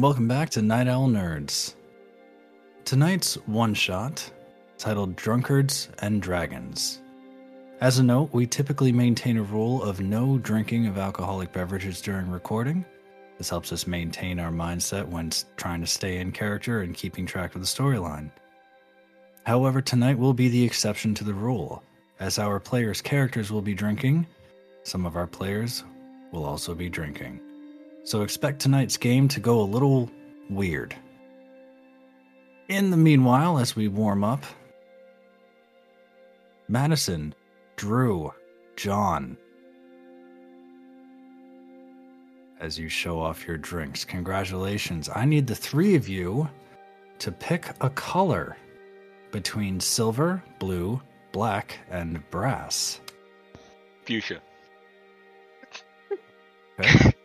welcome back to Night Owl Nerds. Tonight's one shot, titled Drunkards and Dragons. As a note, we typically maintain a rule of no drinking of alcoholic beverages during recording. This helps us maintain our mindset when trying to stay in character and keeping track of the storyline. However, tonight will be the exception to the rule, as our players' characters will be drinking, some of our players will also be drinking. So expect tonight's game to go a little weird. In the meanwhile, as we warm up, Madison, Drew, John, as you show off your drinks, congratulations. I need the three of you to pick a color between silver, blue, black, and brass. Fuchsia. Okay?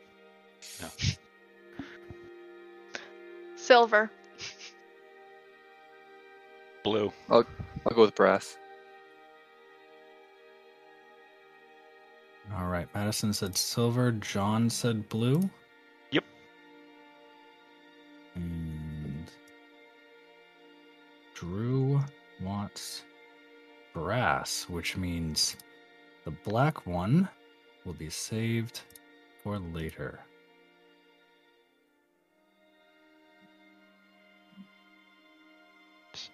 Silver. Blue. I'll go with brass. All right. Madison said silver. John said blue. Yep. And Drew wants brass, which means the black one will be saved for later.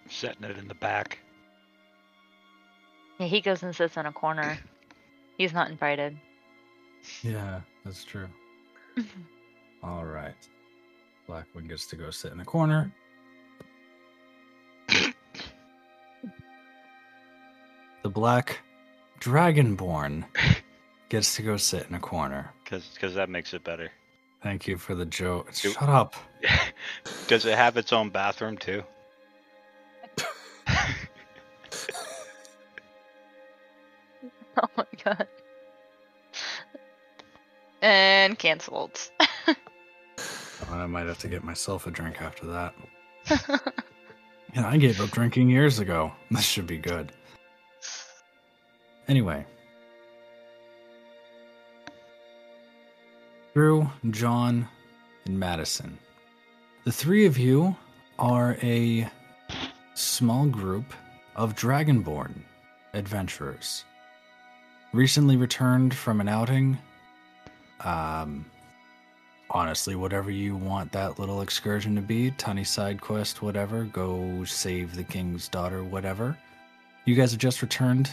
Setting it in the back. Yeah, he goes and sits in a corner. He's not invited. Yeah, that's true. All right. Black one gets to go sit in a corner. the black dragonborn gets to go sit in a corner. Because that makes it better. Thank you for the joke. Shut up. Does it have its own bathroom too? Oh my god. And cancelled. Oh, I might have to get myself a drink after that. Yeah, I gave up drinking years ago. This should be good. Anyway. Drew, John, and Madison. The three of you are a small group of Dragonborn adventurers. Recently returned from an outing. Um, honestly, whatever you want that little excursion to be, tiny side quest, whatever, go save the king's daughter, whatever. You guys have just returned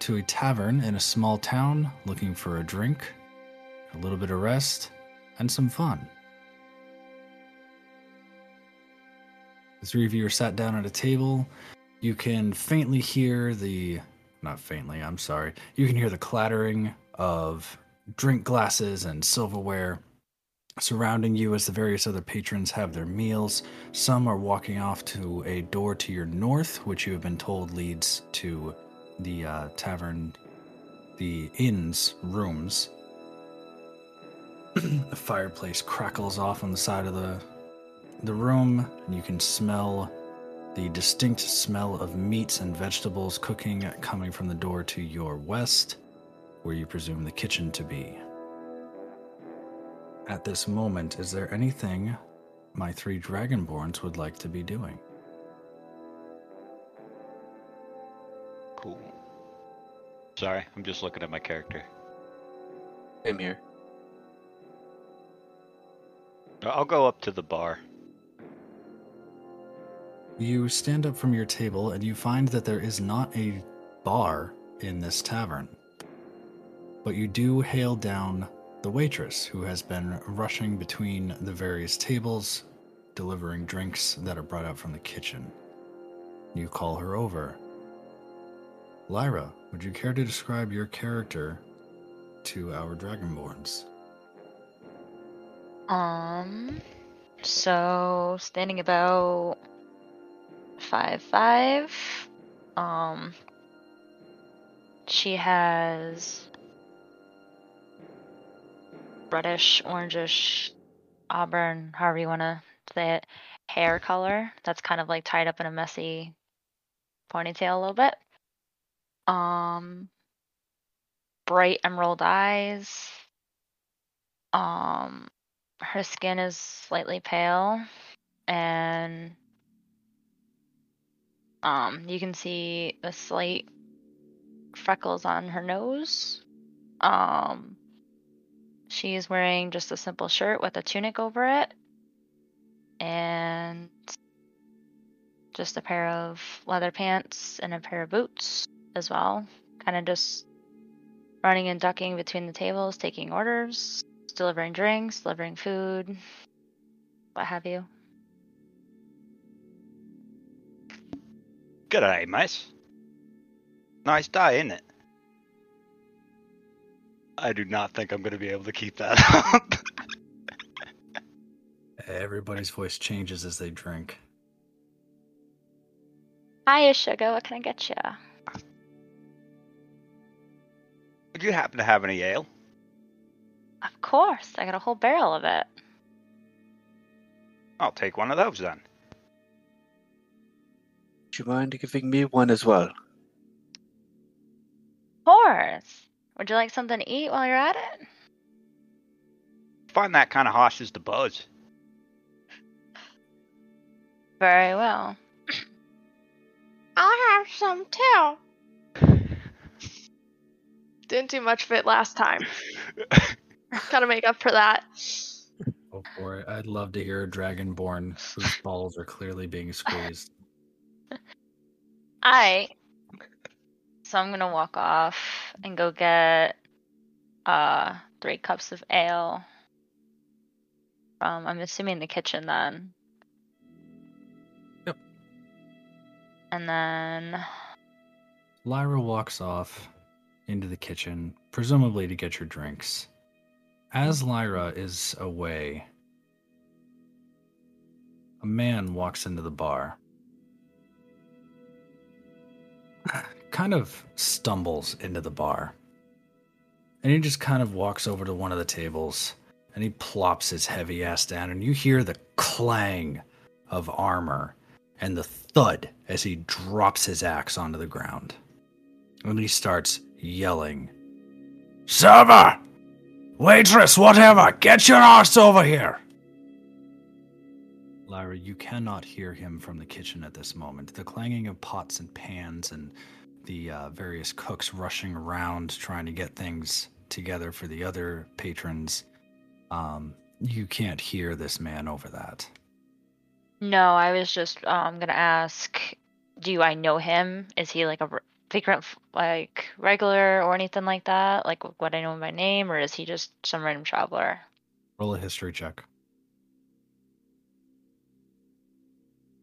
to a tavern in a small town looking for a drink, a little bit of rest, and some fun. The three of you are sat down at a table. You can faintly hear the. Not faintly, I'm sorry. You can hear the clattering of drink glasses and silverware surrounding you as the various other patrons have their meals. Some are walking off to a door to your north, which you have been told leads to the uh, tavern, the inn's rooms. the fireplace crackles off on the side of the the room, and you can smell the distinct smell of meats and vegetables cooking coming from the door to your west, where you presume the kitchen to be. At this moment, is there anything my three dragonborns would like to be doing? Cool. Sorry, I'm just looking at my character. I'm here. I'll go up to the bar. You stand up from your table and you find that there is not a bar in this tavern. But you do hail down the waitress who has been rushing between the various tables, delivering drinks that are brought out from the kitchen. You call her over. Lyra, would you care to describe your character to our dragonborns? Um, so standing about five five. Um, she has reddish, orangish, auburn, however you want to say it, hair color. That's kind of like tied up in a messy ponytail a little bit. Um, bright emerald eyes. Um, her skin is slightly pale and um you can see a slight freckles on her nose. Um she is wearing just a simple shirt with a tunic over it and just a pair of leather pants and a pair of boots as well. Kind of just running and ducking between the tables, taking orders, delivering drinks, delivering food, what have you. G'day, miss. Nice day, isn't it? I do not think I'm going to be able to keep that up. Everybody's voice changes as they drink. Hiya, sugar. What can I get you? Would you happen to have any ale? Of course, I got a whole barrel of it. I'll take one of those then. Do you mind giving me one as well? Of course. Would you like something to eat while you're at it? Find that kind of harsh as the buzz. Very well. I'll have some too. Didn't do much of it last time. Gotta make up for that. Oh boy, I'd love to hear a dragonborn whose balls are clearly being squeezed. I. So I'm gonna walk off and go get uh three cups of ale. From I'm assuming the kitchen then. Yep. And then Lyra walks off into the kitchen, presumably to get your drinks. As Lyra is away, a man walks into the bar. Kind of stumbles into the bar. And he just kind of walks over to one of the tables and he plops his heavy ass down, and you hear the clang of armor and the thud as he drops his axe onto the ground. And he starts yelling, Server! Waitress, whatever, get your ass over here! Lyra, you cannot hear him from the kitchen at this moment. The clanging of pots and pans and the uh, various cooks rushing around trying to get things together for the other patrons. Um, you can't hear this man over that. no, I was just um gonna ask, do I know him? Is he like a frequent like regular or anything like that? Like what I know by name, or is he just some random traveler? Roll a history check.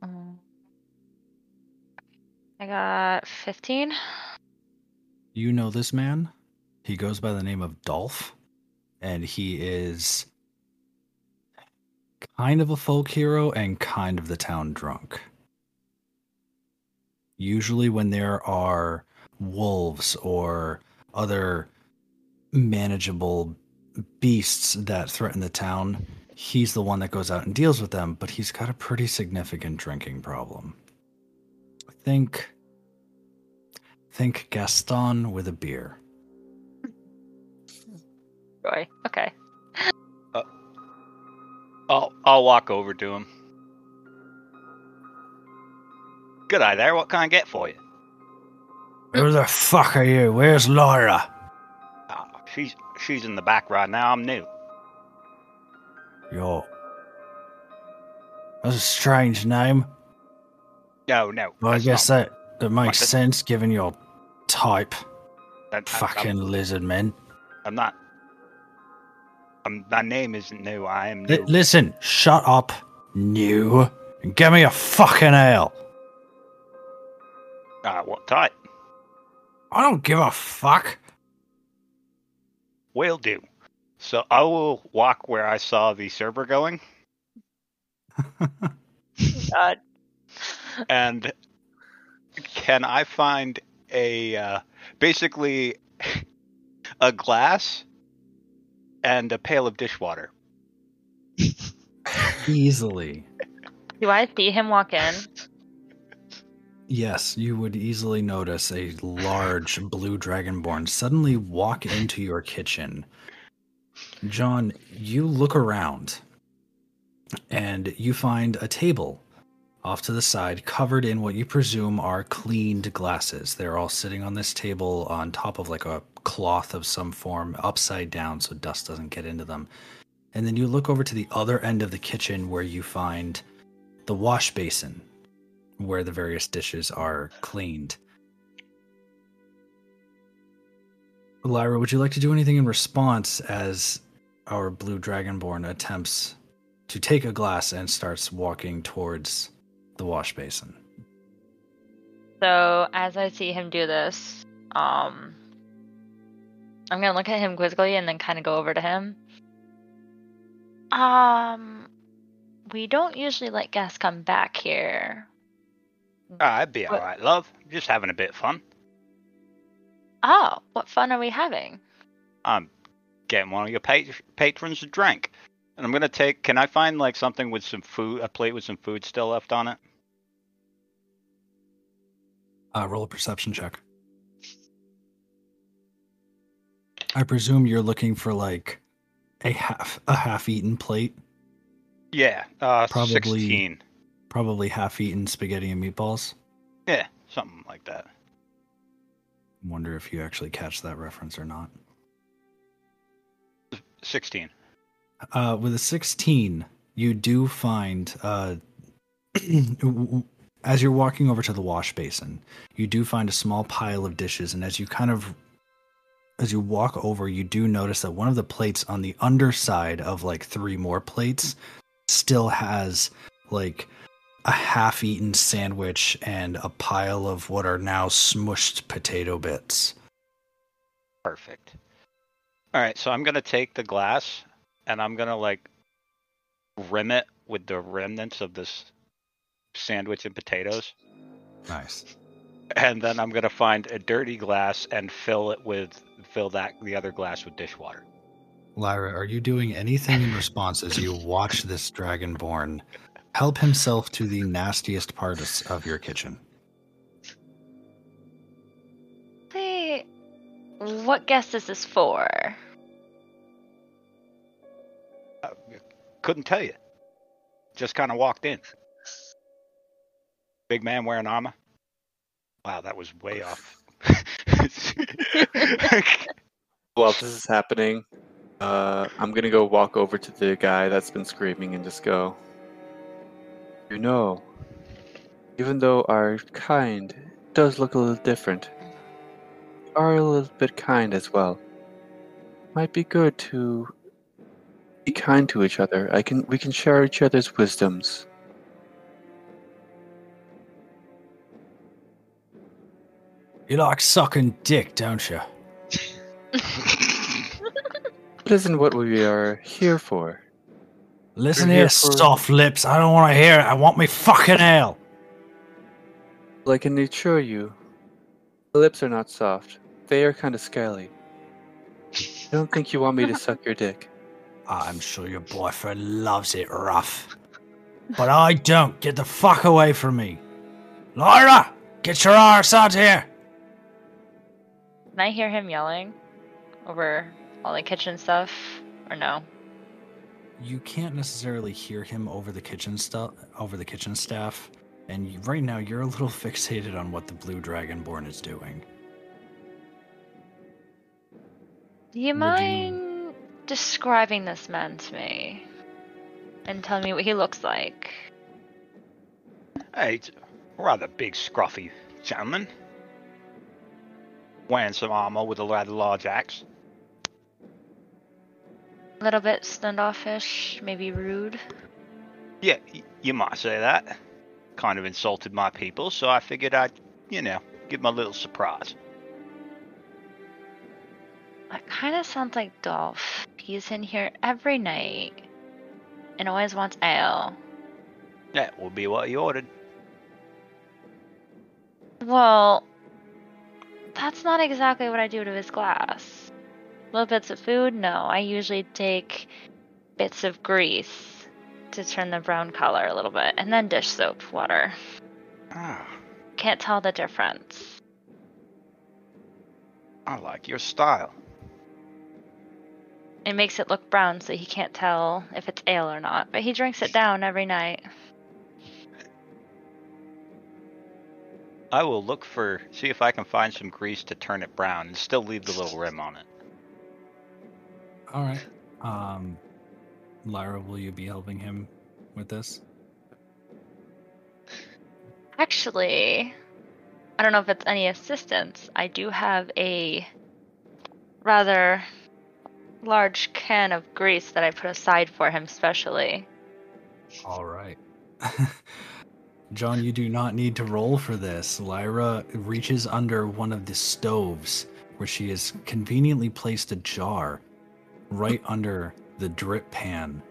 Mm. I got fifteen. You know this man? He goes by the name of Dolph, and he is kind of a folk hero and kind of the town drunk. Usually, when there are wolves or other manageable beasts that threaten the town, he's the one that goes out and deals with them, but he's got a pretty significant drinking problem. Think think Gaston with a beer. Roy. Okay. I'll I'll walk over to him. Good eye there. What can I get for you? Who the fuck are you? Where's Laura? Ah, she's she's in the back right now. I'm new. Yo. That's a strange name. No, no. Well, I guess not- that, that makes sense given your type. that- Fucking I'm, lizard men. I'm not. I'm, my name isn't new. I am new. listen, shut up, new, and give me a fucking ale. Ah, what type? I don't give a fuck. Will do. So I will walk where I saw the server going, God. and can I find a uh, basically a glass and a pail of dishwater? Easily. Do I see him walk in? Yes, you would easily notice a large blue dragonborn suddenly walk into your kitchen John, you look around and you find a table off to the side covered in what you presume are cleaned glasses. They're all sitting on this table on top of like a cloth of some form, upside down so dust doesn't get into them. And then you look over to the other end of the kitchen where you find the wash basin where the various dishes are cleaned. Lyra, would you like to do anything in response as our blue dragonborn attempts to take a glass and starts walking towards the wash basin? So as I see him do this, um, I'm gonna look at him quizzically and then kind of go over to him. Um, we don't usually let guests come back here. Ah, I'd be alright, love. Just having a bit of fun. Oh, what fun are we having? I'm getting one of your pat- patrons a drink. And I'm gonna take. Can I find like something with some food, a plate with some food still left on it? Uh, roll a perception check. I presume you're looking for like a half a half-eaten plate, Yeah, uh, Probably- 16. probably half-eaten spaghetti and meatballs. Yeah, something like that. Wonder if you actually catch that reference or not. 16. Uh, with a 16, you do find, uh, as you're walking over to the wash basin, you do find a small pile of dishes. And as you kind of, as you walk over, you do notice that one of the plates on the underside of like three more plates still has like a half eaten sandwich and a pile of what are now smushed potato bits. Perfect. All right, so I'm gonna take the glass and I'm gonna like rim it with the remnants of this sandwich and potatoes, Nice. and then I'm gonna find a dirty glass and fill it with fill that the other glass with dishwater. Lyra, are you doing anything in response as you watch this dragonborn help himself to the nastiest parts of your kitchen? What guest is this for? Uh, couldn't tell you. Just kind of walked in. Big man wearing armor. Wow, that was way off. While this is happening, uh, I'm gonna go walk over to the guy that's been screaming and just go. You know, even though our kind does look a little different, we are a little bit kind as well. Might be good to be kind to each other. I can we can share each other's wisdoms. You like sucking dick, don't you? That isn't what we are here for. Listen We're here, here for- soft lips. I don't want to hear it. I want me fucking ale. Well, I can assure you, the lips are not soft. They are kind of scaly. I don't think you want me to suck your dick. I'm sure your boyfriend loves it rough. But I don't. Get the fuck away from me. Lyra, get your arse out here. Can I hear him yelling over all the kitchen stuff, or no? You can't necessarily hear him over the kitchen stuff, over the kitchen staff, and you, right now you're a little fixated on what the blue dragonborn is doing. Do you Would you- mind describing this man to me and telling me what he looks like? Hey, it's a rather big, scruffy gentleman. Wearing some armor with a rather large axe. A little bit standoffish, maybe rude. Yeah, you might say that. Kind of insulted my people, so I figured I'd, you know, give him a little surprise. That kind of sounds like Dolph. He's in here every night and always wants ale. That will be what he ordered. Well, that's not exactly what I do to his glass. Little bits of food? No, I usually take bits of grease to turn the brown color a little bit, and then dish soap water. Ah, Can't tell the difference. I like your style. It makes it look brown so he can't tell if it's ale or not. But he drinks it down every night. I will look for see if I can find some grease to turn it brown and still leave the little rim on it. All right. Um, Lyra, will you be helping him with this? Actually, I don't know if it's any assistance. I do have a rather large can of grease that I put aside for him specially. All right. John, you do not need to roll for this. Lyra reaches under one of the stoves where she has conveniently placed a jar right under the drip pan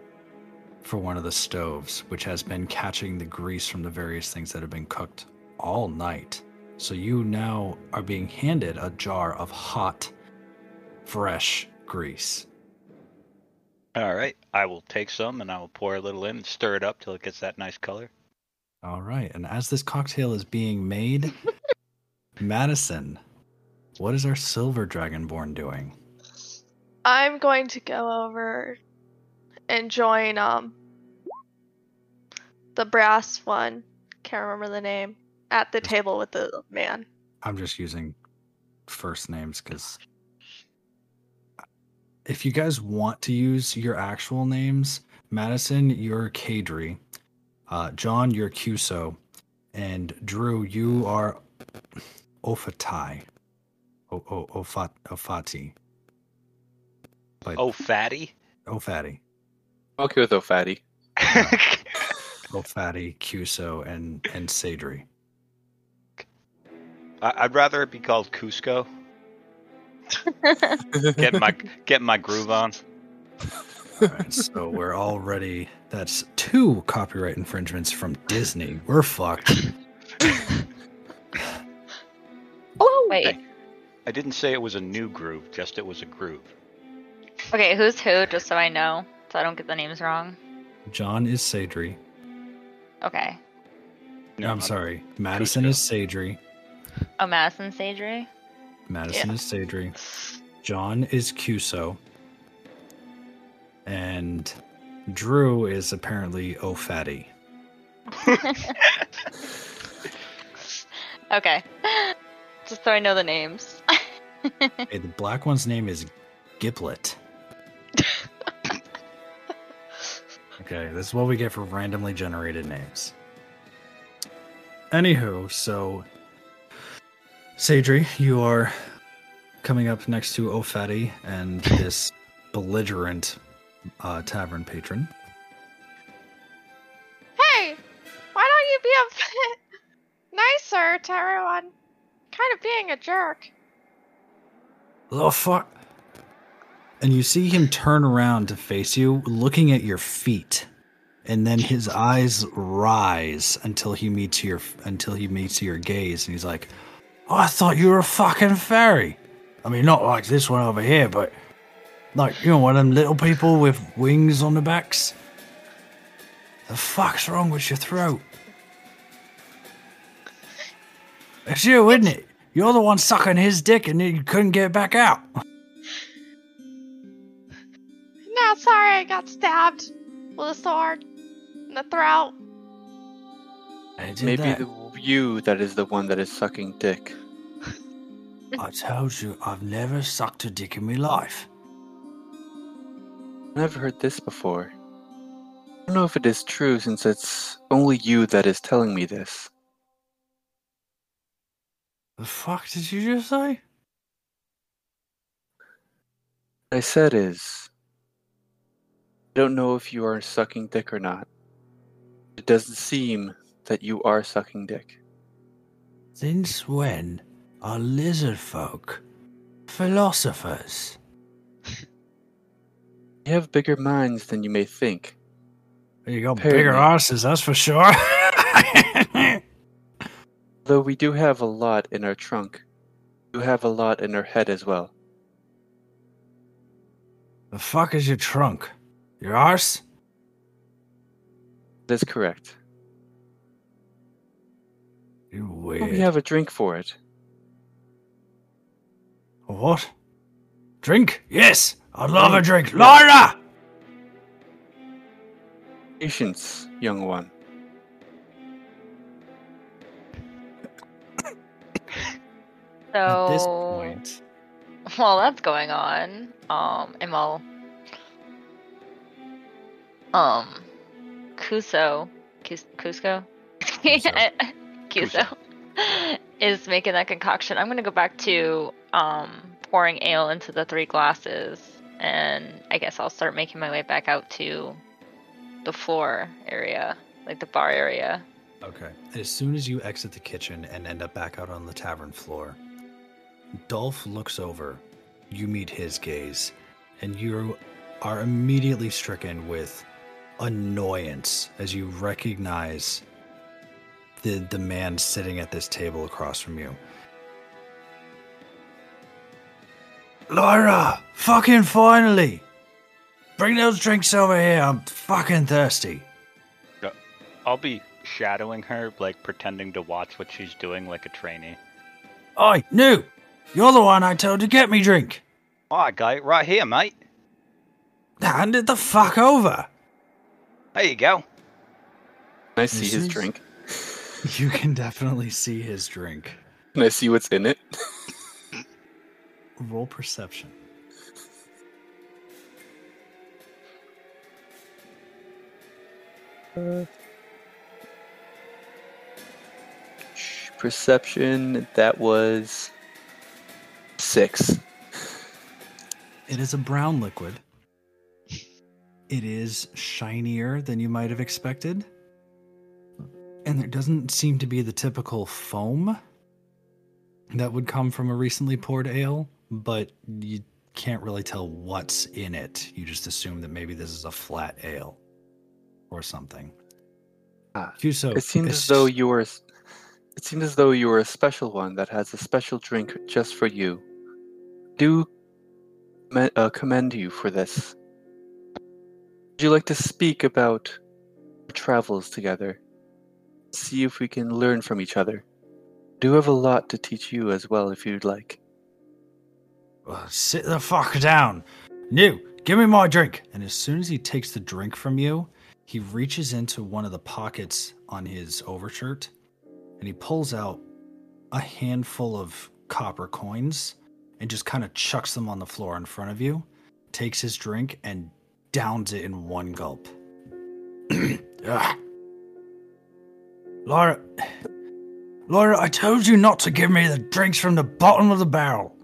for one of the stoves, which has been catching the grease from the various things that have been cooked all night. So you now are being handed a jar of hot, fresh grease. All right, I will take some and I will pour a little in and stir it up till it gets that nice color. All right. And as this cocktail is being made, Madison, what is our silver dragonborn doing? I'm going to go over and join um the brass one. Can't remember the name. At the table with the man. I'm just using first names because if you guys want to use your actual names, Madison, you're Kadri. Uh, John, you're Cuso. And Drew, you are Ofatai. O- o- Ofat- Ofati. But Oh, fatty. Ofati. Okay with O'Fatty. Ofati, Cuso, and, and Sadri. I- I'd rather it be called Kuzco. Get my get my groove on. All right, so we're already that's two copyright infringements from Disney. We're fucked. Oh wait. I didn't say it was a new groove, just it was a groove. Okay, who's who? Just so I know, so I don't get the names wrong. John is Sadri. Okay. No, I'm sorry. Madison is Sadri. Oh, Madison Sadri. Madison Yeah. is Sadri. John is Cuso. And Drew is apparently O'Fatty. Okay. Just so I know the names. Hey, the black one's name is Giblet. okay, this is what we get for randomly generated names. Anywho, so Sadri, you are coming up next to O'Fatty and this belligerent uh, tavern patron. Hey, why don't you be a bit nicer to everyone? Kind of being a jerk. The fuck? And you see him turn around to face you, looking at your feet, and then his eyes rise until he meets your until he meets your gaze, and he's like, Oh, "I thought you were a fucking fairy. I mean, not like this one over here, but like you know, one of them little people with wings on the backs. The fuck's wrong with your throat? It's you, isn't it? You're the one sucking his dick and you couldn't get it back out. No, sorry, I got stabbed with a sword in the throat. I did Maybe that. the you that is the one that is sucking dick. I told you I've never sucked a dick in my life. I've never heard this before. I don't know if it is true since it's only you that is telling me this. The fuck did you just say? What I said is, I don't know if you are sucking dick or not. It doesn't seem that you are sucking dick. Since when are lizard folk philosophers? You have bigger minds than you may think. You got Apparently. bigger asses, that's for sure. Though we do have a lot in our trunk, we do have a lot in our head as well. the fuck is your trunk? Your arse? That is correct. You weird. We have a drink for it. What? Drink? Yes. I'd love a drink. Lyra! Patience, young one. So At this point, while that's going on, um, and um, Cuso, Kus- Kuzco, Cuso. Cuso, is making that concoction. I'm gonna go back to um pouring ale into the three glasses, and I guess I'll start making my way back out to the floor area, like the bar area. Okay. As soon as you exit the kitchen and end up back out on the tavern floor, Dolph looks over. You meet his gaze, and you are immediately stricken with annoyance as you recognize the the man sitting at this table across from you. Lyra, fucking finally! Bring those drinks over here. I'm fucking thirsty. I'll be shadowing her, like pretending to watch what she's doing like a trainee. Oi, new! You're the one I told to get me drink. Oh, Alright, guy, right here, mate. Hand it the fuck over. There you go. Can I see This his is- drink? You can definitely see his drink. Can I see what's in it? Roll perception. Uh, perception, that was six. It is a brown liquid. It is shinier than you might have expected. And there doesn't seem to be the typical foam that would come from a recently poured ale, but you can't really tell what's in it. You just assume that maybe this is a flat ale or something. Ah, Cuso, it seems as though you were. It seems as though you were a special one that has a special drink just for you. Do me- uh, commend you for this. Would you like to speak about our travels together? See if we can learn from each other. Do have a lot to teach you as well, if you'd like. Uh, sit the fuck down. New, give me my drink. And as soon as he takes the drink from you, he reaches into one of the pockets on his overshirt and he pulls out a handful of copper coins and just kind of chucks them on the floor in front of you, takes his drink and downs it in one gulp. Laura, Laura, I told you not to give me the drinks from the bottom of the barrel.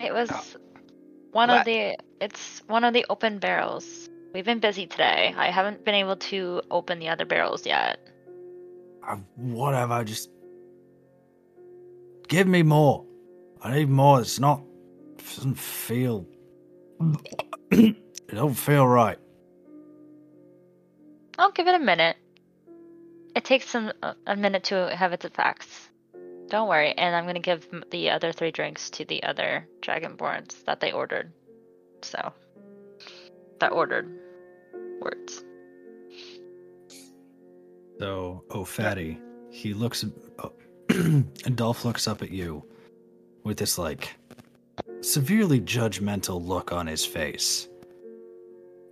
It was Oh. one What? of the. It's one of the open barrels. We've been busy today. I haven't been able to open the other barrels yet. Uh, whatever, just give me more. I need more. It's not. It doesn't feel. it don't feel right. I'll give it a minute. It takes some a- a minute to have its effects. Don't worry, and I'm gonna give the other three drinks to the other dragonborns that they ordered. So that ordered words. So, oh, fatty, he looks. Oh, and Dolph looks up at you with this like severely judgmental look on his face,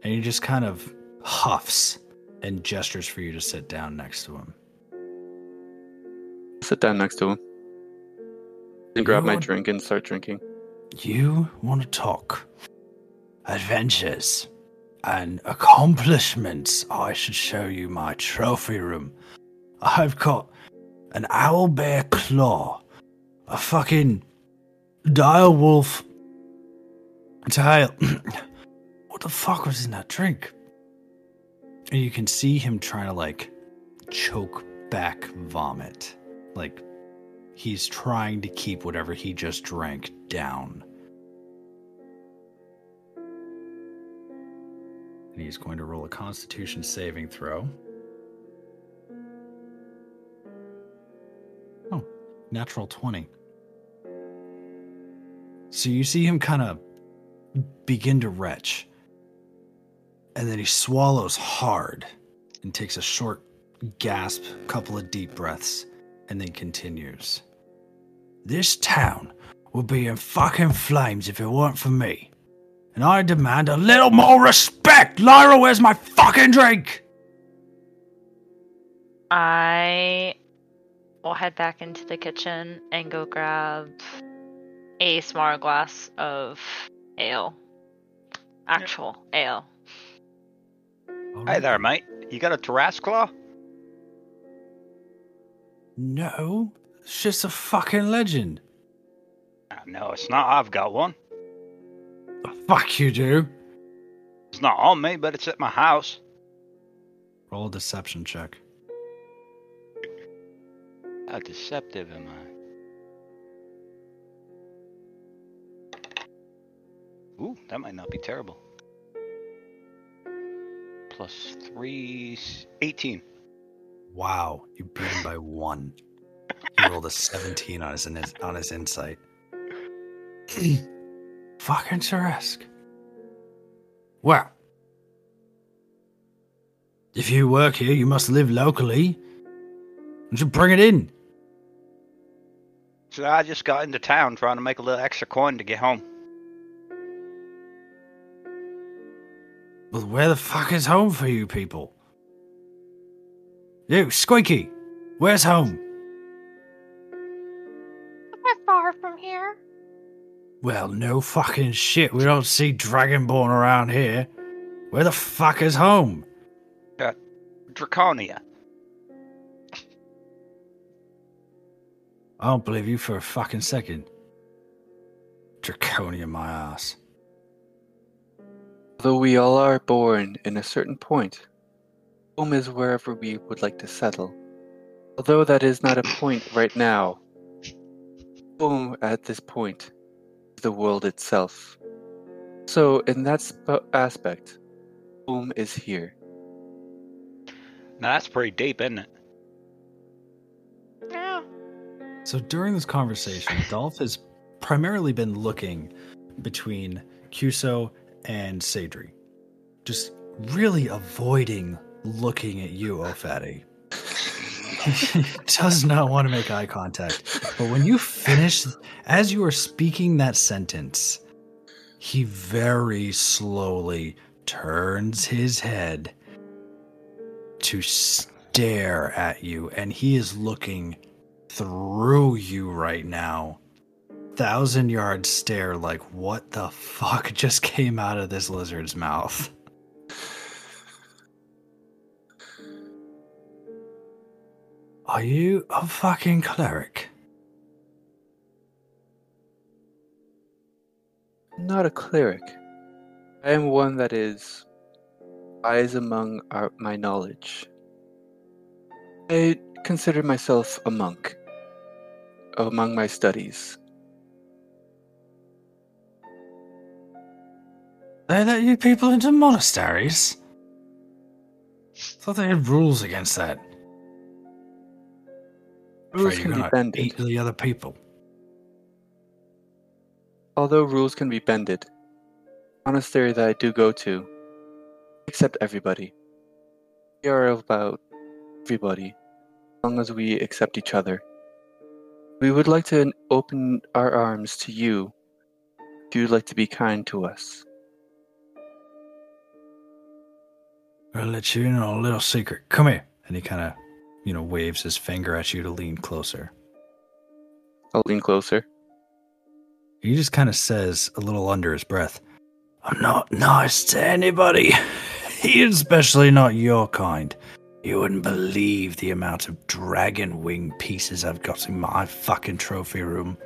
and he just kind of huffs and gestures for you to sit down next to him. Sit down next to him. And grab my You're- drink and start drinking. You want to talk adventures and accomplishments? I should show you my trophy room. I've got an owl bear claw, a fucking dire wolf tail. what the fuck was in that drink? And you can see him trying to like choke back vomit. Like he's trying to keep whatever he just drank down. And he's going to roll a constitution saving throw. Oh, natural 20. So you see him kind of begin to retch. And then he swallows hard and takes a short gasp, couple of deep breaths, and then continues. This town would be in fucking flames if it weren't for me. And I demand a little more respect! Lyra, where's my fucking drink? I will head back into the kitchen and go grab a small glass of ale. Actual ale. Hey there, mate. You got a Tarrasque claw? No, it's just a fucking legend. Ah, No, it's not. I've got one. The fuck you do. It's not on me, but it's at my house. Roll a deception check. How deceptive am I? Ooh, that might not be terrible. Plus three, s- 18. Wow, you beat him by one. He rolled a 17 on his on his insight. Fucking Tarrasque. Well, if you work here, you must live locally. You should bring it in. So I just got into town trying to make a little extra coin to get home. Well, where the fuck is home for you people? You, Squeaky, where's home? Far here. Well, no fucking shit. We don't see Dragonborn around here. Where the fuck is home? Uh, Draconia. I don't believe you for a fucking second. Draconia, my ass. Though we all are born in a certain point, home is wherever we would like to settle. Although that is not a point right now, home at this point is the world itself. So, in that sp- aspect, home is here. Now that's pretty deep, isn't it? Yeah. So during this conversation, Dolph has primarily been looking between Cuso and Sadri. Just really avoiding looking at you, O'Fatty. He does not want to make eye contact. But when you finish, as you are speaking that sentence, he very slowly turns his head to stare at you, and he is looking through you right now. Thousand yard stare, like, what the fuck just came out of this lizard's mouth? Are you a fucking cleric? Not a cleric. I am one that is wise among our, my knowledge. I consider myself a monk among my studies. They let you people into monasteries? Thought they had rules against that. Rules can be bended. eat the other people. Although rules can be bended, monastery that I do go to, accept everybody. We are about everybody, as long as we accept each other. We would like to open our arms to you if you'd like to be kind to us. I'll let you in on a little secret. Come here. And he kind of, you know, waves his finger at you to lean closer. I'll lean closer. He just kind of says, a little under his breath, I'm not nice to anybody, especially not your kind. You wouldn't believe the amount of dragon wing pieces I've got in my fucking trophy room.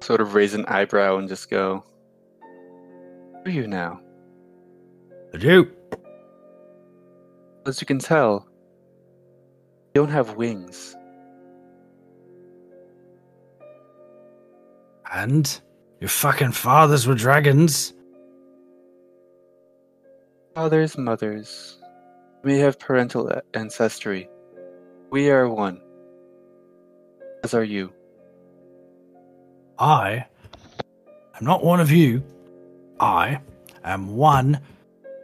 Sort of raise an eyebrow and just go, Who are you now? I do. As you can tell, you don't have wings. And your fucking fathers were dragons. Fathers, mothers, we have parental ancestry. We are one, as are you. I am not one of you. I am one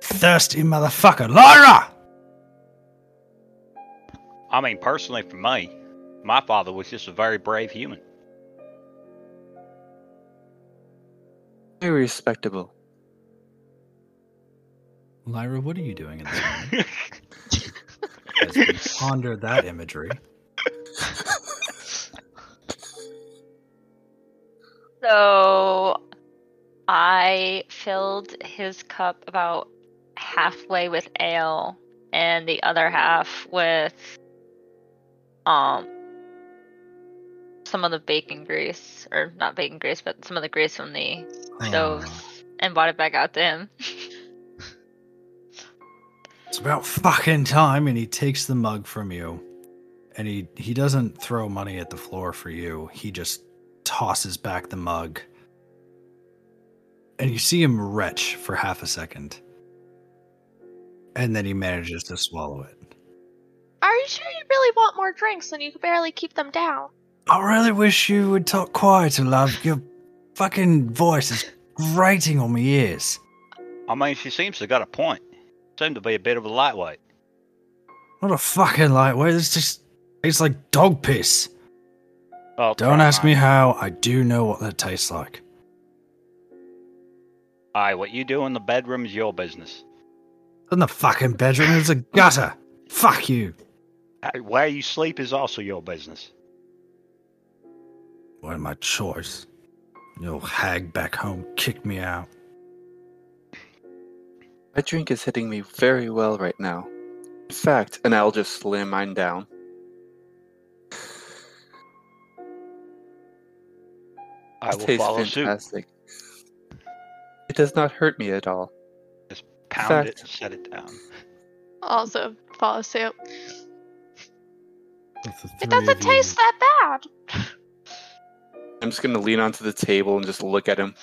thirsty motherfucker. Lyra! I mean, personally, for me, my father was just a very brave human. Very respectable. Lyra, what are you doing in this moment? As we ponder that imagery. So I filled his cup about halfway with ale and the other half with um some of the bacon grease or not bacon grease but some of the grease from the stoves and brought it back out to him. it's about fucking time, and he takes the mug from you, and he he doesn't throw money at the floor for you. He just tosses back the mug, and you see him retch for half a second, and then he manages to swallow it. Are you sure you really want more drinks when you can barely keep them down? I really wish you would talk quieter, love. Your fucking voice is grating on my ears. I mean, she seems to got a point. Seemed to be a bit of a lightweight. Not a fucking lightweight. It's just tastes like dog piss. Oh, Don't ask me how. I do know what that tastes like. Aye, what you do in the bedroom is your business. In the fucking bedroom, it's a gutter. Fuck you. Aye, Where you sleep is also your business. What my choice? Your hag back home kicked me out. My drink is hitting me very well right now. In fact, and I'll just slam mine down. I It will tastes follow suit. It does not hurt me at all. Just pound it and set it down. Also, follow suit. With the It doesn't taste that bad. I'm just gonna lean onto the table and just look at him.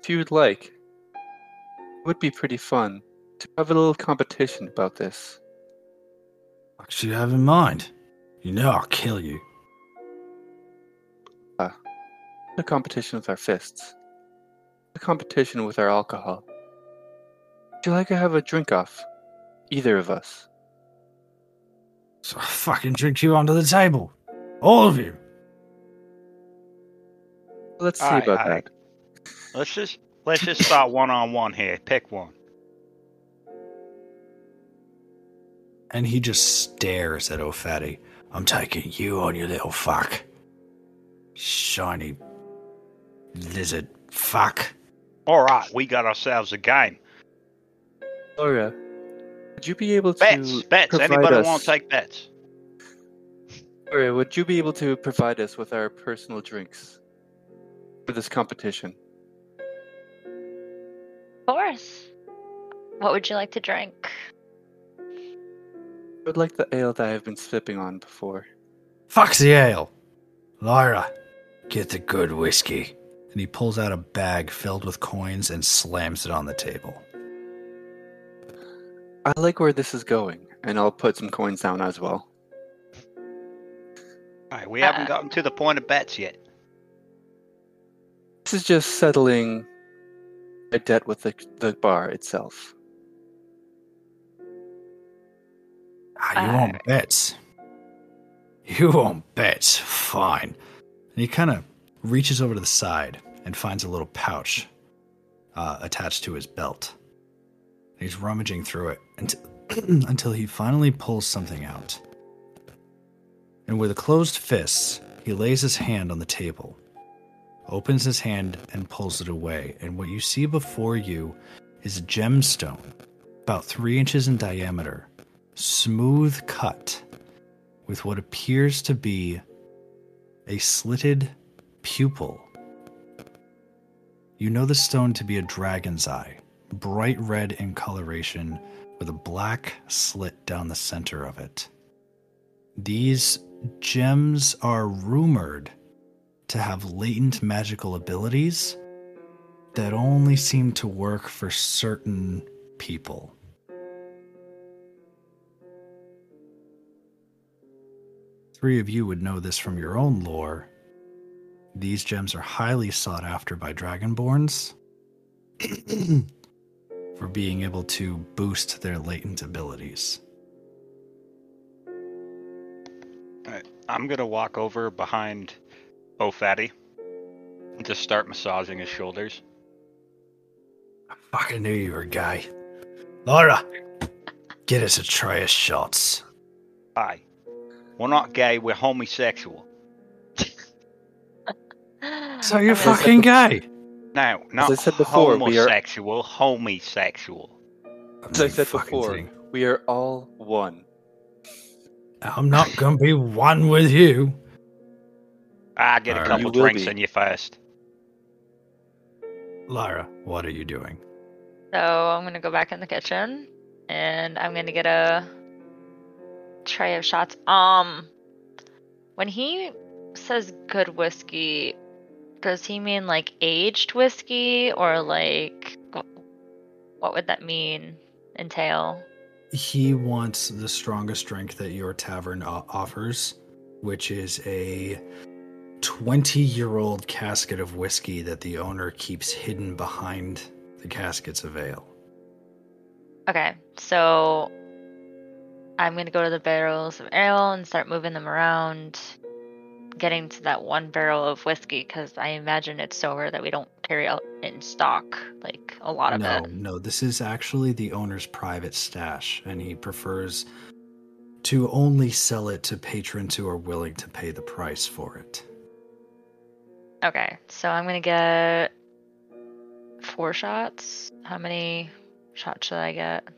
If you would like, it would be pretty fun to have a little competition about this. What should you have in mind? You know I'll kill you. Ah, a competition with our fists. A competition with our alcohol. Would you like to have a drink off? Either of us. So I fucking drink you onto the table. All of you. Let's see Aye, about aye. that. Let's just let's just start one on one here. Pick one. And he just stares at O'Fatty. I'm taking you on, you little fuck. Shiny lizard fuck. All right, we got ourselves a game. Oh, Laura, would you be able to Bets, bets. provide Anybody us, want to take bets? Laura, would you be able to provide us with our personal drinks for this competition? Of course. What would you like to drink? I would like the ale that I've been sipping on before. Fuck's the ale. Lyra, get the good whiskey. And he pulls out a bag filled with coins and slams it on the table. I like where this is going, and I'll put some coins down as well. All right, we haven't Uh, gotten to the point of bets yet. This is just settling a debt with the, the bar itself. Ah, you Uh, want bets? You want bets? Fine. And he kind of reaches over to the side and finds a little pouch uh, attached to his belt. He's rummaging through it until, until he finally pulls something out. And with a closed fist, he lays his hand on the table, opens his hand, and pulls it away. And what you see before you is a gemstone, about three inches in diameter, smooth cut with what appears to be a slitted pupil. You know the stone to be a dragon's eye, bright red in coloration with a black slit down the center of it. These gems are rumored to have latent magical abilities that only seem to work for certain people. Three of you would know this from your own lore. These gems are highly sought after by Dragonborns for being able to boost their latent abilities. All right, I'm gonna walk over behind Oh, fatty. Just start massaging his shoulders. I fucking knew you were gay. Laura, get us a tray of shots. Hi. We're not gay, we're homosexual. So you're fucking gay. No, not I said before, we are- homosexual, homosexual. As I said before, thing. we are all one. I'm not gonna be one with you. I get a couple drinks be. in you first. Lyra, what are you doing? So I'm gonna go back in the kitchen and I'm gonna get a tray of shots. Um, when he says good whiskey, does he mean like aged whiskey or like what would that mean? Entail? He wants the strongest drink that your tavern offers, which is a 20 year old casket of whiskey that the owner keeps hidden behind the caskets of ale. Okay, so I'm gonna go to the barrels of ale and start moving them around, getting to that one barrel of whiskey because I imagine it's so rare that we don't carry out in stock like a lot of no, it. no, this is actually the owner's private stash, and he prefers to only sell it to patrons who are willing to pay the price for it. Okay, so I'm gonna get four shots. How many shots should I get?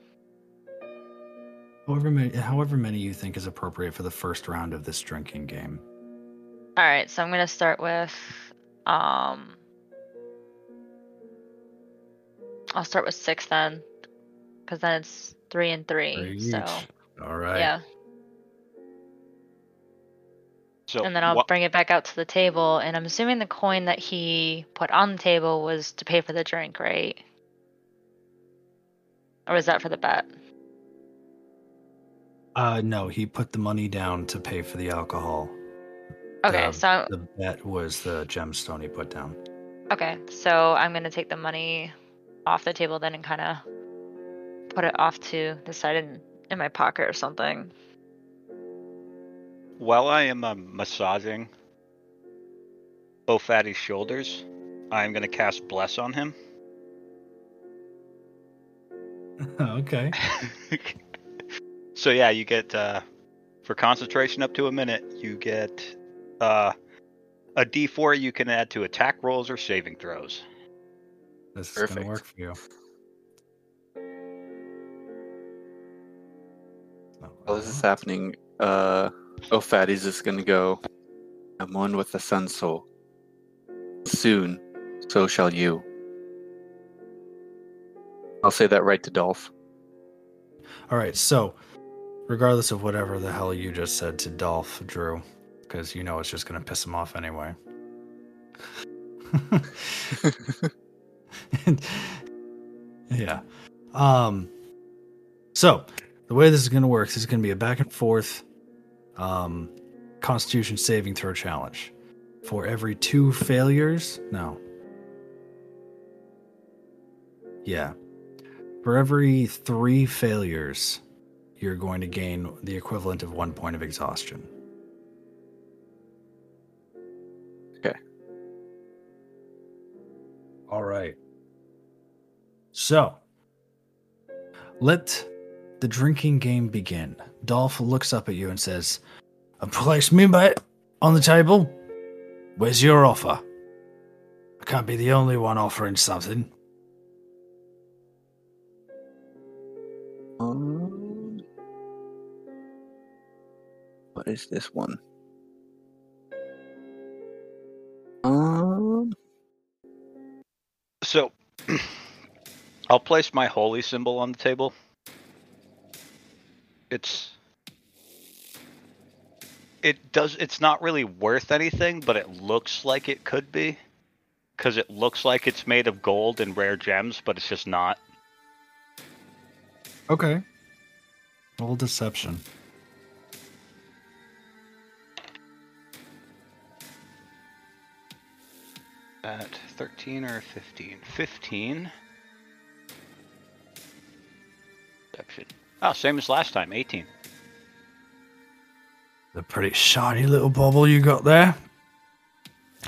However many, however many you think is appropriate for the first round of this drinking game. All right, so I'm gonna start with um. I'll start with six then, because then it's three and three. Three so each. All right. yeah, So and then I'll what- bring it back out to the table. And I'm assuming the coin that he put on the table was to pay for the drink, right? Or was that for the bet? Uh, no, he put the money down to pay for the alcohol. Okay, The- so The bet was the gemstone he put down. Okay, so I'm gonna take the money off the table then and kind of put it off to the side in, in my pocket or something. While I am um, massaging Bofatty's shoulders, I am going to cast Bless on him. okay. so yeah, you get uh, for concentration up to a minute. You get uh, a D4 you can add to attack rolls or saving throws. This is gonna work for you. While this is happening, uh, oh, Fatty's just gonna go. I'm one with the Sun Soul. Soon, so shall you. I'll say that right to Dolph. All right, so regardless of whatever the hell you just said to Dolph, Drew, because you know it's just gonna piss him off anyway. yeah. Um. So the way this is gonna work, this is gonna be a back and forth, um, Constitution saving throw challenge. For every two failures, no. Yeah. For every three failures, you're going to gain the equivalent of one point of exhaustion. All right. So, let the drinking game begin. Dolph looks up at you and says, I placed me on the table. Where's your offer? I can't be the only one offering something. Um, what is this one? I'll place my holy symbol on the table. It's it does it's not really worth anything, but it looks like it could be cuz it looks like it's made of gold and rare gems, but it's just not. Okay. Roll deception. At 13 or 15? 15. Deception. Oh, same as last time, 18. The pretty shiny little bubble you got there.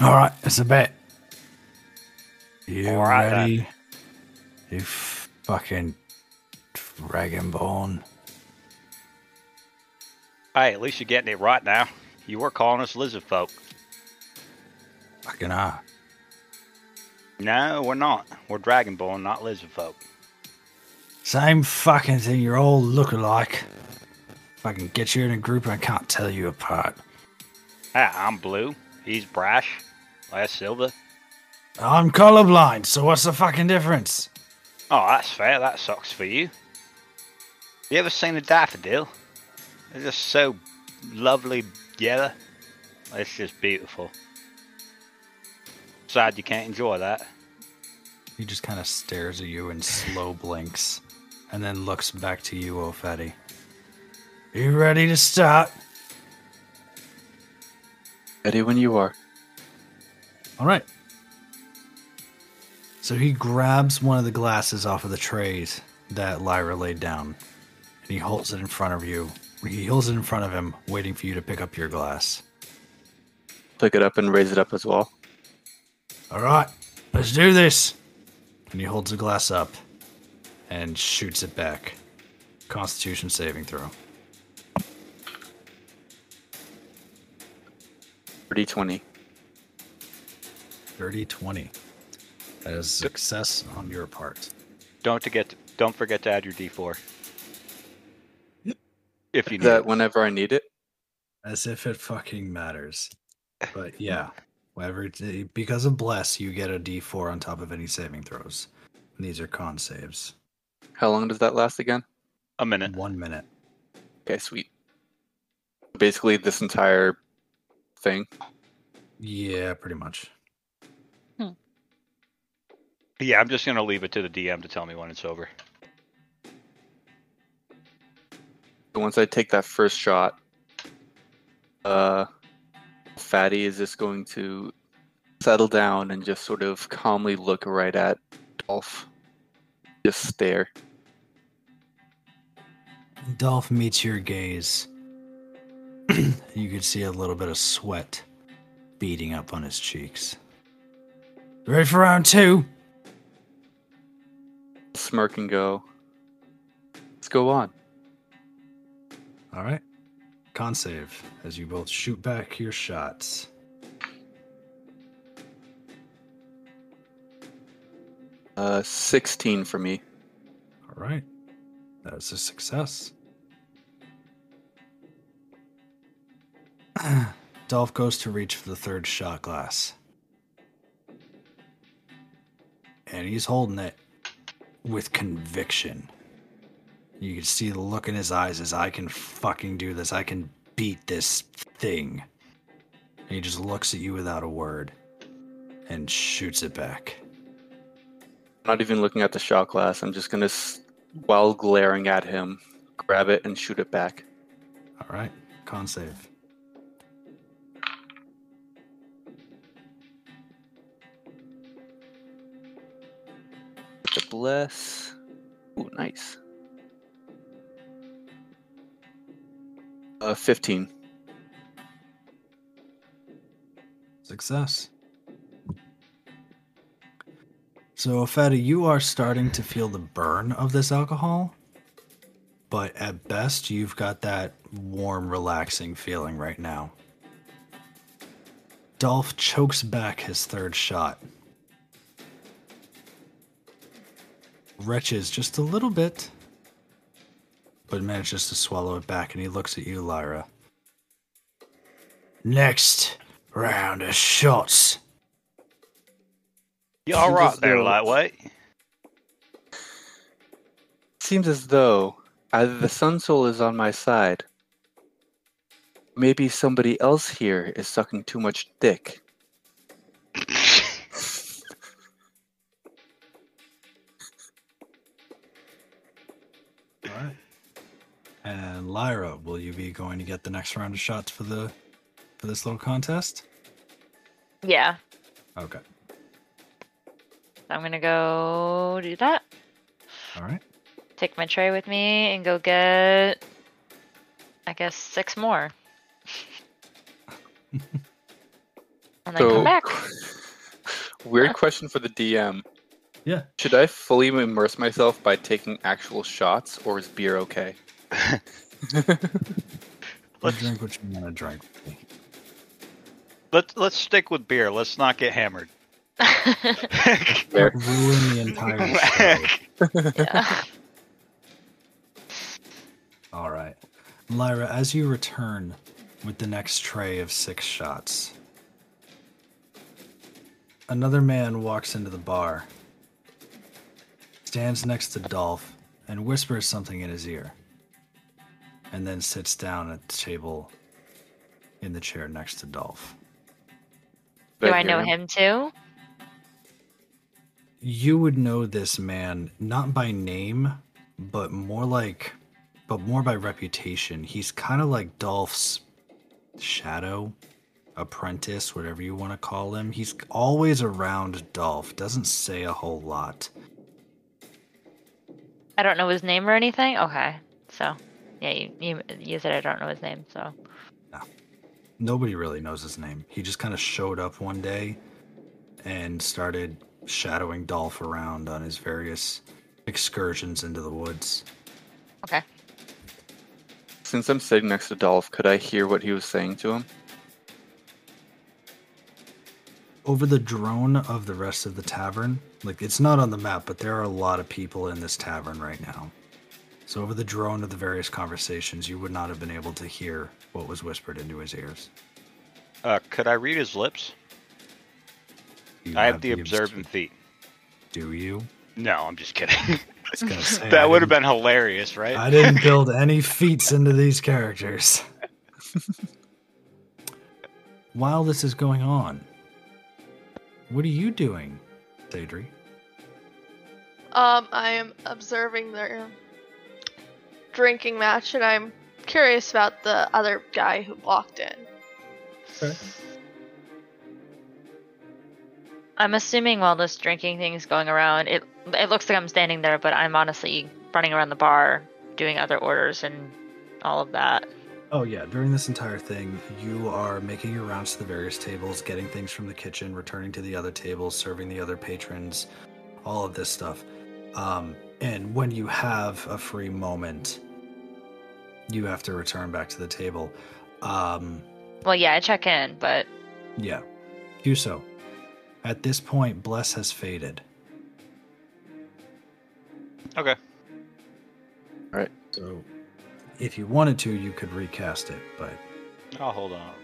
All right, it's a bet. You All right, then. ready? You f- fucking dragonborn. Hey, at least you're getting it right now. You were calling us lizard folk. Fucking ah. No, we're not. We're dragonborn, not lizard folk. Same fucking thing. You're all look alike. If I can get you in a group, I can't tell you apart. Ah, I'm blue. He's brash. That's silver. I'm colorblind, so what's the fucking difference? Oh, that's fair. That sucks for you. You ever seen a daffodil? They're just so lovely yellow. It's just beautiful. Sad you can't enjoy that. He just kind of stares at you and slow blinks, and then looks back to you, O'Fatty. You ready to start? Ready when you are. All right. So he grabs one of the glasses off of the trays that Lyra laid down, and he holds it in front of you. He holds it in front of him, waiting for you to pick up your glass. Pick it up and raise it up as well. All right, let's do this. And he holds the glass up and shoots it back. Constitution saving throw. 30 20. Dirty 20. That is success on your part. Don't forget to, don't forget to add your D4. If you need That it. whenever I need it. As if it fucking matters. But yeah, whatever. it- Because of bless, you get a D4 on top of any saving throws. And these are con saves. How long does that last again? a minute. One minute. Okay, sweet. Basically, this entire thing. Yeah, pretty much. Hmm. Yeah, I'm just gonna leave it to the DM to tell me when it's over. Once I take that first shot, uh, Fatty is just going to settle down and just sort of calmly look right at Dolph. Just stare. Dolph meets your gaze. you could see a little bit of sweat beading up on his cheeks. Ready for round two? Smirk and go. Let's go on. All right. Con save as you both shoot back your shots. Uh, 16 for me. All right. That's a success. Dolph goes to reach for the third shot glass. And he's holding it with conviction. You can see the look in his eyes as I can fucking do this. I can beat this thing. And he just looks at you without a word and shoots it back. Not even looking at the shot glass. I'm just gonna, while glaring at him, grab it and shoot it back. All right. Con save. The bless. Ooh, nice. Uh, 15. Success. So, Feta, you are starting to feel the burn of this alcohol, but at best, you've got that warm, relaxing feeling right now. Dolph chokes back his third shot. Retches just a little bit, but manages to swallow it back, and he looks at you, Lyra. Next round of shots. You all right there, Zero. lightweight? Seems as though either the Sun Soul is on my side, maybe somebody else here is sucking too much dick. And Lyra, will you be going to get the next round of shots for the for this little contest? Yeah. Okay. I'm gonna go do that. All right. Take my tray with me and go get I guess six more. and then come back. weird question for the DM. Yeah. Should I fully immerse myself by taking actual shots, or is beer okay? You Let's- drink what you want to drink. Let's let's stick with beer. Let's not get hammered. Ruin the entire show. yeah. All right. Lyra, as you return with the next tray of six shots, another man walks into the bar, stands next to Dolph, and whispers something in his ear, and then sits down at the table in the chair next to Dolph. Do I know him too? You would know this man not by name, but more like, but more by reputation. He's kind of like Dolph's shadow, apprentice, whatever you want to call him. He's always around Dolph. Doesn't say a whole lot. I don't know his name or anything. Okay, so yeah, you you, you said I don't know his name, so No. Nobody really knows his name. He just kind of showed up one day and started shadowing Dolph around on his various excursions into the woods. okay. Since I'm sitting next to Dolph, could I hear what he was saying to him? over the drone of the rest of the tavern. Like it's not on the map, but there are a lot of people in this tavern right now. So over the drone of the various conversations, you would not have been able to hear what was whispered into his ears. Uh, could I read his lips? You I have the obs- observant feet. Do you? No, I'm just kidding. I was say, I that would have been hilarious, right? I didn't build any feats into these characters. While this is going on, what are you doing, Sadri? Um, I am observing their drinking match, and I'm curious about the other guy who walked in. Okay. I'm assuming while this drinking thing is going around, it it looks like I'm standing there, but I'm honestly running around the bar doing other orders and all of that. Oh yeah, during this entire thing, you are making your rounds to the various tables, getting things from the kitchen, returning to the other tables, serving the other patrons, all of this stuff. Um, and when you have a free moment, you have to return back to the table. Um, Well, yeah, I check in, but yeah, do so. At this point, Bless has faded. Okay. All right. So, if you wanted to, you could recast it, but Oh, hold on.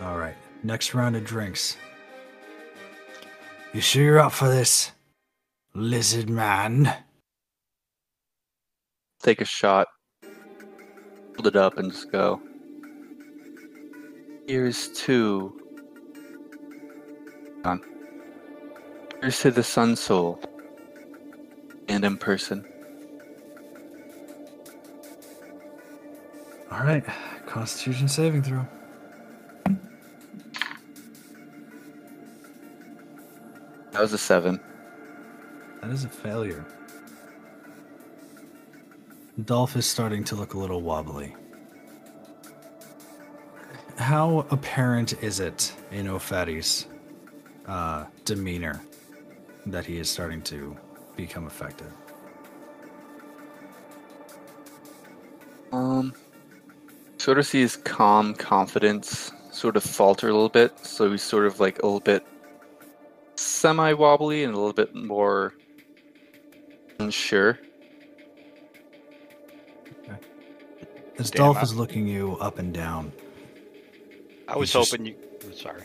All right. Next round of drinks. You sure you're up for this, lizard man? Take a shot, hold it up, and just go. Here's to. On. Here's to the Sun Soul. And in person. All right. Constitution saving throw. That was a seven. That is a failure. Dolph is starting to look a little wobbly. How apparent is it in O'Fatty's uh, demeanor that he is starting to become effective? Um, sort of see his calm confidence sort of falter a little bit, so he's sort of like a little bit semi wobbly and a little bit more unsure. As Damn, Dolph I- is looking you up and down, I was He's just- hoping you. Oh, sorry.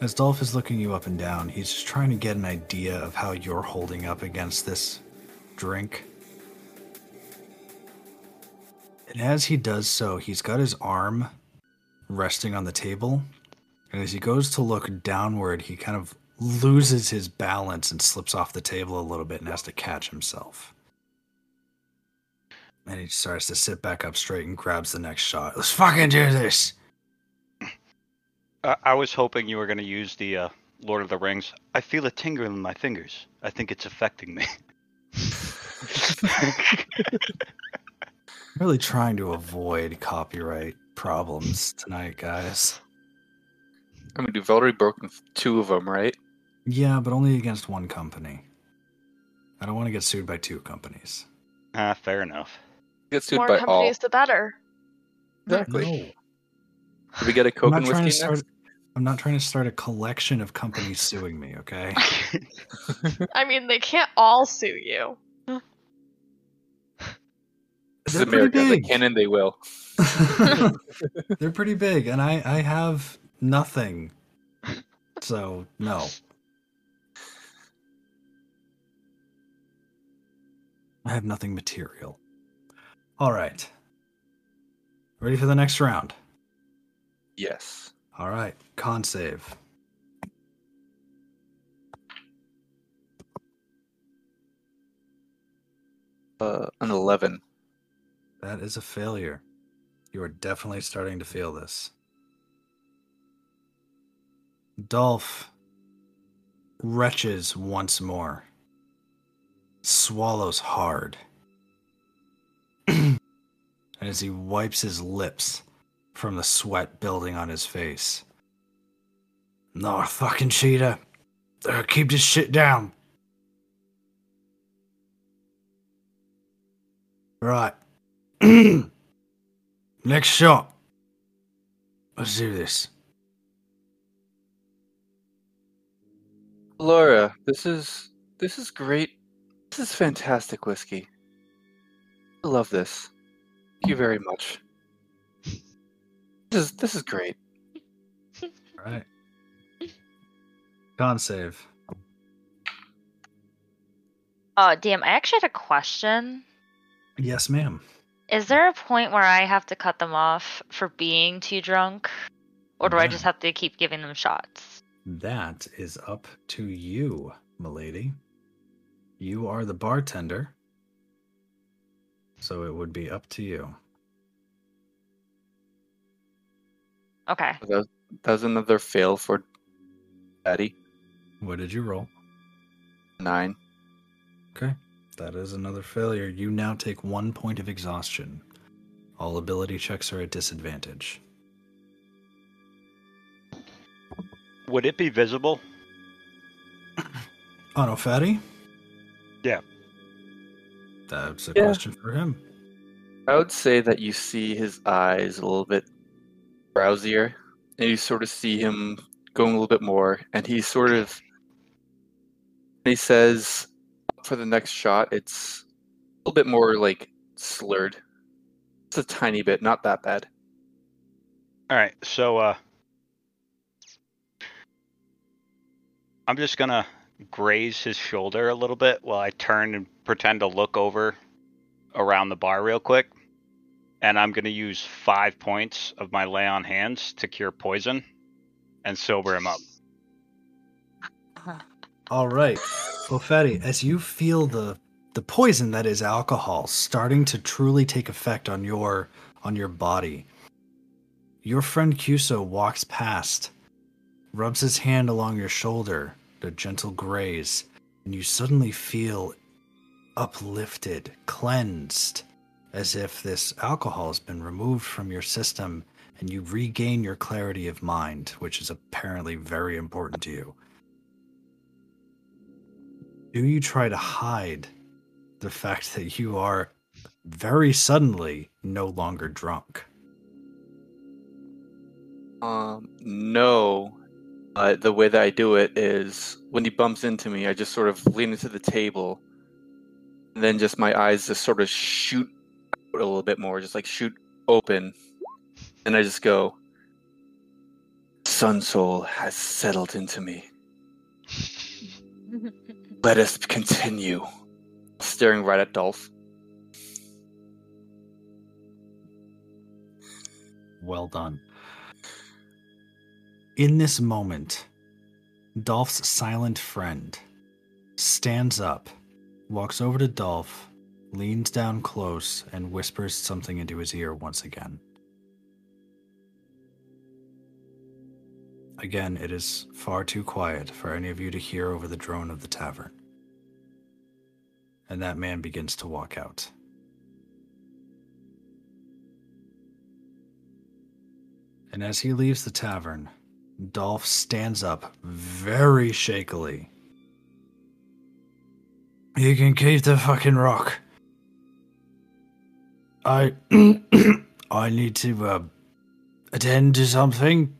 As Dolph is looking you up and down, he's just trying to get an idea of how you're holding up against this drink. And as he does so, he's got his arm resting on the table. And as he goes to look downward, he kind of loses his balance and slips off the table a little bit and has to catch himself. And he starts to sit back up straight and grabs the next shot. Let's fucking do this! I, I was hoping you were going to use the uh, Lord of the Rings. I feel a tingle in my fingers. I think it's affecting me. really trying to avoid copyright problems tonight, guys. I'm mean, you've already broken two of them, right? Yeah, but only against one company. I don't want to get sued by two companies. Ah, fair enough. Get sued More by all. companies, the better. Exactly. No. Did we get a I'm Coke not and trying to whiskey start. next? I'm not trying to start a collection of companies suing me. Okay. I mean, they can't all sue you. This is They're pretty America. They big. can and they will. They're pretty big, and I I have nothing. So no. I have nothing material. All right. Ready for the next round? Yes. All right. Con save. Uh, an 11. That is a failure. You are definitely starting to feel this. Dolph retches once more, swallows hard. and as he wipes his lips from the sweat building on his face, no fucking cheater. Uh, keep this shit down. Right. Next shot. Let's do this. Laura, this is this is great. This is fantastic whiskey. I love this. Thank you very much. This is this is great. All right. Con save. Oh, damn. I actually had a question. Yes, ma'am. Is there a point where I have to cut them off for being too drunk? Or do I just have to keep giving them shots? That is up to you, milady. You are the bartender. So it would be up to you. Okay. That was, another fail for Daddy. What did you roll? Nine. Okay. That is another failure. You now take one point of exhaustion. All ability checks are at disadvantage. Would it be visible? Oh no, fatty? Yeah. That's a Yeah. question for him. I would say that you see his eyes a little bit drowsier, and you sort of see him going a little bit more, and he sort of he says for the next shot it's a little bit more like slurred. It's a tiny bit, not that bad. All right, so uh, I'm just gonna graze his shoulder a little bit while I turn and pretend to look over around the bar real quick, and I'm gonna use five points of my lay on hands to cure poison and sober him up. Uh-huh. All right. Well, Fatty, as you feel the the poison that is alcohol starting to truly take effect on your on your body, your friend Cuso walks past, rubs his hand along your shoulder, a gentle graze, and you suddenly feel uplifted, cleansed, as if this alcohol has been removed from your system and you regain your clarity of mind, which is apparently very important to you. Do you try to hide the fact that you are very suddenly no longer drunk? Um, no. Uh, the way that I do it is when he bumps into me, I just sort of lean into the table, and then just my eyes just sort of shoot a little bit more, just like shoot open, and I just go, "Sun Soul has settled into me. Let us continue." Staring right at Dolph. Well done. In this moment, Dolph's silent friend stands up, walks over to Dolph, leans down close, and whispers something into his ear once again. Again, it is far too quiet for any of you to hear over the drone of the tavern. And that man begins to walk out. And as he leaves the tavern, Dolph stands up very shakily. You can keep the fucking rock. I I need to uh, attend to something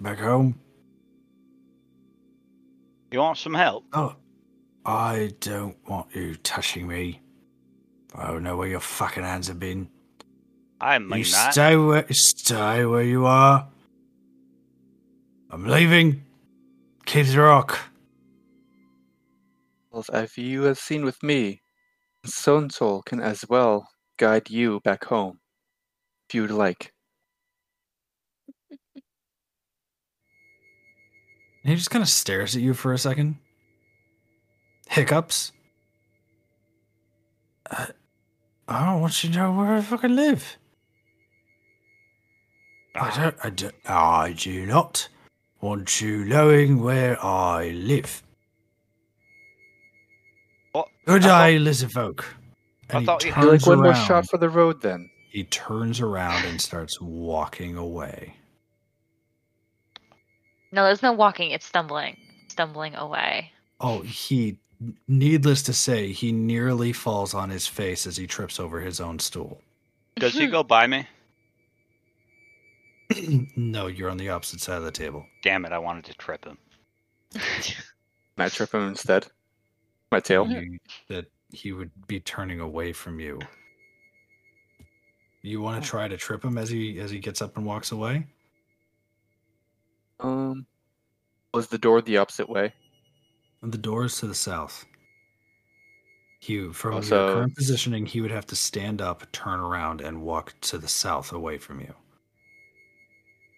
back home. You want some help? Oh, I don't want you touching me. I don't know where your fucking hands have been. I You mean that. stay where stay where you are. I'm leaving. Keep the rock. Well, if you have seen with me, Sun Soul can as well guide you back home, if you'd like. And he just kind of stares at you for a second. Hiccups. Uh, I don't want you to know where I fucking live. I don't. I do, I do not want you knowing where I live. What? Good I day, lizard folk. I And he thought you- You're like one more shot for the road then. He turns around and starts walking away. No, there's no walking. It's stumbling. Stumbling away. Oh, he, needless to say, he nearly falls on his face as he trips over his own stool. Does he hmm. go by me? no, you're on the opposite side of the table. Damn it! I wanted to trip him. Can I trip him instead? My tail? You- that he would be turning away from you. You want to try to trip him as he as he gets up and walks away? Um, was the door the opposite way? The door is to the south. He, from Oh, your current positioning, he would have to stand up, turn around, and walk to the south away from you.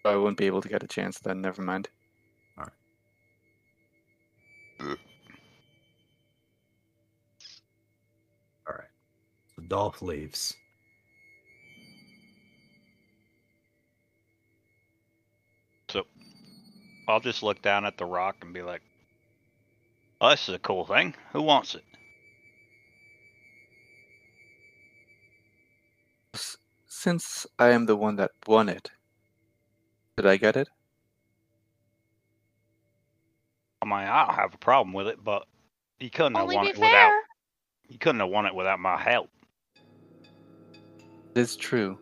I wouldn't be able to get a chance then. Never mind. All right. Alright. So Dolph leaves. So I'll just look down at the rock and be like, "Oh, this is a cool thing. Who wants it?" Since I am the one that won it, did I get it? I mean, I don't have a problem with it, but you couldn't have won be it without. fair. You couldn't have won it without my help. It is true.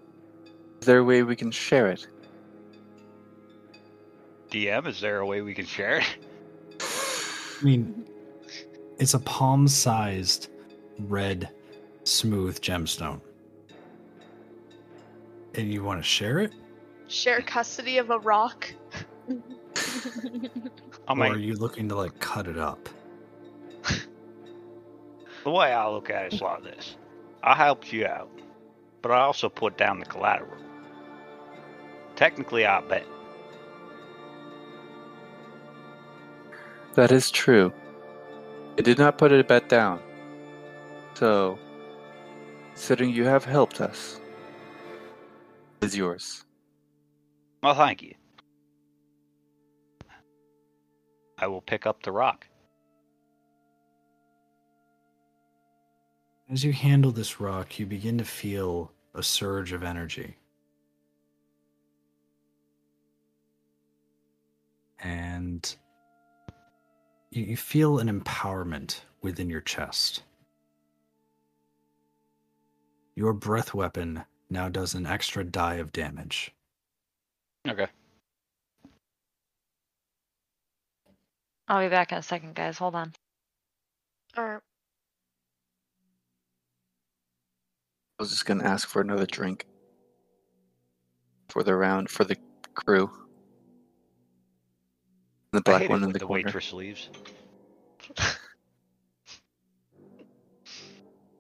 Is there a way we can share it? DM, is there a way we can share it? I mean, it's a palm-sized, red, smooth gemstone. And you want to share it, Share custody of a rock. I or mean, are you looking to like cut it up? the way I look at it is like this: I helped you out, but I also put down the collateral. Technically, I bet. That is true. I did not put a bet down. So, considering you have helped us, it is yours. Well, thank you. I will pick up the rock. As you handle this rock, you begin to feel a surge of energy. And you, feel an empowerment within your chest. Your breath weapon now does an extra die of damage. Okay. I'll be back in a second, guys. Hold on. Or I was just gonna ask for another drink for the round for the crew. The I black one it in the the corner. waitress leaves.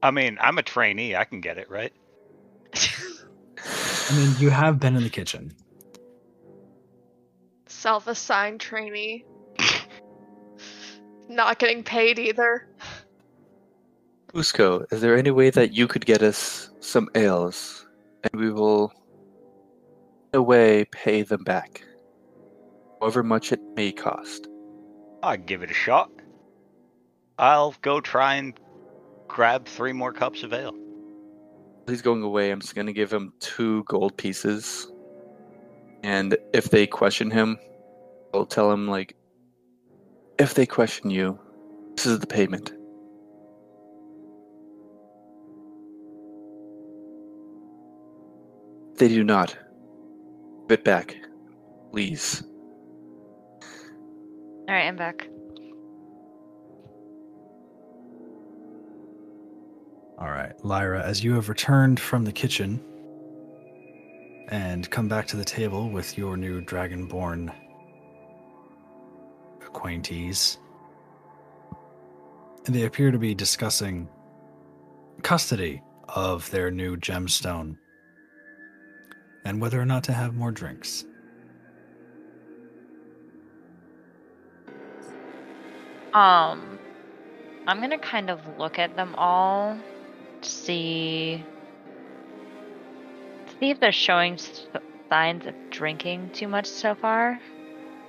I mean, I'm a trainee. I can get it, right? I mean, you have been in the kitchen. Self-assigned trainee. Not getting paid either. Cusco, is there any way that you could get us some ales, and we will, in a way, pay them back, however much it may cost? I'd give it a shot. I'll go try and grab three more cups of ale. He's going away. I'm just gonna give him two gold pieces, And if they question him, I'll tell him like, if they question you, this is the payment. If they do not, give it back, please. All right, I'm back. All right, Lyra, as you have returned from the kitchen and come back to the table with your new dragonborn acquaintees, And they appear to be discussing custody of their new gemstone and whether or not to have more drinks. Um, I'm gonna kind of look at them all, to see see if they're showing signs of drinking too much so far,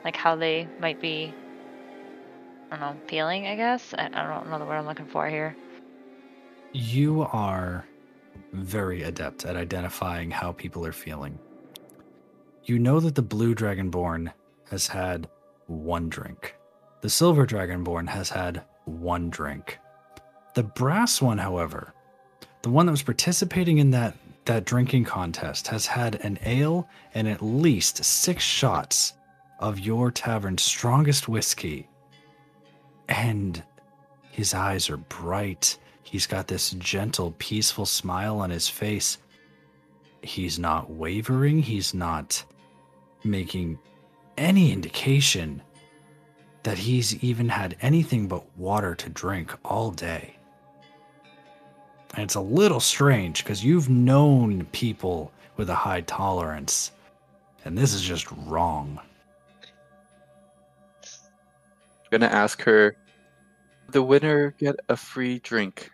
like how they might be. I don't know, feeling. I guess I, I don't know the word I'm looking for here. You are very adept at identifying how people are feeling. You know that the blue dragonborn has had one drink. The silver dragonborn has had one drink. The brass one, however, the one that was participating in that that drinking contest has had an ale and at least 6 shots of your tavern's strongest whiskey. And his eyes are bright. He's got this gentle, peaceful smile on his face. He's not wavering. He's not making any indication that he's even had anything but water to drink all day. And it's a little strange because you've known people with a high tolerance, and this is just wrong. Gonna ask her, the winner get a free drink.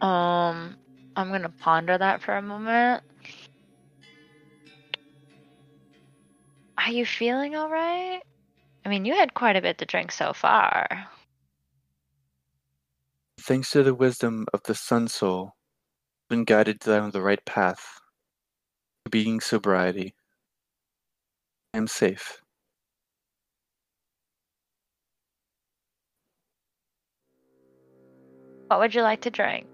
Um, I'm gonna ponder that for a moment. Are you feeling all right? I mean, you had quite a bit to drink so far. Thanks to the wisdom of the Sun Soul, I've been guided down the right path to being sobriety. I am safe. What would you like to drink?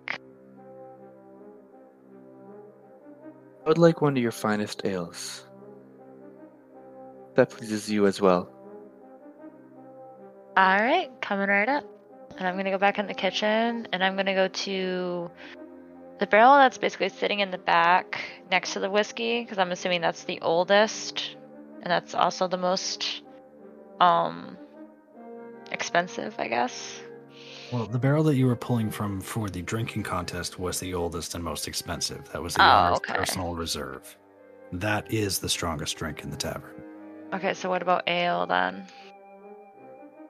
I would like one of your finest ales. That pleases you as well. All right, coming right up. And I'm gonna go back in the kitchen, and I'm gonna go to the barrel that's basically sitting in the back next to the whiskey, because I'm assuming that's the oldest, and that's also the most um expensive, I guess. Well, the barrel that you were pulling from for the drinking contest was the oldest and most expensive. That was the Oh, okay. personal reserve. That is the strongest drink in the tavern. Okay, so what about ale then?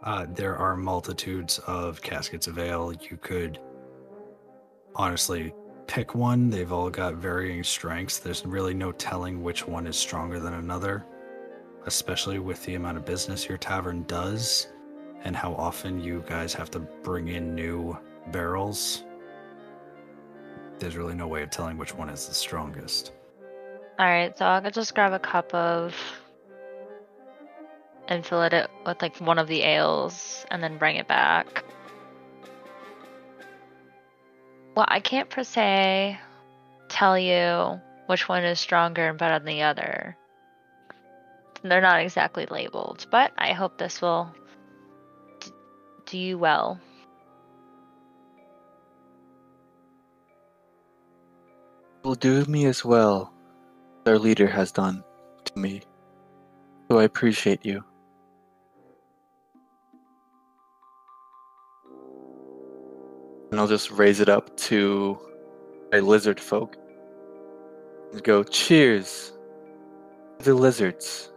Uh, there are multitudes of caskets of ale. You could honestly pick one. They've all got varying strengths. There's really no telling which one is stronger than another, especially with the amount of business your tavern does and how often you guys have to bring in new barrels. There's really no way of telling which one is the strongest. All right, so I'll just grab a cup of and fill it with like one of the ales and then bring it back. Well, I can't per se tell you which one is stronger and better than the other. They're not exactly labeled, but I hope this will d- do you well. Will do me as well as our leader has done to me. So I appreciate you. And I'll just raise it up to my lizard folk and go, cheers the lizards.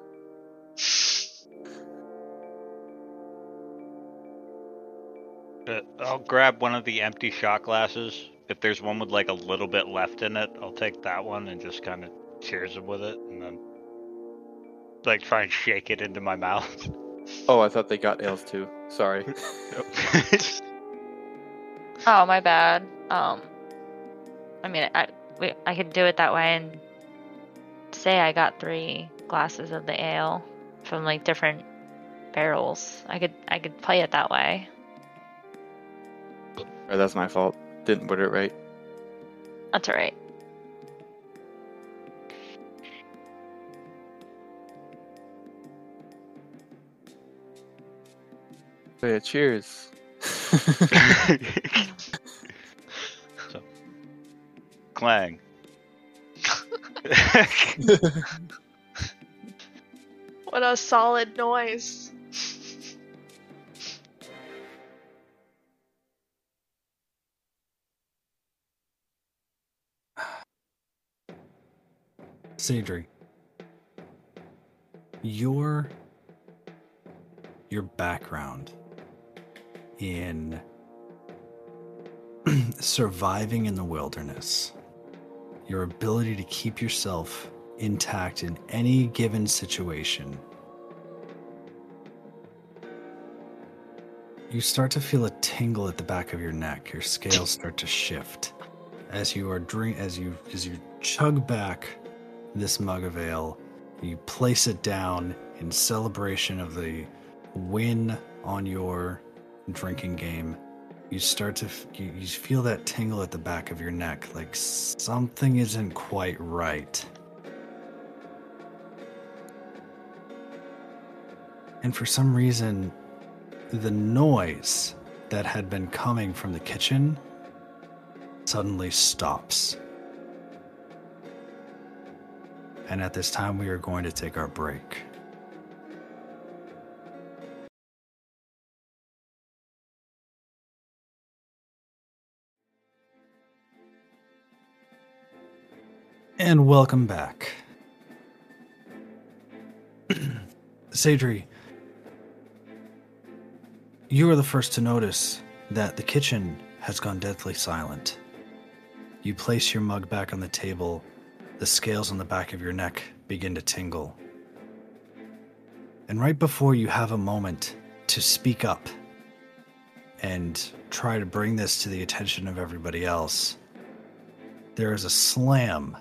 I'll grab one of the empty shot glasses. If there's one with like a little bit left in it, I'll take that one and just kind of cheers it with it, and then like try and shake it into my mouth. Oh, I thought they got ales too. Sorry. Oh, my bad. Um, I mean, I we, I could do it that way and say I got three glasses of the ale from like different barrels. I could I could play it that way. Or that's my fault. Didn't put it right. That's alright. Oh, yeah, cheers. so, clang. What a solid noise. Sadri, your your background in surviving in the wilderness, your ability to keep yourself intact in any given situation, you start to feel a tingle at the back of your neck. Your scales start to shift as you are drink as you as you chug back this mug of ale. You place it down in celebration of the win on your drinking game. You start to you, you feel that tingle at the back of your neck, like something isn't quite right. And for some reason, the noise that had been coming from the kitchen suddenly stops. And at this time, we are going to take our break. And welcome back. Sadri, you are the first to notice that the kitchen has gone deathly silent. You place your mug back on the table, the scales on the back of your neck begin to tingle. And right before you have a moment to speak up and try to bring this to the attention of everybody else, there is a slam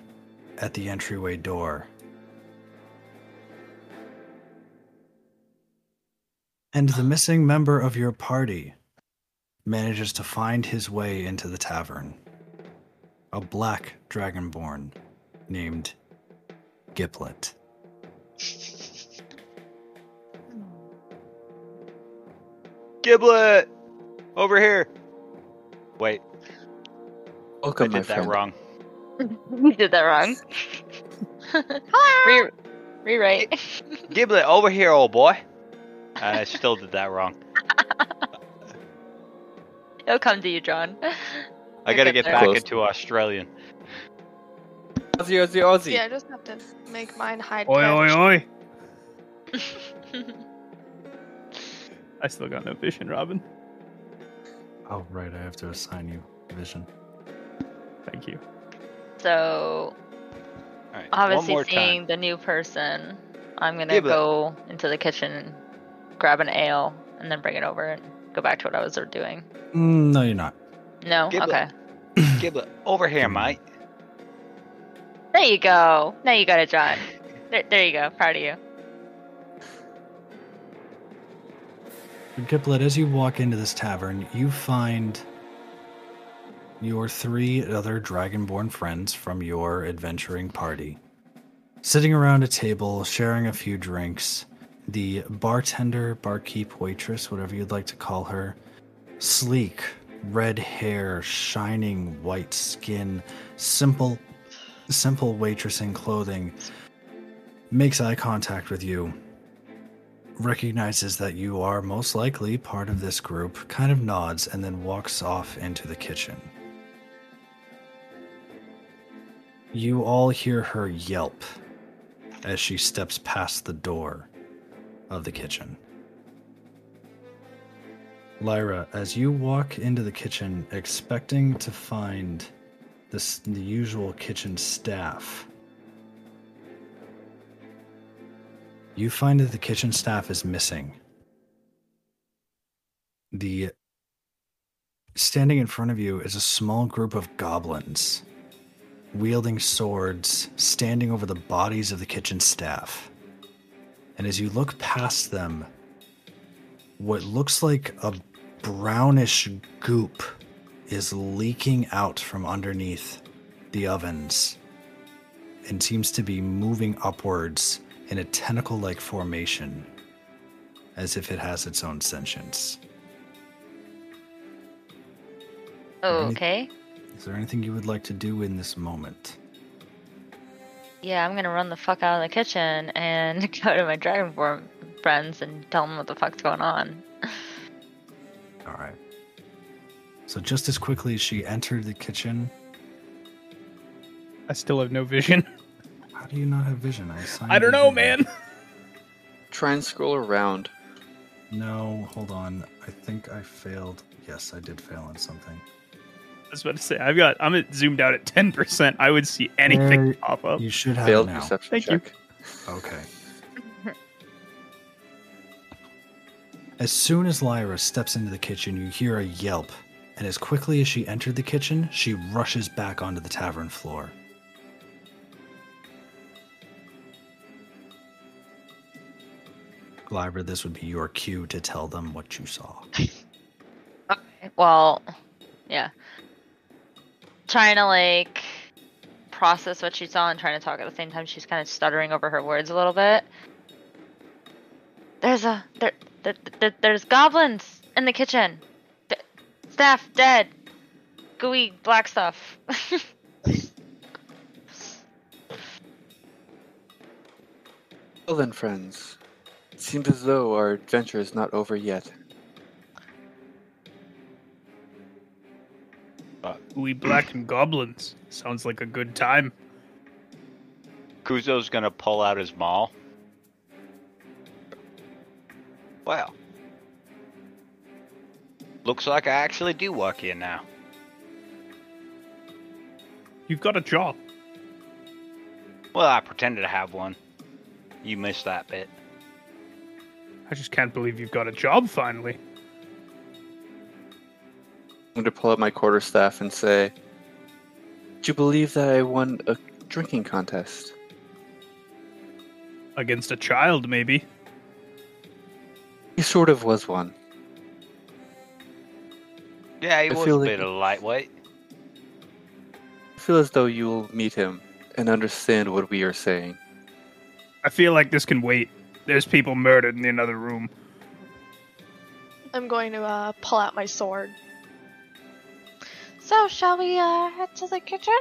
at the entryway door. And the missing member of your party manages to find his way into the tavern. A black dragonborn named Giplet. Giblet! Over here! Wait, I Welcome, my did that friend. wrong. you did that wrong. Re- rewrite. Giblet, over here, old boy. I still did that wrong. It'll come to you, John. I gotta get there. back Close. into Australian. Aussie, Aussie, Aussie. Yeah, I just have to make mine hide. Oi, oi, oi. I still got no vision, Robin. Oh, right, I have to assign you vision. Thank you. so Alright, obviously seeing time. the new person, I'm gonna Yeah, but- go into the kitchen, grab an ale, and then bring it over and go back to what I was doing. Mm, no, you're not. No, Give it- okay. Giblet, over here, mate. There you go. Now you got it, John. There, there you go. Proud of you. Giplet, as you walk into this tavern, you find your three other dragonborn friends from your adventuring party sitting around a table, sharing a few drinks. The bartender, barkeep, waitress, whatever you'd like to call her, sleek, red hair, shining white skin, simple, simple waitressing clothing, makes eye contact with you recognizes that you are most likely part of this group, kind of nods, and then walks off into the kitchen. You all hear her yelp as she steps past the door of the kitchen. Lyra, as you walk into the kitchen expecting to find this, the usual kitchen staff, you find that the kitchen staff is missing. The standing in front of you is a small group of goblins wielding swords, standing over the bodies of the kitchen staff. And as you look past them, what looks like a brownish goop is leaking out from underneath the ovens and seems to be moving upwards in a tentacle like formation as if it has its own sentience. Oh, okay. Is there anything you would like to do in this moment? Yeah, I'm gonna run the fuck out of the kitchen and go to my dragon form friends and tell them what the fuck's going on. All right. So just as quickly as she entered the kitchen, I still have no vision. how do you not have vision? I, assigned I don't know, vision. man. Try and scroll around. No, hold on. I think I failed. Yes, I did fail on something. I was about to say I've got I'm at zoomed out at ten percent. I would see anything Hey, pop up. You should have Failed it now. perception Thank you. Okay. As soon as Lyra steps into the kitchen, you hear a yelp, and as quickly as she entered the kitchen, she rushes back onto the tavern floor. Lyra, this would be your cue to tell them what you saw. Okay. Well, yeah. Trying to like process what she saw and trying to talk at the same time. She's kind of stuttering over her words a little bit. There's a there, there, there there's goblins in the kitchen. D- staff dead. Gooey black stuff. Well then, friends. It seems as though our adventure is not over yet. We black and goblins. Sounds like a good time. Cuso's gonna pull out his maul. Well, looks like I actually do work here now. You've got a job. Well, I pretended to have one. You missed that bit. I just can't believe you've got a job finally. I'm going to pull out my quarterstaff and say, Do you believe that I won a drinking contest? Against a child, maybe. He sort of was one. Yeah, he I was a feel like- bit of a lightweight. I feel as though you'll meet him and understand what we are saying. I feel like this can wait. There's people murdered in the other room. I'm going to uh, pull out my sword. So, shall we uh, head to the kitchen?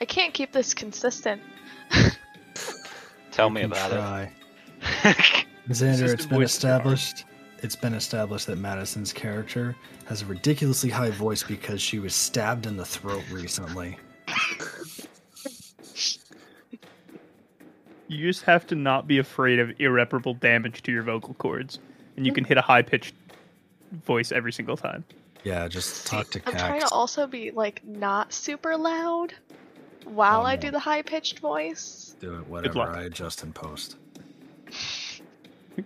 I can't keep this consistent. Tell You me can about try. it. Xander, it's Consistent been voice jar. established. It's been established that Madison's character has a ridiculously high voice because she was stabbed in the throat recently. You just have to not be afraid of irreparable damage to your vocal cords, and you can hit a high pitched voice every single time. Yeah, just talk to I'm trying to also be like not super loud while Oh, I do the high pitched voice. Do it, whatever. I adjust and post.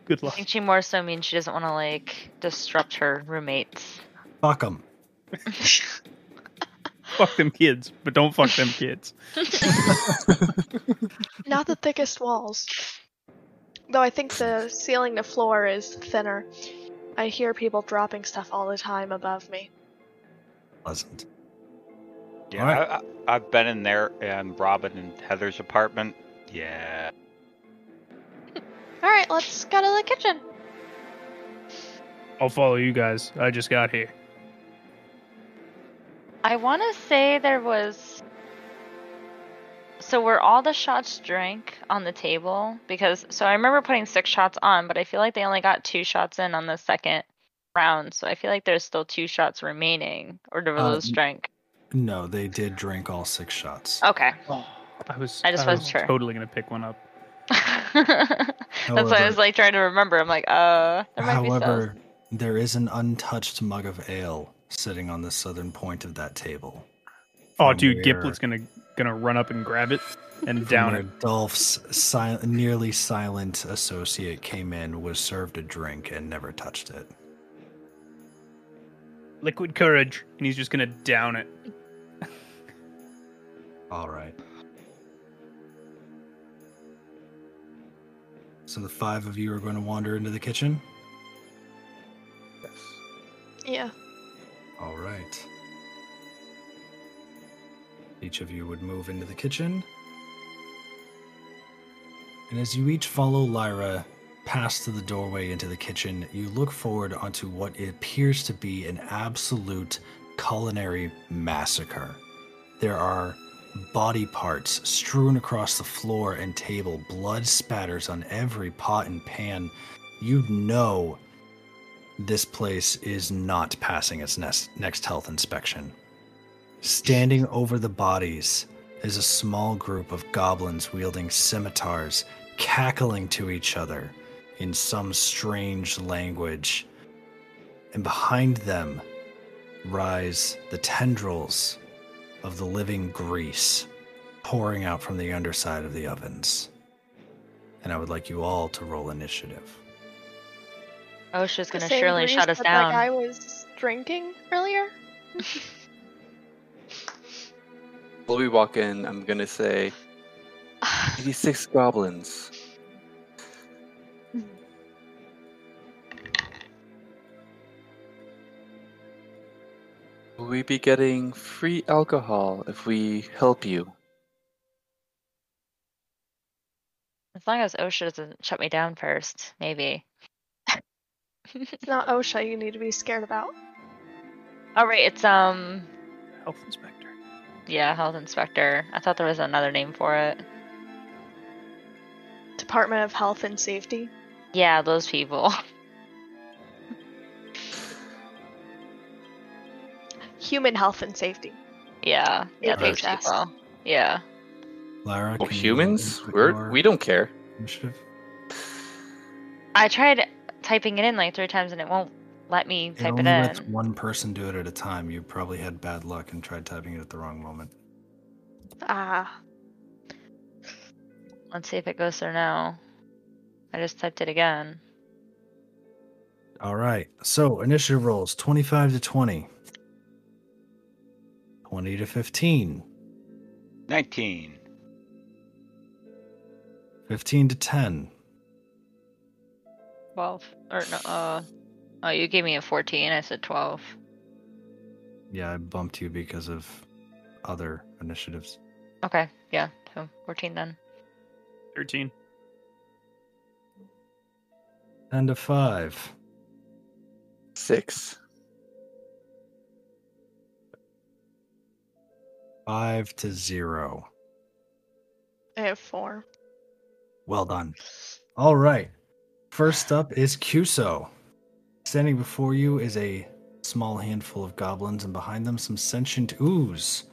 Good luck. I think she more so means she doesn't want to like disrupt her roommates. Fuck them. fuck them kids, but don't fuck them kids. not the thickest walls. Though I think the ceiling to floor is thinner. I hear people dropping stuff all the time above me. Pleasant. Yeah, Alright. I, I, I've been in there and Robin and Heather's apartment. Yeah. Alright, let's go to the kitchen. I'll follow you guys. I just got here. I want to say there was. So were all the shots drank on the table? Because so I remember putting six shots on, but I feel like they only got two shots in on the second round. So I feel like there's still two shots remaining, or were Uh, those drank? No, they did drink all six shots. Okay. I was I just was wasn't sure. totally gonna pick one up. That's why I was like trying to remember. I'm like, uh, there might However, cells. there is an untouched mug of ale sitting on the southern point of that table. Oh, dude, where- Giplet's gonna gonna run up and grab it and down where it. Dolph's sil- nearly silent associate came in, was served a drink, and never touched it. Liquid courage, and he's just gonna down it. All right. So the five of you are going to wander into the kitchen? Yes. Yeah. All right. Each of you would move into the kitchen. And as you each follow Lyra past the doorway into the kitchen, you look forward onto what appears to be an absolute culinary massacre. There are body parts strewn across the floor and table, blood spatters on every pot and pan. You know this place is not passing its next, next health inspection. Standing over the bodies is a small group of goblins wielding scimitars, cackling to each other in some strange language. And behind them rise the tendrils of the living grease pouring out from the underside of the ovens. And I would like you all to roll initiative. OSHA's The gonna same surely grease shut us down. That guy was drinking earlier. While we walk in, I'm gonna say 86 goblins. Will we be getting free alcohol if we help you? As long as OSHA doesn't shut me down first, maybe. It's not OSHA you need to be scared about. All right, it's um, Health inspector. Yeah, health inspector. I thought there was another name for it. Department of Health and Safety. Yeah, those people. Human Health and Safety. yeah, yeah, those HHS. people. Yeah. Lyra, Well, humans? We're we don't care. initiative? I tried typing it in like three times and it won't let me It type only it lets in. one person do it at a time. You probably had bad luck and tried typing it at the wrong moment. Ah. Let's see if it goes through now. I just typed it again. All right. So initiative rolls 25 to 20, 20 to 15, 19. 15 to 10, 12. Or no, uh, oh, you gave me a 14. I said 12. Yeah, I bumped you because of other initiatives. Okay, yeah, so 14 then. Thirteen. And a 5, Six. 5 to 0. I have four. Well done. All right. First up is Cuso. Standing before you is a small handful of goblins, and behind them, some sentient ooze.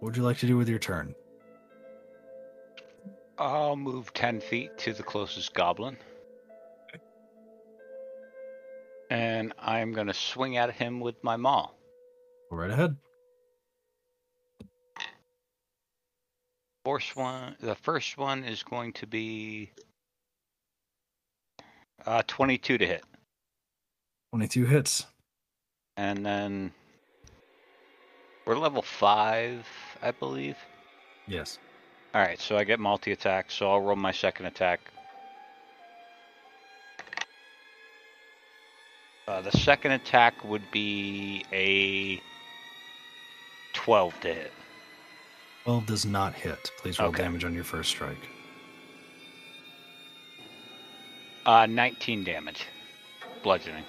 What would you like to do with your turn? I'll move 10 feet to the closest goblin. And I'm going to swing at him with my maul. Go right ahead. First one, the first one is going to be uh, 22 to hit. 22 hits. And then we're level 5, I believe. Yes. All right, so I get multi attack, so I'll roll my second attack. Uh, the second attack would be a 12 to hit. 12 does not hit. Please roll Okay. damage on your first strike. Uh, 19 damage. Bludgeoning.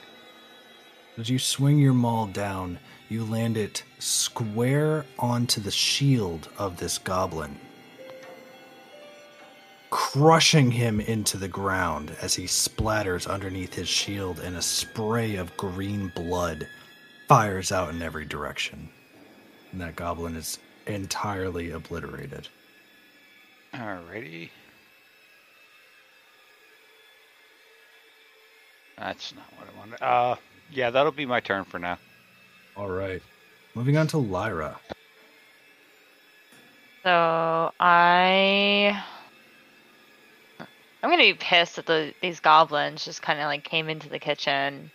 As you swing your maul down, you land it square onto the shield of this goblin, crushing him into the ground as he splatters underneath his shield, and a spray of green blood fires out in every direction. And that goblin is entirely obliterated. Alrighty. That's not what I wanted. Uh, yeah, that'll be my turn for now. All right. Moving on to Lyra. So I. I'm gonna be pissed that the these goblins just kind of like came into the kitchen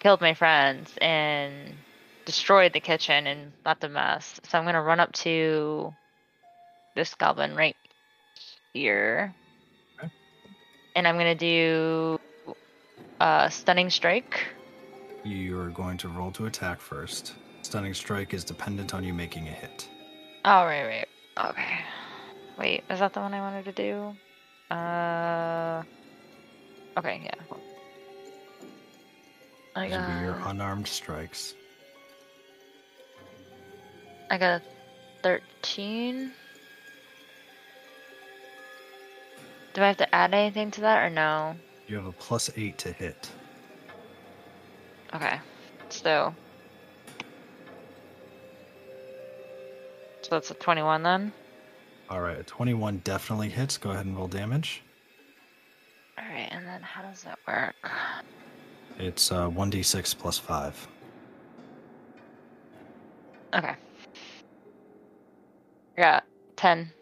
killed my friends and destroyed the kitchen and left a mess. So I'm gonna run up to this goblin right here. Okay. And I'm gonna do uh stunning strike. You're going to roll to attack first. Stunning strike is dependent on you making a hit. Oh right, right. Okay. Wait, is that the one I wanted to do? Uh Okay, yeah. I would your unarmed strikes. I got a thirteen. Do I have to add anything to that or no? You have a plus eight to hit. Okay. So So that's a twenty-one then? All right, a 21 definitely hits. Go ahead and roll damage. Alright, and then how does that work? It's uh, 1d6 plus 5. Okay. I got ten.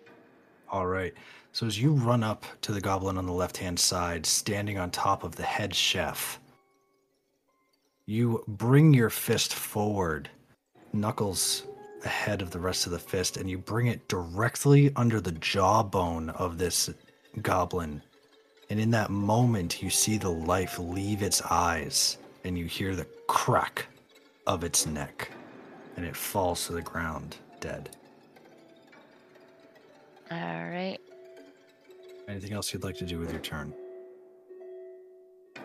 All right. So as you run up to the goblin on the left hand side, standing on top of the head chef, you bring your fist forward, knuckles ahead of the rest of the fist, and you bring it directly under the jawbone of this goblin. And in that moment, you see the life leave its eyes, and you hear the crack of its neck, and it falls to the ground dead. Alright. Anything else you'd like to do with your turn? To...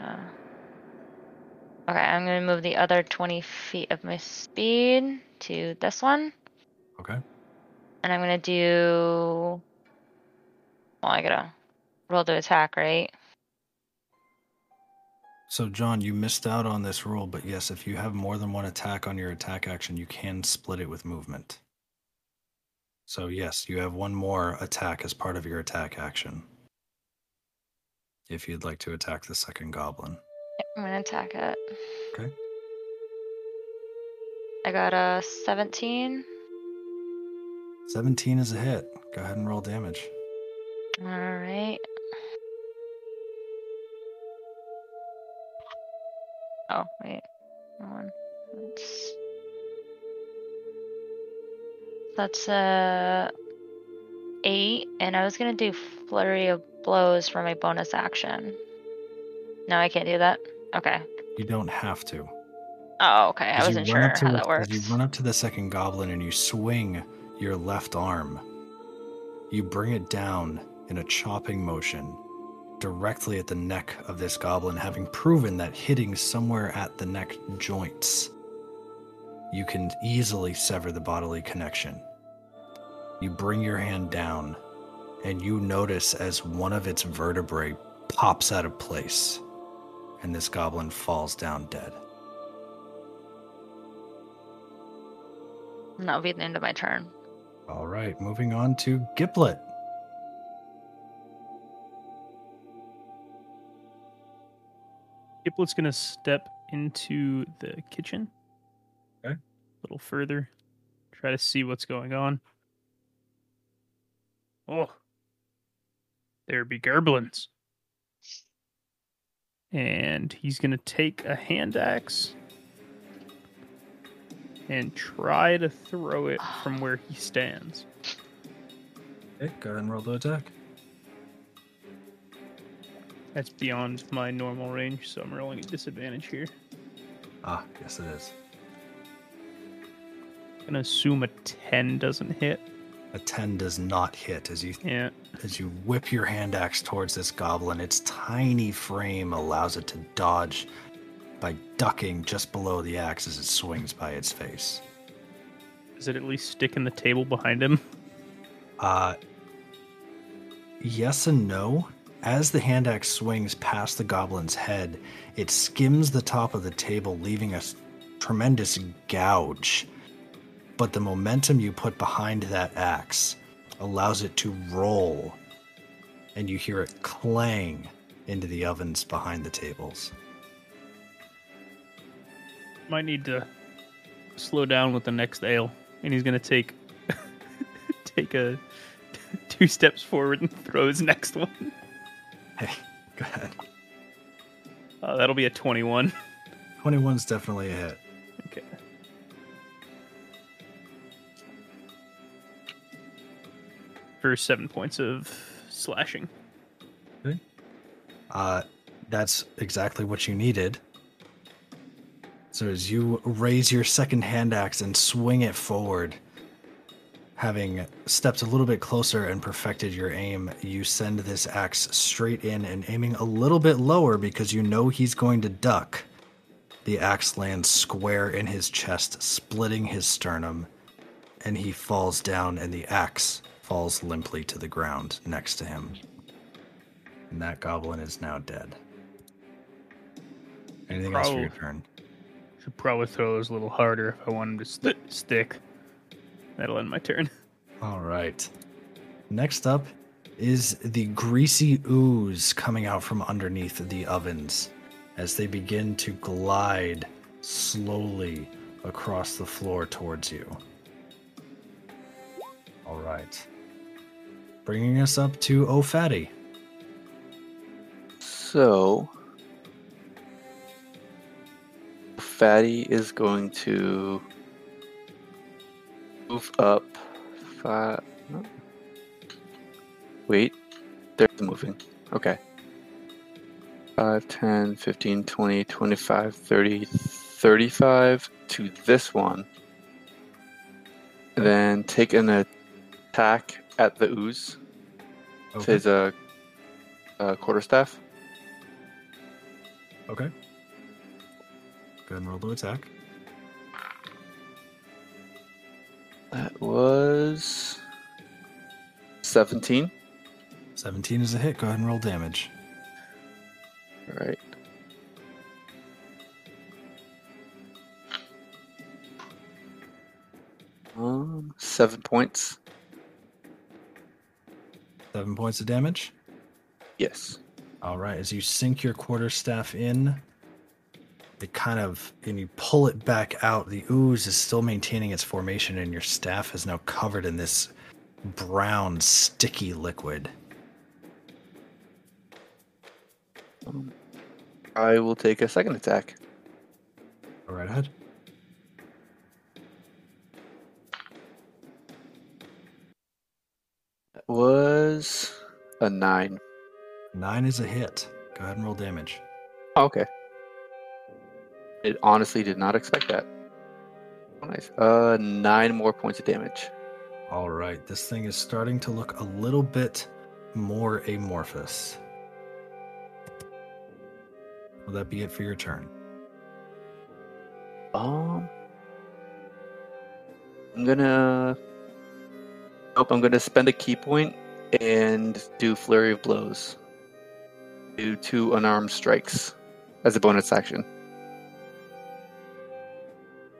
Uh, okay, I'm gonna move the other 20 feet of my speed to this one. Okay. And I'm gonna do. Well, I gotta roll to attack, right? So, John, you missed out on this rule, but yes, if you have more than one attack on your attack action, you can split it with movement. So, yes, you have one more attack as part of your attack action. If you'd like to attack the second goblin. I'm gonna attack it. Okay. I got a 17. 17 is a hit. Go ahead and roll damage. Alright. Oh, wait. Hold on. That's. Uh eight, and I was gonna do flurry of blows for my bonus action. No, I can't do that. Okay. You don't have to. Oh, okay. I wasn't sure how the- that works. You run up to the second goblin and you swing your left arm, you bring it down in a chopping motion directly at the neck of this goblin, having proven that hitting somewhere at the neck joints, you can easily sever the bodily connection. You bring your hand down and you notice as one of its vertebrae pops out of place and this goblin falls down dead. And that'll be the end of my turn. All right, moving on to Giplet. Giplet's gonna step into the kitchen. Little further. Try to see what's going on. Oh. There be gerblins. And he's gonna take a hand axe and try to throw it from where he stands. Okay, go ahead and roll the attack. That's beyond my normal range, so I'm rolling a disadvantage here. Ah, yes, it is. Gonna assume a 10 doesn't hit. A 10 does not hit as you Yeah. as you whip your hand axe towards this goblin. Its tiny frame allows it to dodge by ducking just below the axe as it swings by its face. Does it at least stick in the table behind him? Uh, yes and no. As the hand axe swings past the goblin's head, it skims the top of the table, leaving a tremendous gouge. But the momentum you put behind that axe allows it to roll, and you hear it clang into the ovens behind the tables. Might need to slow down with the next ale. And he's gonna take take a two steps forward and throw his next one. Hey, go ahead. Uh, that'll be a 21. 21's definitely a hit. For seven points of slashing. Uh, that's exactly what you needed. So as you raise your second hand axe and swing it forward, having stepped a little bit closer and perfected your aim, you send this axe straight in and aiming a little bit lower because you know he's going to duck. The axe lands square in his chest, splitting his sternum, and he falls down, and the axe falls limply to the ground next to him. And that goblin is now dead. Anything else for your turn? Should probably throw those a little harder if I want him to st- stick. That'll end my turn. All right. Next up is the greasy ooze coming out from underneath the ovens as they begin to glide slowly across the floor towards you. All right. Bringing us up to O'Fatty. So, Fatty is going to move up five. Wait, they're moving. Okay. 5, 10, 15, 20, 25, 30, 35 to this one. And then take an attack at the ooze. Okay. His uh, uh, quarterstaff. okay. Go ahead and roll to attack. That was 17. 17 is a hit. Go ahead and roll damage. All right. Um, seven points. Seven points of damage. Yes. All right, as you sink your quarterstaff in, it kind of, and you pull it back out. The ooze is still maintaining its formation, and your staff is now covered in this brown, sticky liquid. Um, I will take a second attack. Go right ahead. Was a nine. Nine is a hit. Go ahead and roll damage. Oh, okay. It honestly did not expect that. Oh, Nice. Uh, nine more points of damage. All right, this thing is starting to look a little bit more amorphous. Will that be it for your turn? Um, I'm gonna. Nope, I'm gonna spend a ki point and do flurry of blows. Do two unarmed strikes as a bonus action.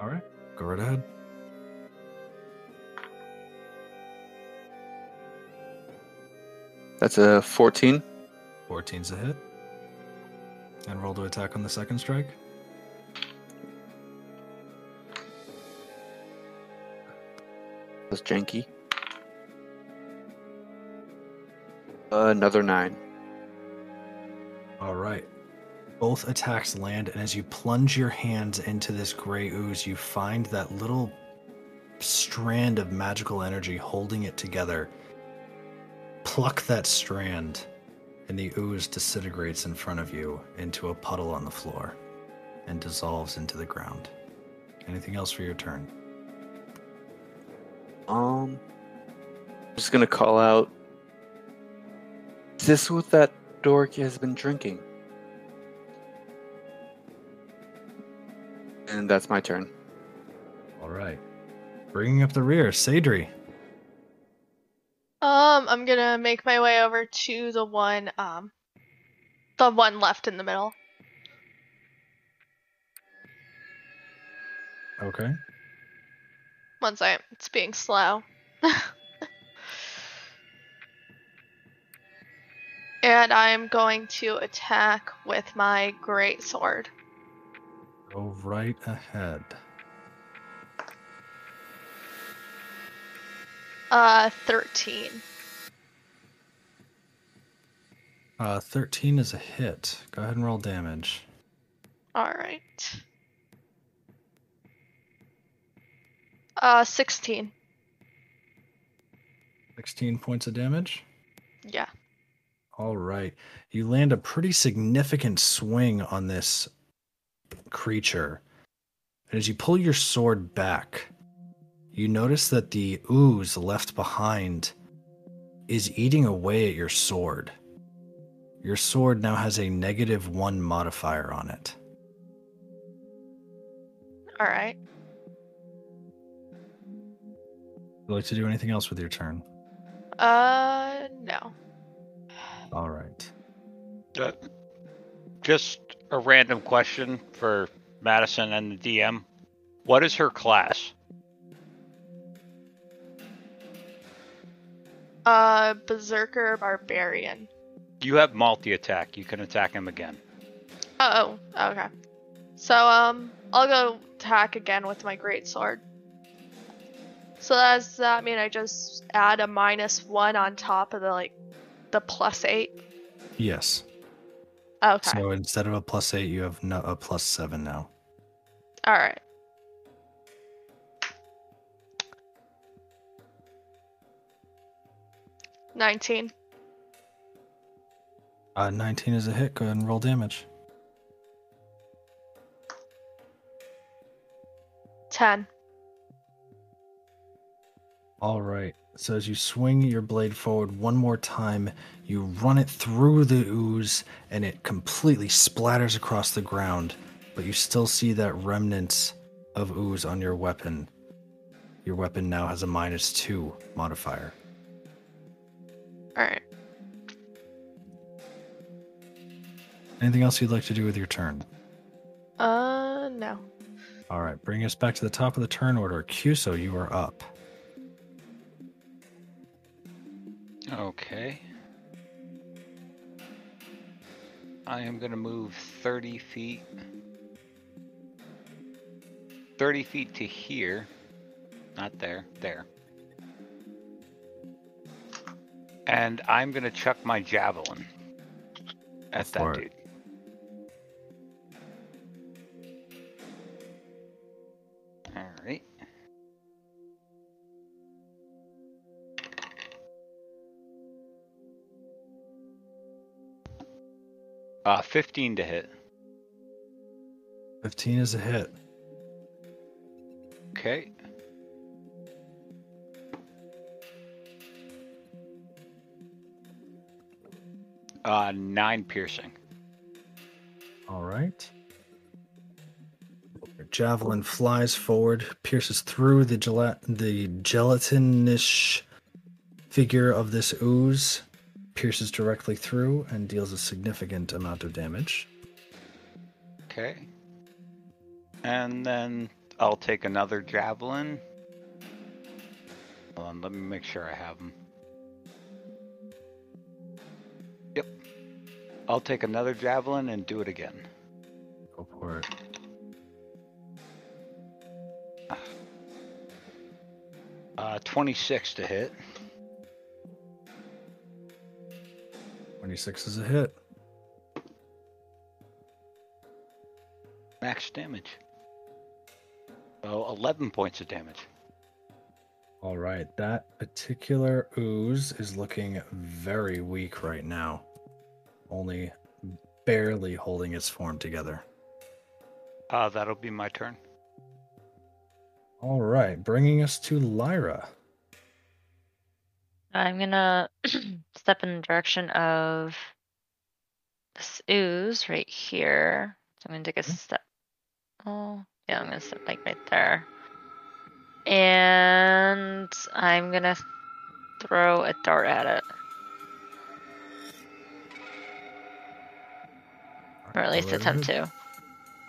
All right, go right ahead. That's a 14. 14's a hit. And roll to attack on the second strike. That's janky. Another nine. All right. Both attacks land, and as you plunge your hands into this gray ooze, you find that little strand of magical energy holding it together. Pluck that strand, and the ooze disintegrates in front of you into a puddle on the floor and dissolves into the ground. Anything else for your turn? Um, I'm just gonna call out. Is this what that dork has been drinking? And that's my turn. All right. Bringing up the rear, Sadri. Um, I'm gonna make my way over to the one, um, the one left in the middle. Okay. One second, it's being slow. And I'm going to attack with my great sword. Go right ahead. Uh, 13. Uh, 13 is a hit. Go ahead and roll damage. All right. Uh, 16. 16 points of damage? Yeah. All right. You land a pretty significant swing on this creature. And as you pull your sword back, you notice that the ooze left behind is eating away at your sword. Your sword now has a negative one modifier on it. All right. Would you like to do anything else with your turn? Uh, no. All right. Uh, just a random question for Madison and the DM. What is her class? Uh, Berserker Barbarian. You have multi attack. You can attack him again. Oh, okay. So, um, I'll go attack again with my great sword. So does that mean I just add a minus one on top of the like the plus eight? Yes. Okay. So instead of a plus eight, you have no, a plus seven now. All right. Nineteen. Uh, 19 is a hit. Go ahead and roll damage. Ten. All right. So as you swing your blade forward one more time, you run it through the ooze and it completely splatters across the ground, but you still see that remnants of ooze on your weapon. Your weapon now has a minus two modifier. All right. Anything else you'd like to do with your turn? Uh, no. All right, bring us back to the top of the turn order. Cuso, you are up. Okay. I am going to move 30 feet. 30 feet to here. Not there, there. And I'm going to chuck my javelin at for that dude. All right. Uh, 15 to hit. 15 is a hit. Okay. Uh, nine piercing. All right. Your javelin flies forward, pierces through the gela- the gelatinish figure of this ooze, pierces directly through, and deals a significant amount of damage. Okay. And then I'll take another javelin. Hold on, let me make sure I have them. Yep. I'll take another javelin and do it again. Go for it. Uh, 26 to hit. 26 is a hit. Max damage. So 11 points of damage. All right, that particular ooze is looking very weak right now. Only barely holding its form together. Uh, that'll be my turn. All right, bringing us to Lyra. I'm gonna step in the direction of this ooze right here. So I'm gonna take a mm-hmm. step. Oh, yeah, I'm gonna step like right there. And I'm gonna throw a dart at it. Or at least attempt to.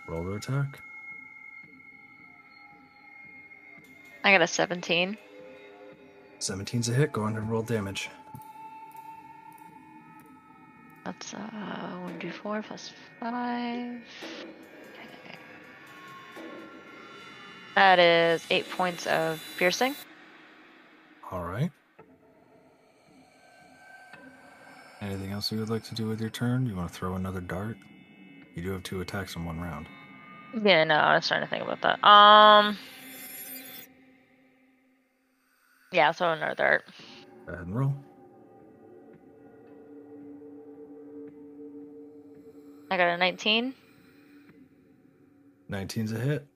Roll to attack. I got a 17. 17's a hit. Go on and roll damage. That's uh 1d4 plus 5. Okay. That is 8 points of piercing. All right. Anything else you would like to do with your turn? You want to throw another dart? You do have two attacks in one round. Yeah, no, I was trying to think about that. Um, Yeah, throw another dart. Go ahead and roll. I got a 19. 19's a hit.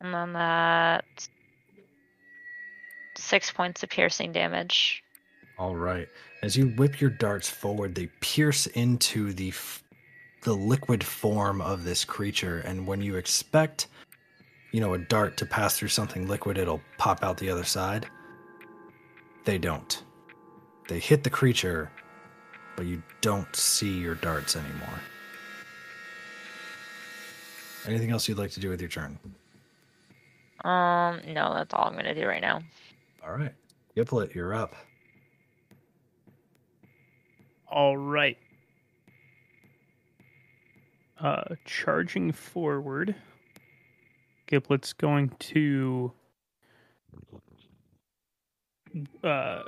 And then that six points of piercing damage. All right. As you whip your darts forward, they pierce into the f- the liquid form of this creature, and when you expect, you know, a dart to pass through something liquid, it'll pop out the other side. They don't. They hit the creature, but you don't see your darts anymore. Anything else you'd like to do with your turn? Um, no, that's all I'm gonna do right now. All right. Giplet, you're up. All right. Uh, charging forward. Giplet's going to uh,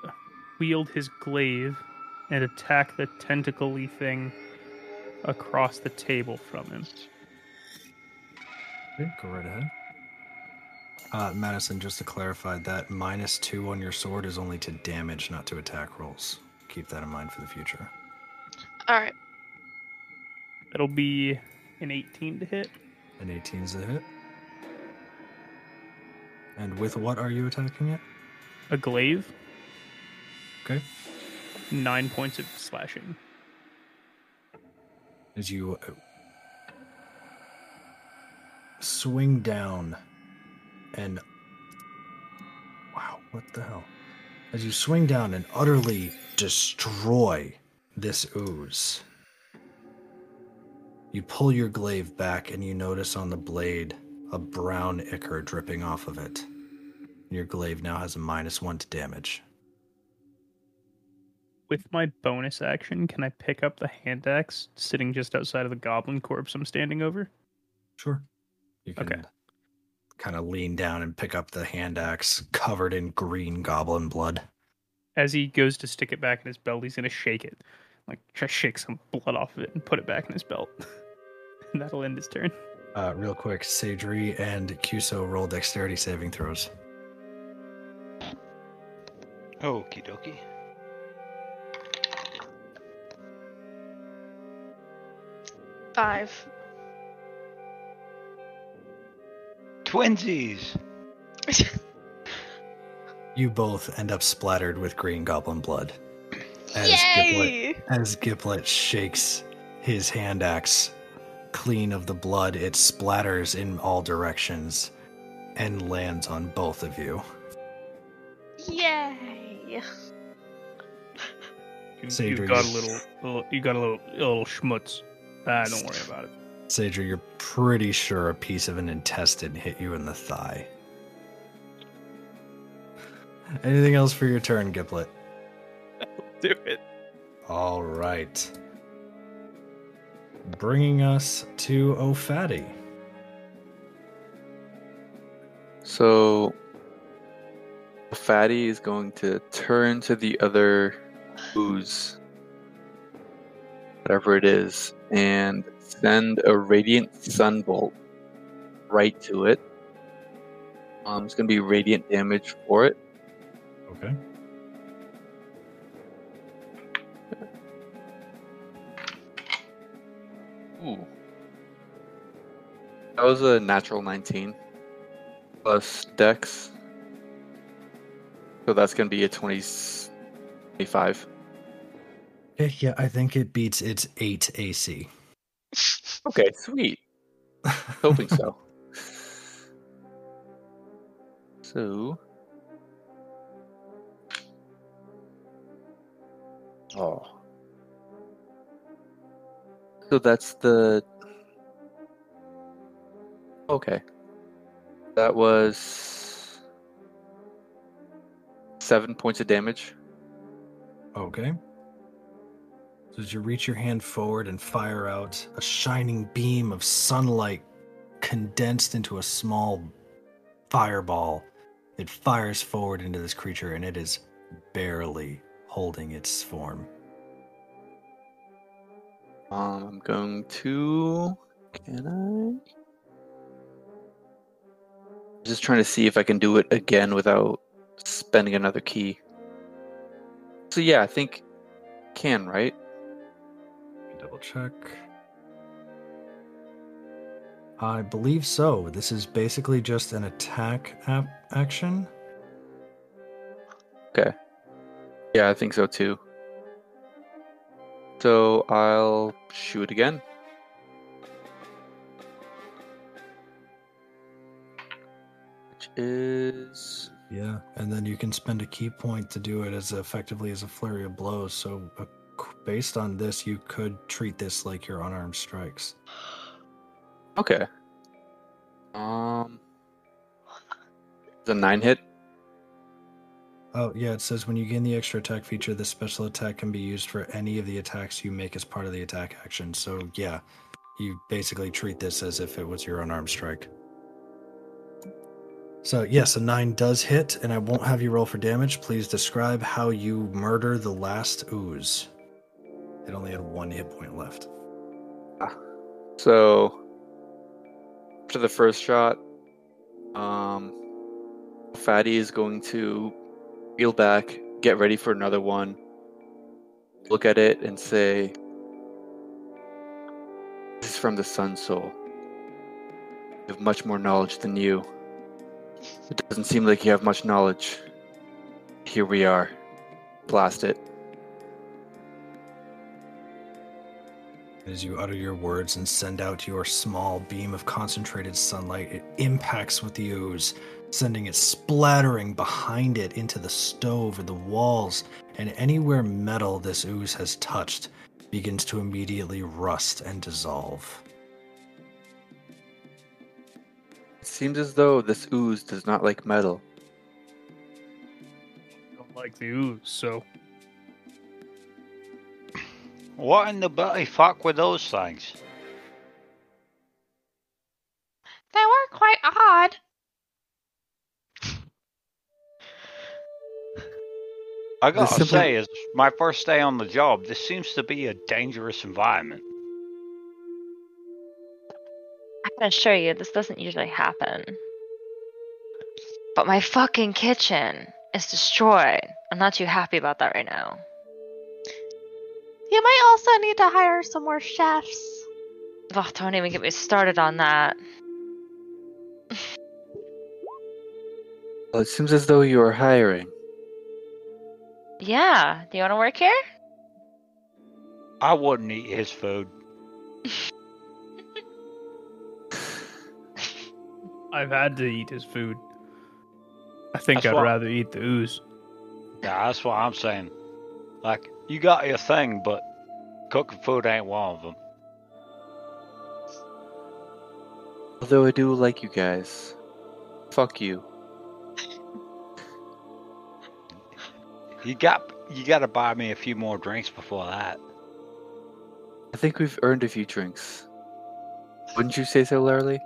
wield his glaive and attack the tentacly thing across the table from him. Okay, go right ahead. Uh, Madison, just to clarify, that minus two on your sword is only to damage, not to attack rolls. Keep that in mind for the future. All right. That'll be an 18 to hit. An 18's a hit. And with what are you attacking it? A glaive, Okay. nine points of slashing. As you uh, swing down and. Wow, what the hell? As you swing down and utterly destroy this ooze, you pull your glaive back and you notice on the blade a brown ichor dripping off of it. Your glaive now has a minus one to damage. With my bonus action, can I pick up the hand axe sitting just outside of the goblin corpse I'm standing over? Sure. You can Okay. kind of lean down and pick up the hand axe covered in green goblin blood. As he goes to stick it back in his belt, he's gonna shake it, like try to shake some blood off of it and put it back in his belt. and that'll end his turn. Uh, real quick, Sadri and Cuso roll dexterity saving throws. Okie dokie. Five. Twinsies. You both end up splattered with green goblin blood. As Giplet, Yay! as Giplet shakes his hand axe clean of the blood, it splatters in all directions and lands on both of you. Yay! You, Sadri, you got a little, little, you got a little, little schmutz. Ah, don't worry about it. Sadri, you're pretty sure a piece of an intestine hit you in the thigh. Anything else for your turn, Giplet? Do it. All right. Bringing us to O'Fatty. So, Fatty is going to turn to the other ooze, whatever it is, and send a radiant sunbolt right to it. Um, it's going to be radiant damage for it. Okay. Ooh. That was a natural 19 plus dex. So that's going to be a 20, 25. Okay, yeah, I think it beats its 8 AC. Okay, sweet. Hoping so. So. Oh. So that's the. Okay. That was. Seven points of damage. Okay. So as you reach your hand forward and fire out, a shining beam of sunlight condensed into a small fireball. It fires forward into this creature and it is barely holding its form. Um, I'm going to. Can I? Just trying to see if I can do it again without spending another ki. So yeah, I think can, right? Double check. I believe so. This is basically just an attack ap- action. Okay. Yeah, I think so too. So I'll shoot again. Which is Yeah, and then you can spend a ki point to do it as effectively as a flurry of blows. So, uh, based on this, you could treat this like your unarmed strikes. okay. Um, The nine hit. Oh, yeah, it says when you gain the extra attack feature, this special attack can be used for any of the attacks you make as part of the attack action. So, yeah, you basically treat this as if it was your unarmed strike. So, yes, a 9 does hit, and I won't have you roll for damage. Please describe how you murder the last ooze. It only had one hit point left. So after the first shot, um, Fatty is going to reel back, get ready for another one, look at it, and say, "This is from the Sun Soul. You have much more knowledge than you. It doesn't seem like you have much knowledge. Here we are. Blast it." As you utter your words and send out your small beam of concentrated sunlight, it impacts with the ooze, sending it splattering behind it into the stove or the walls, and anywhere metal this ooze has touched begins to immediately rust and dissolve. It seems as though this ooze does not like metal. I Don't like the ooze, so What in the bloody fuck were those things? They were quite odd. I gotta simply- say, is my first day on the job. This seems to be a dangerous environment. I can assure you, this doesn't usually happen. But my fucking kitchen is destroyed. I'm not too happy about that right now. You might also need to hire some more chefs. Ugh, don't even get me started on that. Well, it seems as though you are hiring. Yeah, do you want to work here? I wouldn't eat his food. I've had to eat his food. I think That's I'd what- rather eat the ooze. Yeah, that's what I'm saying. Like, you got your thing, but cooking food ain't one of them. Although I do like you guys. Fuck you. You got you got to buy me a few more drinks before that. I think we've earned a few drinks. Wouldn't you say so, Larry?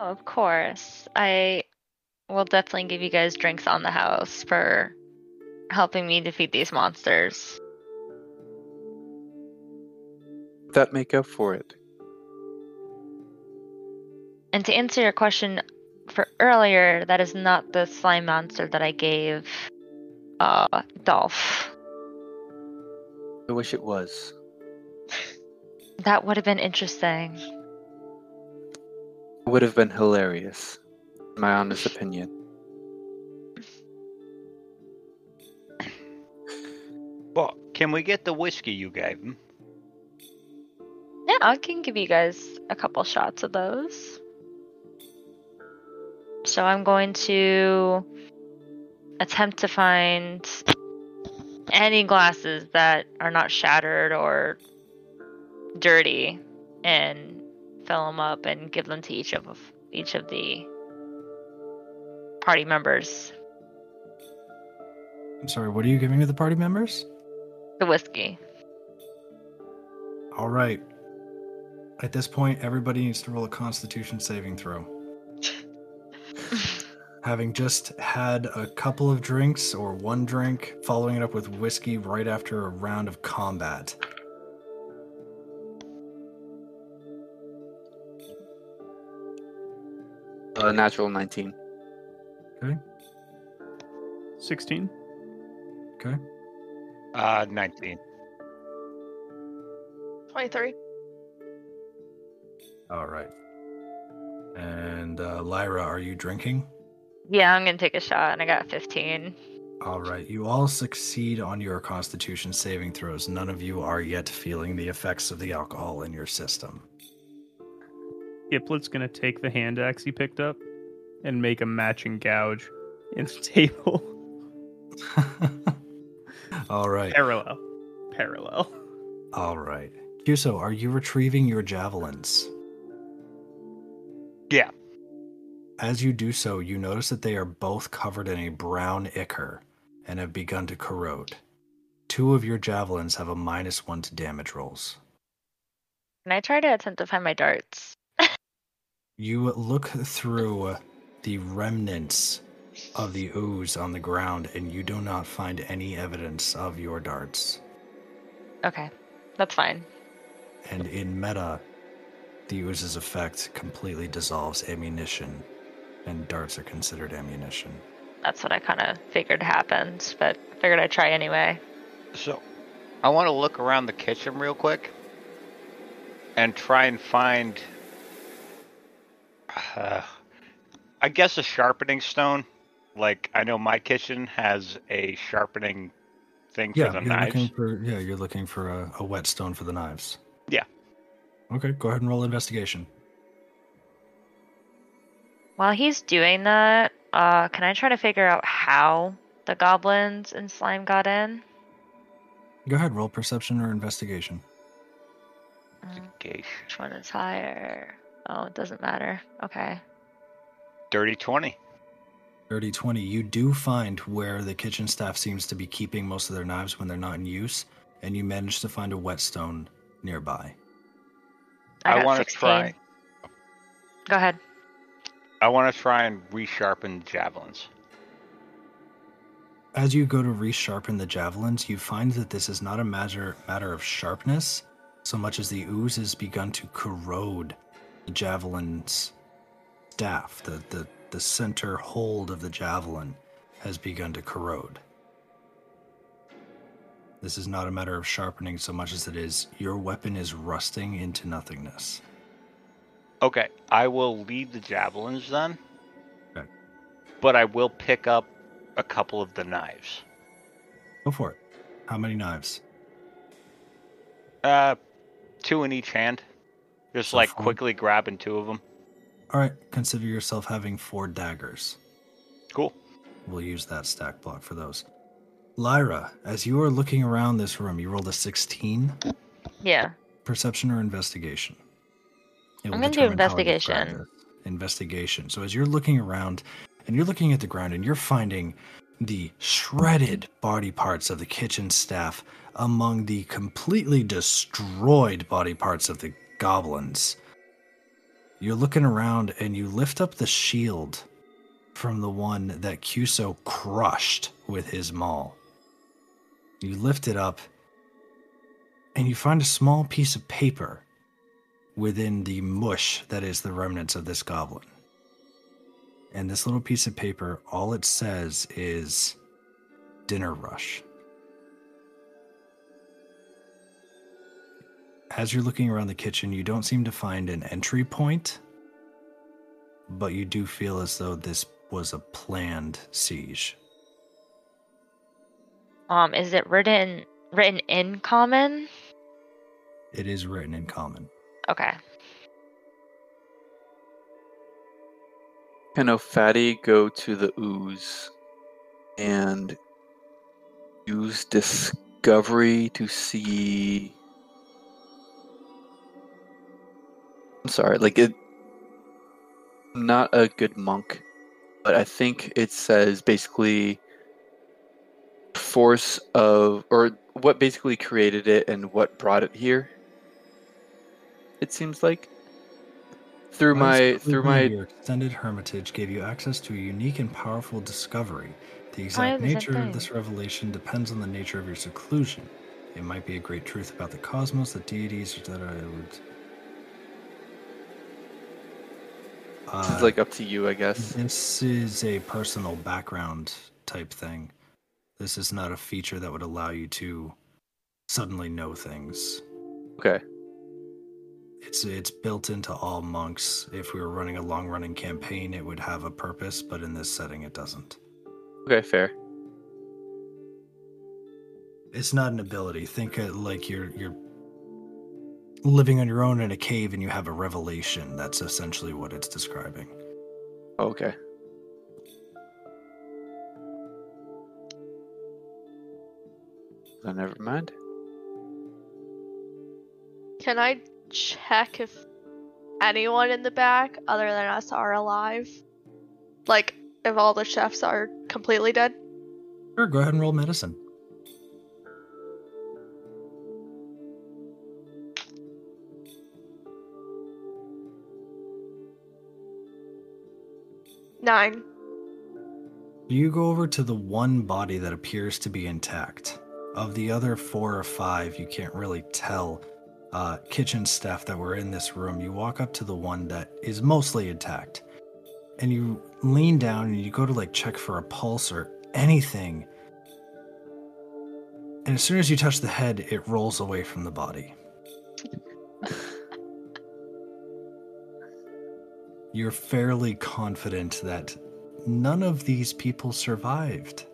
Oh, of course. I will definitely give you guys drinks on the house for helping me defeat these monsters. That make up for it. And to answer your question for earlier, that is not the slime monster that I gave uh Dolph. I wish it was. That would have been interesting. It would have been hilarious. in My honest opinion. But can we get the whiskey you gave him? Yeah, I can give you guys a couple shots of those. So I'm going to attempt to find any glasses that are not shattered or dirty and fill them up and give them to each of each of the party members. I'm sorry, what are you giving to the party members? The whiskey. All right. At this point, everybody needs to roll a constitution saving throw. Having just had a couple of drinks or one drink, following it up with whiskey right after a round of combat. A natural 19. Okay. Sixteen. Okay. Uh, 19. 23. All right. And uh, Lyra, are you drinking? Yeah, I'm gonna take a shot, and I got 15. All right. You all succeed on your Constitution saving throws. None of you are yet feeling the effects of the alcohol in your system. Giplet's gonna take the hand axe he picked up and make a matching gouge in the table. all right. Parallel. Parallel. All right. Cuso, are you retrieving your javelins? Yeah. As you do so, you notice that they are both covered in a brown ichor and have begun to corrode. Two of your javelins have a minus one to damage rolls. Can I try to attempt to find my darts? You look through the remnants of the ooze on the ground and you do not find any evidence of your darts. Okay, that's fine. And in meta, the ooze's effect completely dissolves ammunition, and darts are considered ammunition. That's what I kind of figured happened, but figured I'd try anyway. So, I want to look around the kitchen real quick and try and find, uh, I guess, a sharpening stone. Like, I know my kitchen has a sharpening thing Yeah, for the you're knives. looking for yeah, you're looking for a, a whetstone for the knives. Yeah. Okay, go ahead and roll investigation. While he's doing that, uh, can I try to figure out how the goblins and slime got in? Go ahead, roll perception or investigation. Investigation. Which one is higher? Oh, it doesn't matter. Okay. Dirty 20. Dirty 20, you do find where the kitchen staff seems to be keeping most of their knives when they're not in use, and you manage to find a whetstone nearby. I, I wanna try. Go ahead. I want to try and resharpen javelins. As you go to resharpen the javelins, you find that this is not a matter matter of sharpness, so much as the ooze has begun to corrode the javelin's staff. The, the, the center hold of the javelin has begun to corrode. This is not a matter of sharpening so much as it is your weapon is rusting into nothingness. Okay, I will leave the javelins then. Okay. But I will pick up a couple of the knives. Go for it. How many knives? Uh, two in each hand. Just So like four. quickly grabbing two of them. All right, consider yourself having four daggers. Cool. We'll use that stat block for those. Lyra, as you are looking around this room, you rolled a 16 Yeah. perception or investigation. I'm do how I describe investigation. Investigation. So as you're looking around and you're looking at the ground and you're finding the shredded body parts of the kitchen staff among the completely destroyed body parts of the goblins. You're looking around and you lift up the shield from the one that Cuso crushed with his maul. You lift it up and you find a small piece of paper within the mush that is the remnants of this goblin. And this little piece of paper, all it says is dinner rush. As you're looking around the kitchen, you don't seem to find an entry point, but you do feel as though this was a planned siege. Um, is it written written in common? It is written in common. Okay. Can Fatty go to the ooze and use discovery to see? I'm sorry, like it. I'm not a good monk, but I think it says basically force of or what basically created it and what brought it here. It seems like through my through my your extended hermitage gave you access to a unique and powerful discovery. The exact nature of this revelation depends on the nature of your seclusion. It might be a great truth about the cosmos, the deities, etc. It would. This Uh, is like up to you, I guess. This is a personal background type thing. This is not a feature that would allow you to suddenly know things. Okay. It's it's built into all monks. If we were running a long running campaign, it would have a purpose, but in this setting, it doesn't. Okay, fair. It's not an ability. Think it like you're you're living on your own in a cave and you have a revelation. That's essentially what it's describing. Okay. Oh, never mind. Can I check if anyone in the back other than us are alive? Like, if all the chefs are completely dead? Sure, go ahead and roll medicine. Nine. You go over to the one body that appears to be intact. Of the other four or five, you can't really tell. Uh, kitchen staff that were in this room, you walk up to the one that is mostly intact, and you lean down and you go to like check for a pulse or anything. And as soon as you touch the head, it rolls away from the body. You're fairly confident that none of these people survived.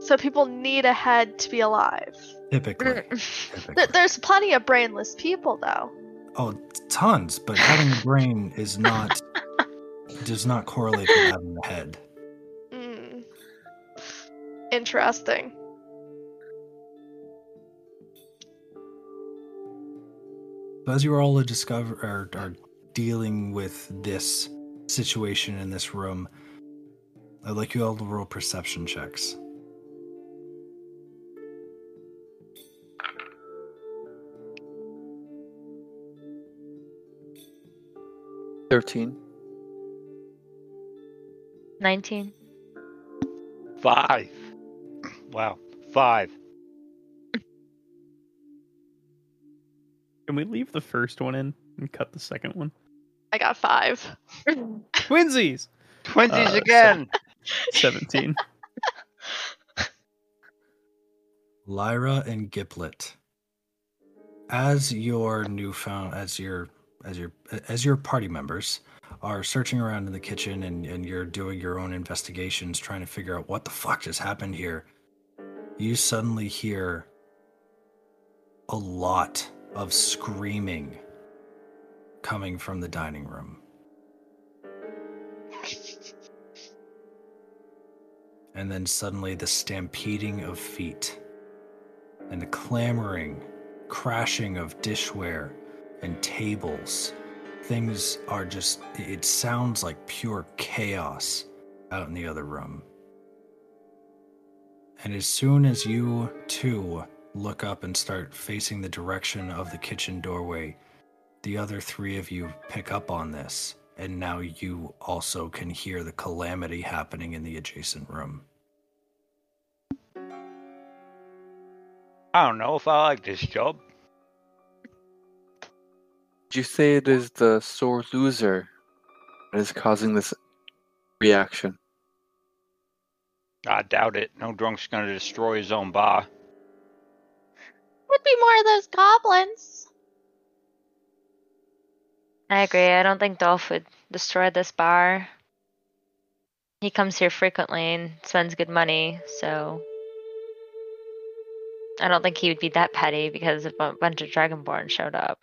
So people need a head to be alive. Typically. Typically. There's plenty of brainless people, though. Oh, tons, but having a brain is not does not correlate with having a head. Mm. Interesting. So as you are all discover are, are dealing with this situation in this room, I'd like you all to roll perception checks. Thirteen. 19. Five. Wow. Five. Can we leave the first one in and cut the second one? I got five. Twinsies! Twinsies Uh, again. 17. Lyra and Giplet. As your newfound as your as your as your party members are searching around in the kitchen and, and you're doing your own investigations trying to figure out what the fuck just happened here, you suddenly hear a lot of screaming coming from the dining room. And then suddenly the stampeding of feet and the clamoring, crashing of dishware and tables. Things are just, it sounds like pure chaos out in the other room. And as soon as you two look up and start facing the direction of the kitchen doorway, the other three of you pick up on this. And now you also can hear the calamity happening in the adjacent room. I don't know if I like this job. Did you say it is the sore loser that is causing this reaction? I doubt it. No drunk's gonna destroy his own bar. Would be more of those goblins. I agree. I don't think Dolph would destroy this bar. He comes here frequently and spends good money, so I don't think he would be that petty because a bunch of Dragonborn showed up.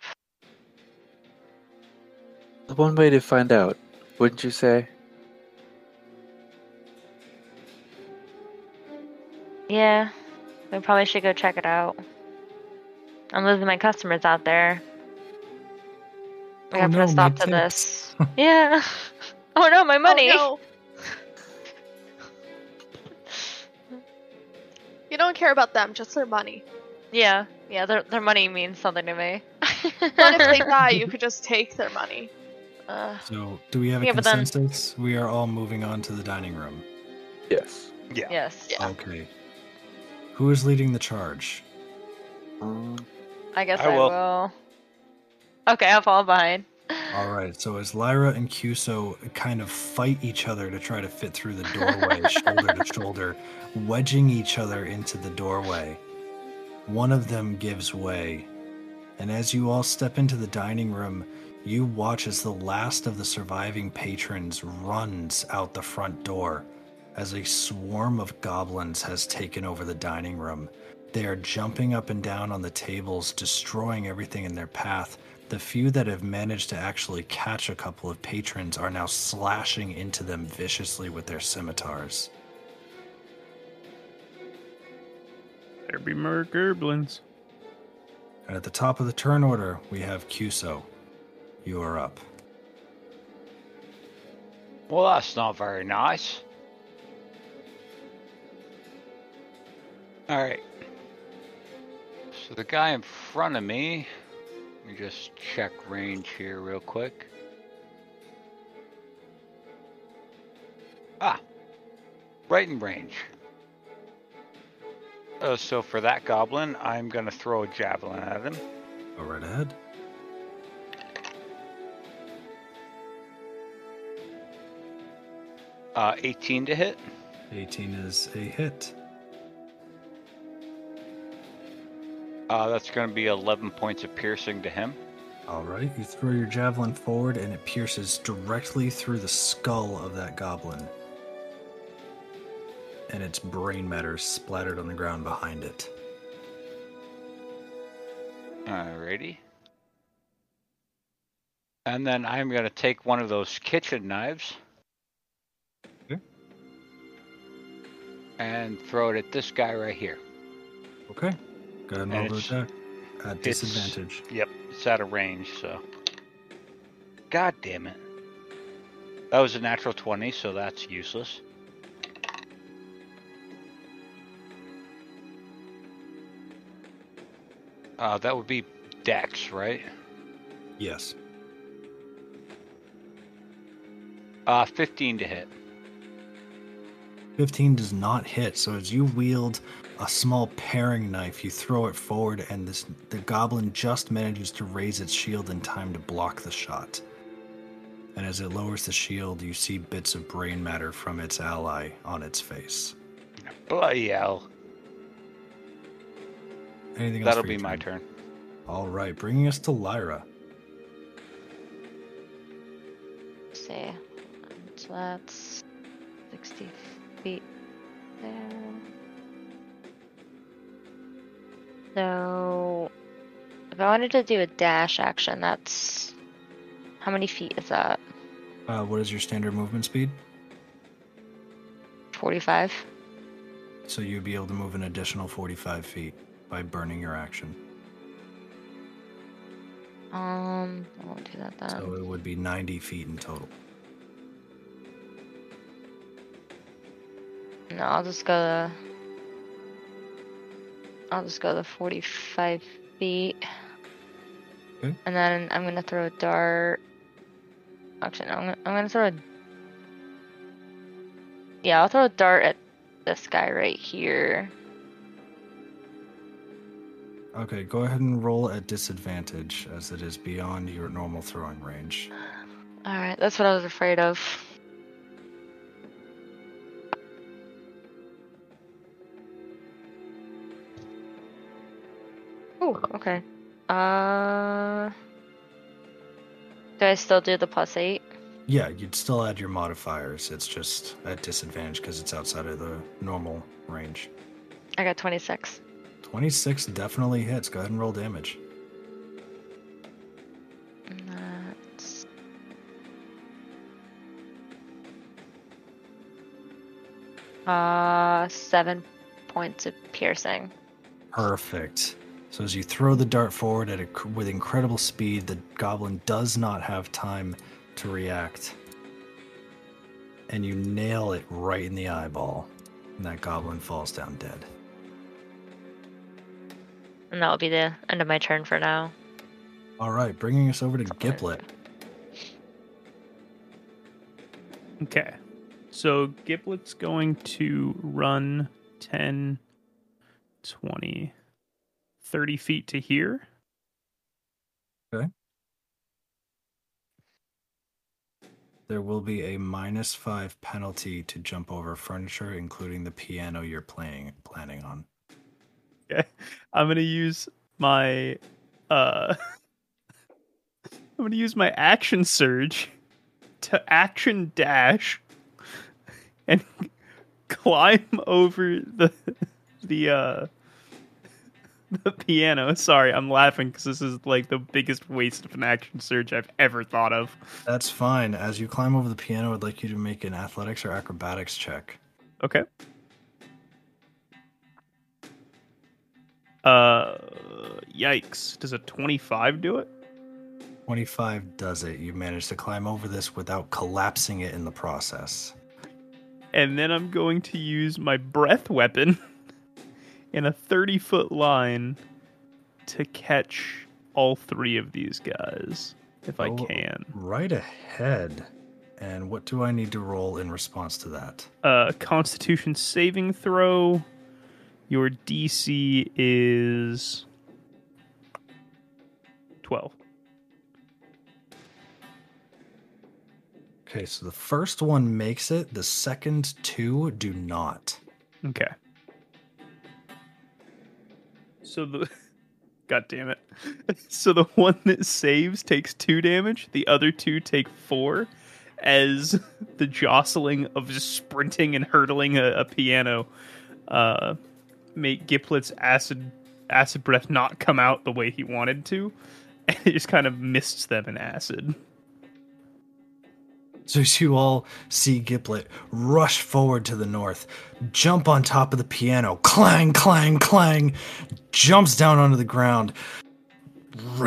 There's one way to find out, wouldn't you say? Yeah, we probably should go check it out. I'm losing my customers out there. We Oh have to no, put a stop to tips. this. yeah. Oh no, my money. Oh, no. you don't care about them, just their money. Yeah, yeah, their their money means something to me. But if they die, you could just take their money. Uh, So, do we have a Yeah, but then- consensus? We are all moving on to the dining room. Yes. Yeah. yes. Yeah. Okay. Who is leading the charge? Um, I guess I I, will. will. Okay, I'll fall behind. All right. So as Lyra and Cuso kind of fight each other to try to fit through the doorway, shoulder to shoulder, wedging each other into the doorway, one of them gives way. And as you all step into the dining room, you watch as the last of the surviving patrons runs out the front door as a swarm of goblins has taken over the dining room. They are jumping up and down on the tables, destroying everything in their path. The few that have managed to actually catch a couple of patrons are now slashing into them viciously with their scimitars. There be more gerblins. And at the top of the turn order, we have Cuso. You are up. Well, that's not very nice. All right. So the guy in front of me, let me just check range here real quick. Ah, right in range. Uh, so for that goblin, I'm gonna throw a javelin at him. Go right ahead. Uh, 18 to hit. 18 is a hit. Uh, that's gonna be 11 points of piercing to him. All right, you throw your javelin forward and it pierces directly through the skull of that goblin. And its brain matter is splattered on the ground behind it. Alrighty. And then I'm gonna take one of those kitchen knives. And throw it at this guy right here. Okay. Go ahead and And roll attack. At disadvantage. Yep, it's out of range, so. God damn it. That was a natural 20, so that's useless. Uh, that would be Dex, right? Yes. Uh, 15 to hit. 15 does not hit, so as you wield a small paring knife, you throw it forward, and this the goblin just manages to raise its shield in time to block the shot. And as it lowers the shield, you see bits of brain matter from its ally on its face. Bloody hell. Anything else? That'll be your my turn. All right, bringing us to Lyra. see. So that's 60 feet there. So, if I wanted to do a dash action, that's. How many feet is that? Uh, what is your standard movement speed? 45? So you'd be able to move an additional 45 feet by burning your action. Um, I won't do that then. So it would be 90 feet in total. No, I'll just go the. I'll just go the 45 feet. Okay. And then I'm gonna throw a dart. Actually, no, I'm gonna, I'm gonna throw a. Yeah, I'll throw a dart at this guy right here. Okay, go ahead and roll at disadvantage as it is beyond your normal throwing range. Alright, that's what I was afraid of. Oh, okay. Uh. Do I still do the plus eight? Yeah, you'd still add your modifiers. It's just at disadvantage because it's outside of the normal range. I got 26. 26 definitely hits. Go ahead and roll damage. That's. Uh, seven points of piercing. Perfect. So as you throw the dart forward at a, with incredible speed, the goblin does not have time to react. And you nail it right in the eyeball. And that goblin falls down dead. And that will be the end of my turn for now. All right, bringing us over to Giplet. Okay. So Giplet's going to run 10, 20, 30 feet to here. Okay. there will be a minus five penalty to jump over furniture, including the piano you're playing planning on. Okay. I'm gonna use my uh I'm gonna use my action surge to action dash and climb over the the uh the piano. Sorry, I'm laughing because this is like the biggest waste of an action surge I've ever thought of. That's fine. As you climb over the piano, I'd like you to make an athletics or acrobatics check. Okay. Uh, yikes! Does a twenty-five do it? 25 does it. You managed to climb over this without collapsing it in the process. And then I'm going to use my breath weapon in a 30 foot line to catch all three of these guys if I Oh. can. Right ahead. And what do I need to roll in response to that? Uh, Constitution saving throw. Your DC is 12. Okay, so the first one makes it, the second two do not. Okay. So the God damn it. So the one that saves takes 2 damage, the other two take 4 as the jostling of just sprinting and hurtling a, a piano uh make Giplet's acid acid breath not come out the way he wanted to. And it just kind of mists them in acid. So you all see Giplet rush forward to the north, jump on top of the piano, clang, clang, clang, jumps down onto the ground.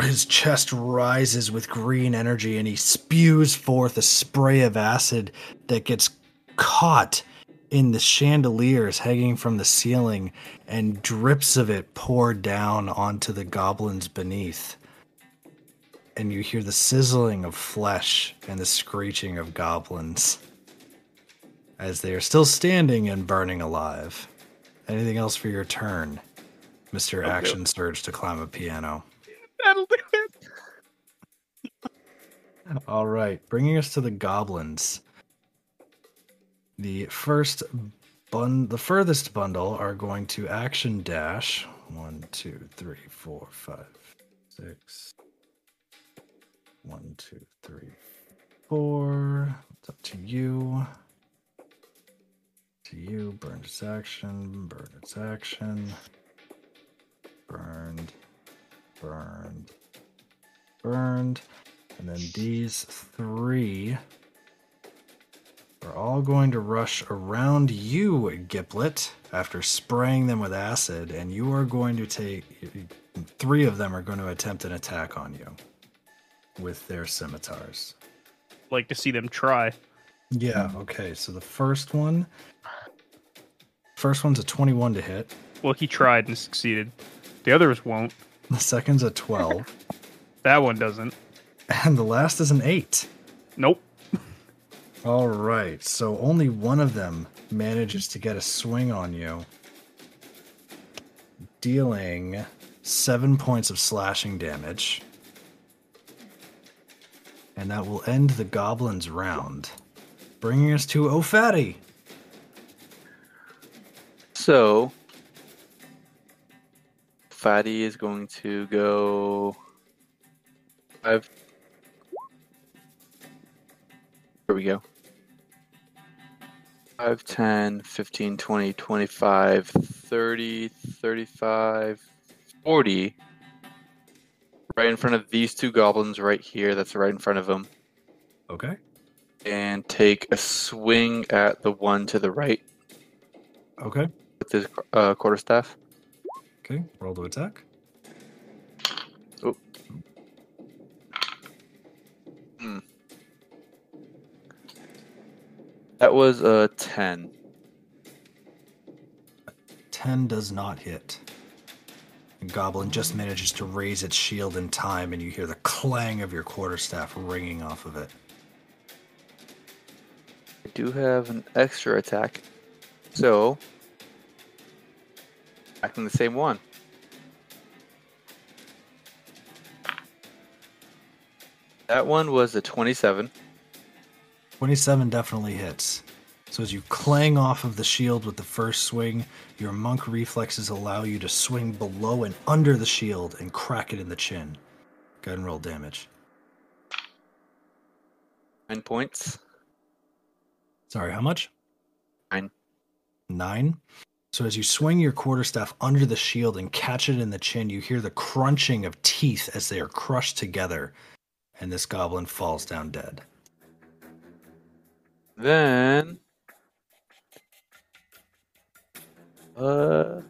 His chest rises with green energy and he spews forth a spray of acid that gets caught in the chandeliers hanging from the ceiling and drips of it pour down onto the goblins beneath and you hear the sizzling of flesh and the screeching of goblins as they are still standing and burning alive. Anything else for your turn, Mr. Action Surge to climb a piano? That'll do it. All right, bringing us to the goblins. The first bun, the furthest bundle are going to action dash. One, two, three, four, five, six. One, two, three, four. It's up to you. To you, burned its action, burned its action. Burned, burned, burned. And then these three are all going to rush around you, Giplet, after spraying them with acid, and you are going to take three of them are going to attempt an attack on you with their scimitars. Like to see them try. Yeah, okay. So the first one first one's a 21 to hit. Well, he tried and succeeded. The others won't. The second's a 12, That one doesn't. and the last is an 8. Nope. All right, so only one of them manages to get a swing on you, dealing seven points of slashing damage. And that will end the goblin's round, bringing us to O'Fatty. So, Fatty is going to go five. Here we go. 5, 10, 15, 20, 25, 30, 35, 40. Right in front of these two goblins right here. That's right in front of them. Okay. And take a swing at the one to the right Okay. with his uh, quarterstaff. Okay. Roll to attack. Oh. Hmm. That was a 10. 10 does not hit. Goblin just manages to raise its shield in time, and you hear the clang of your quarterstaff ringing off of it. I do have an extra attack. So, acting the same one. That one was a 27. 27 definitely hits. So as you clang off of the shield with the first swing, your monk reflexes allow you to swing below and under the shield and crack it in the chin. Go ahead and roll damage. Nine points. Sorry, how much? Nine. Nine. So as you swing your quarterstaff under the shield and catch it in the chin, you hear the crunching of teeth as they are crushed together, and this goblin falls down dead. Then. Uh.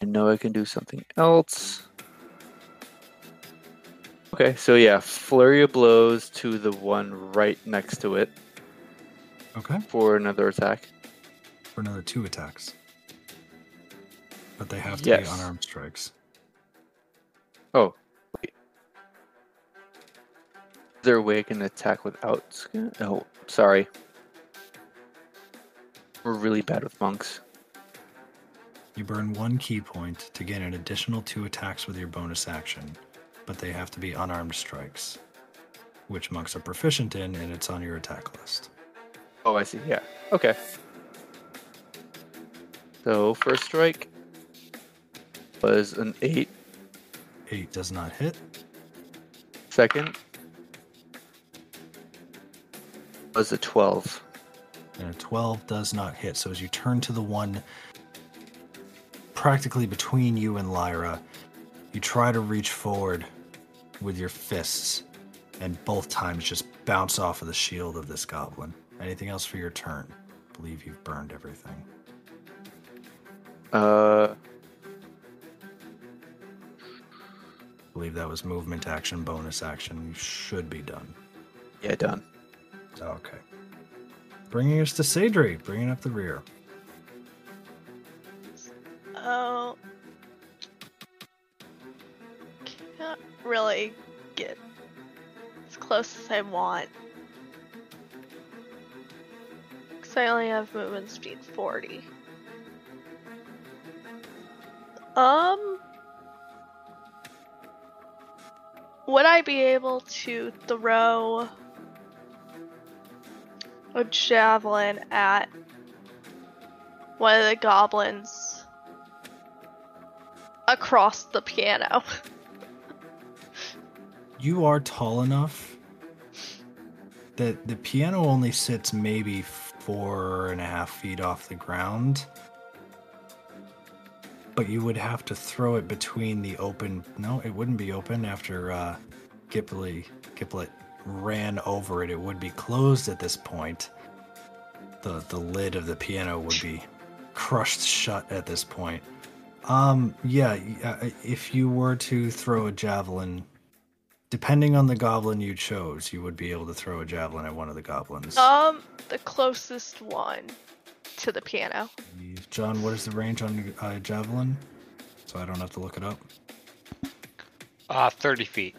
I know I can do something else. Okay, so yeah, flurry of blows to the one right next to it Okay. for another attack. For another two attacks. But they have to Yes. be unarmed strikes. Oh, wait. Is there a way I can attack without skin? Oh, sorry. We're really bad with monks. You burn one ki point to gain an additional two attacks with your bonus action, but they have to be unarmed strikes, which monks are proficient in, and it's on your attack list. Oh, I see. Yeah. Okay. So first strike was an eight. Eight does not hit. Second was a twelve. And a 12 does not hit. So as you turn to the one practically between you and Lyra, you try to reach forward with your fists, and both times just bounce off of the shield of this goblin. Anything else for your turn? I believe you've burned everything. Uh, I believe that was movement action, bonus action. You should be done. yeah, done. Okay. Bringing us to Sadri, bringing up the rear. Oh. Can't really get as close as I want. Because I only have movement speed 40. Um. Would I be able to throw a javelin at one of the goblins across the piano? You are tall enough that the piano only sits maybe four and a half feet off the ground. But you would have to throw it between the open. No, it wouldn't be open after uh, Giplet, Giplet ran over it. It would be closed at this point. The the lid of the piano would be crushed shut at this point. Um, yeah, uh, if you were to throw a javelin Depending on the goblin you chose, you would be able to throw a javelin at one of the goblins. um, the closest one to the piano. John, what is the range on a uh, javelin? So I don't have to look it up. Uh, 30 feet.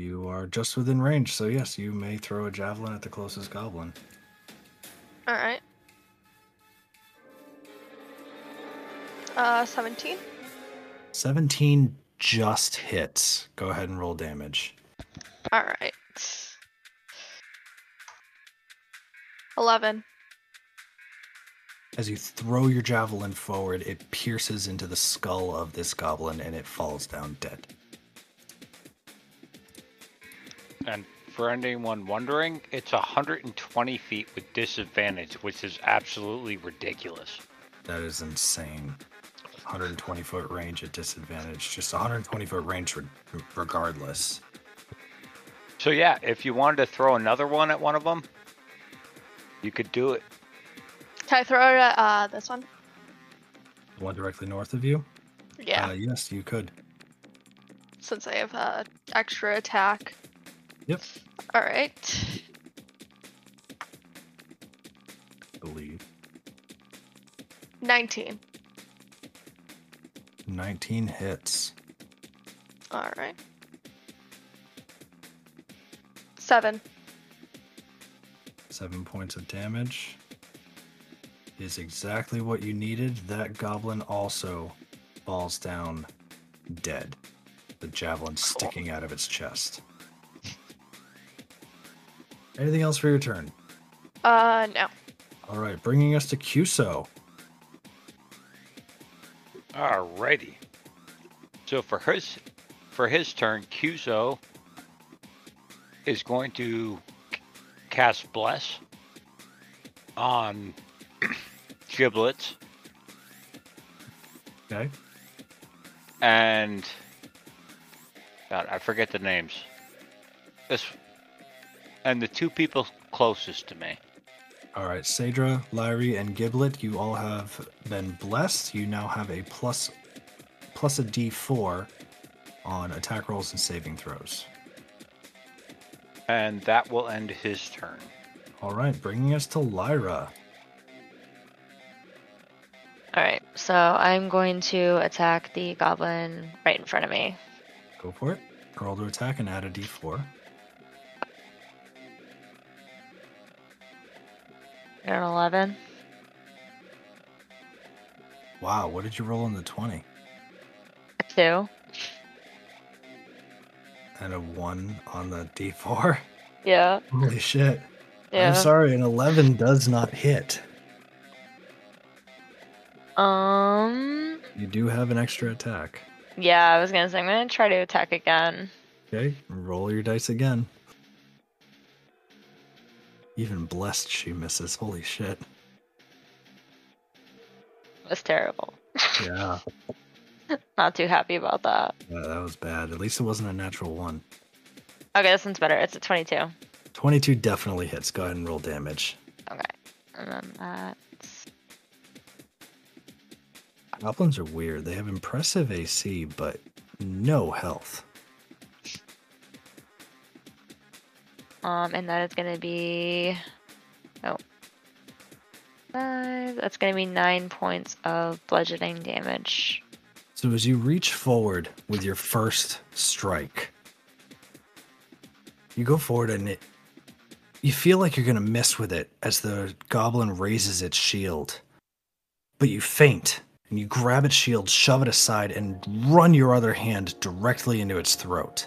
You are just within range, so yes, you may throw a javelin at the closest goblin. Alright. Uh, 17? 17 just hits. Go ahead and roll damage. Alright. 11. As you throw your javelin forward, it pierces into the skull of this goblin and it falls down dead. And for anyone wondering, it's 120 feet with disadvantage, which is absolutely ridiculous. That is insane. 120 foot range at disadvantage. Just 120 foot range regardless. So yeah, if you wanted to throw another one at one of them, you could do it. Can I throw it at uh, this one? The one directly north of you? Yeah, Uh, yes, you could. since I have uh, extra attack. Yep. Alright. believe. 19. 19 hits. Alright. 7. Seven points of damage. Is exactly what you needed. That goblin also falls down dead. The javelin sticking out of its chest. Anything else for your turn? Uh, no. All right, bringing us to Cuso. Alrighty. So for his for his turn, Cuso is going to cast Bless on Giblets Okay. and God, I forget the names. This and the two people closest to me. All right, Sadra, Lyrie, and Giblet, you all have been blessed. You now have a plus plus a D4 on attack rolls and saving throws. And that will end his turn. All right, bringing us to Lyra. All right, so I'm going to attack the goblin right in front of me. Go for it. Roll to attack and add a D4. An 11. Wow, what did you roll on the 20? A Two. And a 1 on the D4? Yeah. Holy shit. Yeah. I'm sorry, an 11 does not hit. Um. You do have an extra attack. Yeah, I was gonna say I'm gonna try to attack again. Okay, roll your dice again. Even blessed she misses. Holy shit. That's terrible. Yeah, Not too happy about that. yeah, that was bad. At least it wasn't a natural one. Okay, this one's better. It's a 22. 22 definitely hits. Go ahead and roll damage. Okay, and then that's Goblins are weird. They have impressive AC, but no health. Um, and that is gonna be oh five. That's gonna be nine points of bludgeoning damage. So as you reach forward with your first strike, you go forward and it you feel like you're going to miss with it as the goblin raises its shield. But you feint and you grab its shield, shove it aside and run your other hand directly into its throat.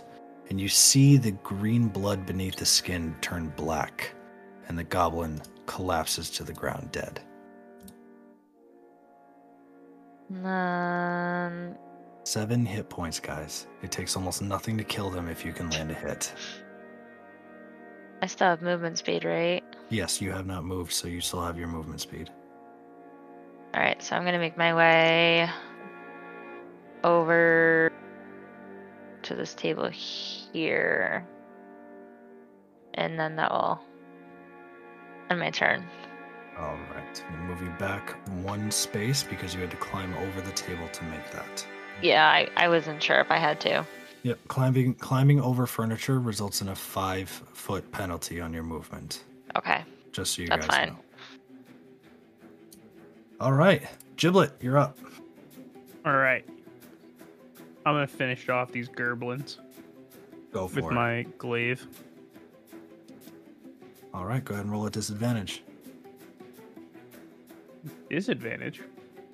And you see the green blood beneath the skin turn black and the goblin collapses to the ground dead. Then 7 hit points, guys. It takes almost nothing to kill them if you can land a hit. I still have movement speed, right? Yes, you have not moved, so you still have your movement speed. All right, so I'm gonna make my way over to this table here, and then that will end my turn. All right. I'm gonna move you back one space because you had to climb over the table to make that. Yeah, I, I wasn't sure if I had to. Yep. Climbing climbing over furniture results in a five foot penalty on your movement. Okay, Just so you That's guys fine. know. All right, Giblet, you're up. All right. I'm gonna finish off these gerblins Go for with it. my glaive. All right, go ahead and roll at disadvantage. Disadvantage.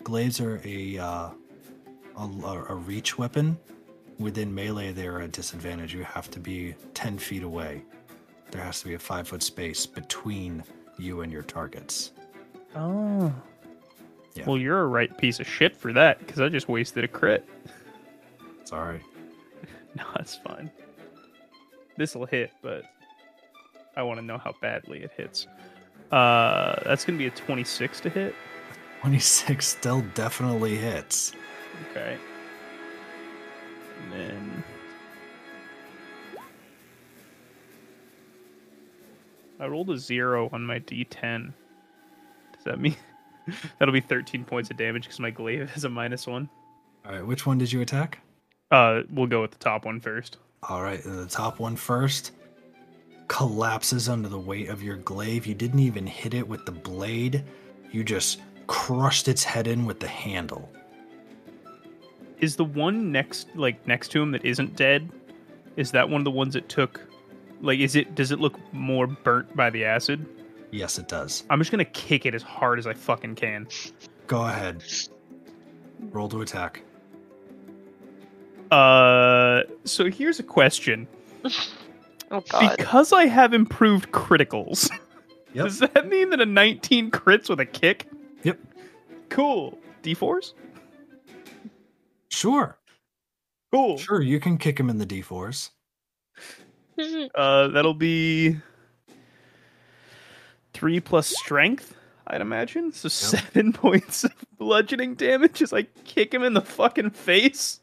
Glaives are a uh, a, a reach weapon. Within melee, they're a disadvantage. You have to be ten feet away. There has to be a five foot space between you and your targets. Oh. Yeah. Well, you're a right piece of shit for that because I just wasted a crit. Sorry. No, that's fine. This will hit, but I want to know how badly it hits. Uh, that's gonna be a 26 to hit. 26 still definitely hits. Okay. And then I rolled a zero on my d10. Does that mean that'll be 13 points of damage because my glaive has a minus one? All right, which one did you attack? Uh, we'll go with the top one first. All right, and the top one first collapses under the weight of your glaive. You didn't even hit it with the blade, you just crushed its head in with the handle. Is the one next, like next to him, that isn't dead? Is that one of the ones that took? Like, is it? Does it look more burnt by the acid? Yes, it does. I'm just gonna kick it as hard as I fucking can. Go ahead. Roll to attack. Uh, so here's a question. Oh god. Because I have improved criticals, Yep. does that mean that a 19 crits with a kick? Yep. Cool. D4s? Sure. Cool. Sure, you can kick him in the d4s. Uh, that'll be three plus strength, I'd imagine. So seven points of bludgeoning damage as I kick him in the fucking face.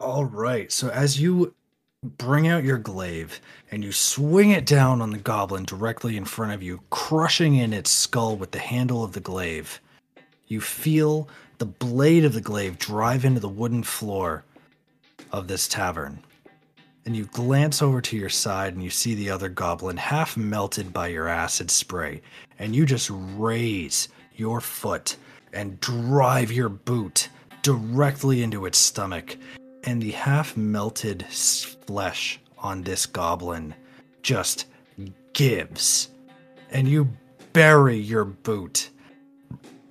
All right. So as you bring out your glaive and you swing it down on the goblin directly in front of you, crushing in its skull with the handle of the glaive, you feel the blade of the glaive drive into the wooden floor of this tavern. And you glance over to your side and you see the other goblin half melted by your acid spray. And you just raise your foot and drive your boot directly into its stomach and the half melted flesh on this goblin just gives. And you bury your boot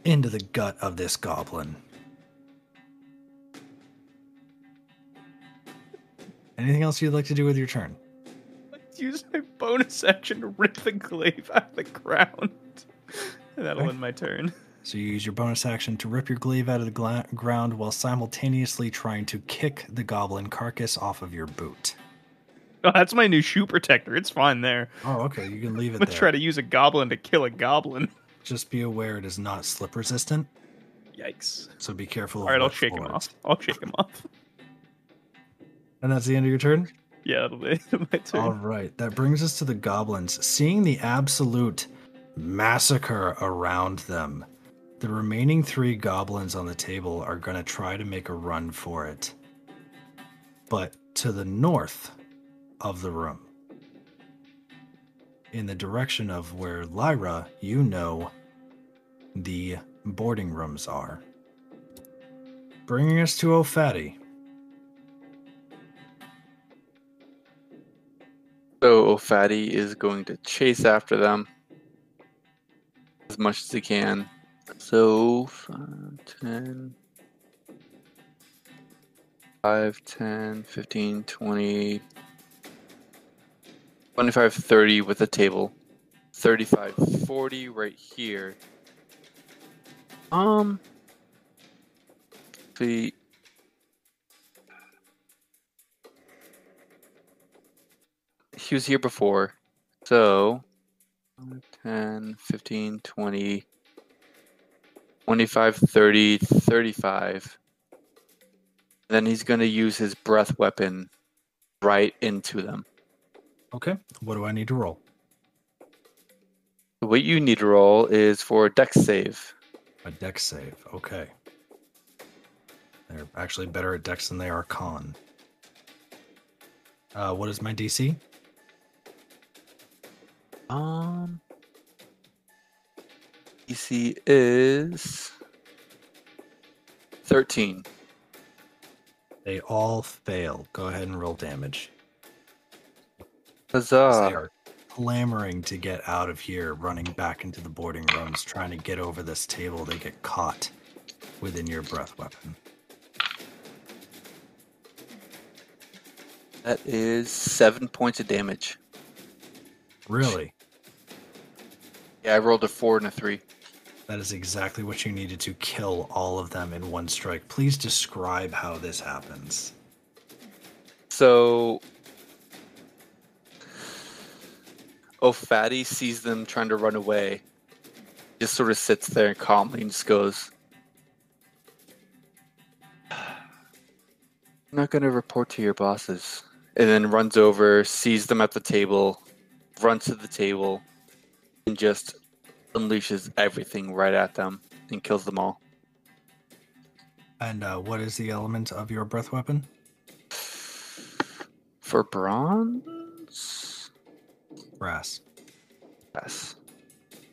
into the gut of this goblin. Anything else you'd like to do with your turn? Let's use my bonus action to rip the glaive out of the ground. That'll Okay. end my turn. So you use your bonus action to rip your glaive out of the gla- ground while simultaneously trying to kick the goblin carcass off of your boot. Oh, that's my new shoe protector. It's fine there. Oh, okay. You can leave it gonna there. try to use a goblin to kill a goblin. Just be aware it is not slip resistant, Yikes. so be careful. All right, I'll shake him off. I'll shake him off. And that's the end of your turn? Yeah, it'll be my turn. All right, that brings us to the goblins. Seeing the absolute massacre around them, the remaining three goblins on the table are going to try to make a run for it. But to the north of the room, in the direction of where Lyra, you know, the boarding rooms are. Bringing us to O'Fatty. So O'Fatty is going to chase after them as much as he can. So 5, 10, 5, 10, 15, 20, 25, 30 with a table. 35, 40 right here. Um, see, he was here before. So 10, 15, 20, 25, 30, 35. Then he's going to use his breath weapon right into them. Okay, what do I need to roll? What you need to roll is for a dex save. A dex save. Okay. They're actually better at dex than they are con. Uh, what is my DC? Um, DC is 13. They all fail. Go ahead and roll damage. Huzzah. they are clamoring to get out of here, running back into the boarding rooms, trying to get over this table. They get caught within your breath weapon. That is seven points of damage. Really? Yeah, I rolled a four and a three. That is exactly what you needed to kill all of them in one strike. Please describe how this happens. So, O'Fatty sees them trying to run away. Just sort of sits there calmly and just goes, I'm not going to report to your bosses. And then runs over, sees them at the table, runs to the table, and just unleashes everything right at them and kills them all. And uh, what is the element of your breath weapon? For bronze? Brass. Yes.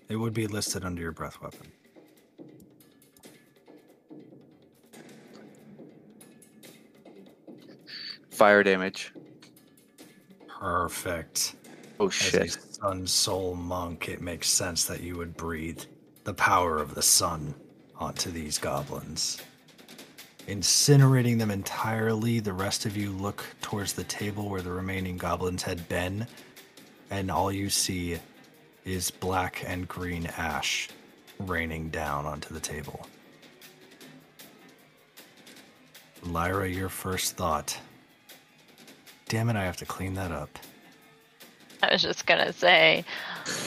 It would be listed under your breath weapon. Fire damage. Perfect. Oh shit. Sun soul monk, it makes sense that you would breathe the power of the sun onto these goblins. Incinerating them entirely, the rest of you look towards the table where the remaining goblins had been, and all you see is black and green ash raining down onto the table. Lyra, your first thought. Damn it, I have to clean that up. I was just gonna say,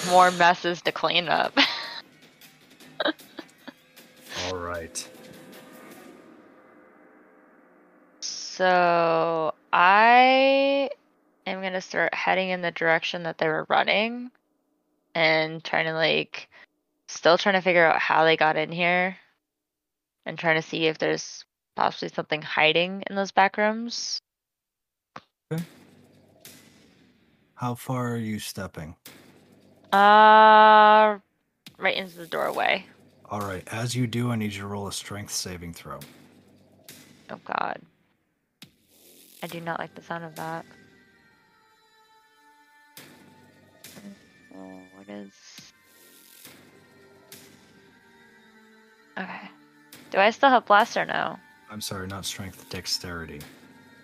more messes to clean up. All right. So I am gonna start heading in the direction that they were running and trying to like still trying to figure out how they got in here and trying to see if there's possibly something hiding in those back rooms. How far are you stepping? Uh right into the doorway. All right. As you do, I need you to roll a strength saving throw. Oh god. I do not like the sound of that. Oh, what is Okay. Do I still have bless or no? I'm sorry, not strength, dexterity.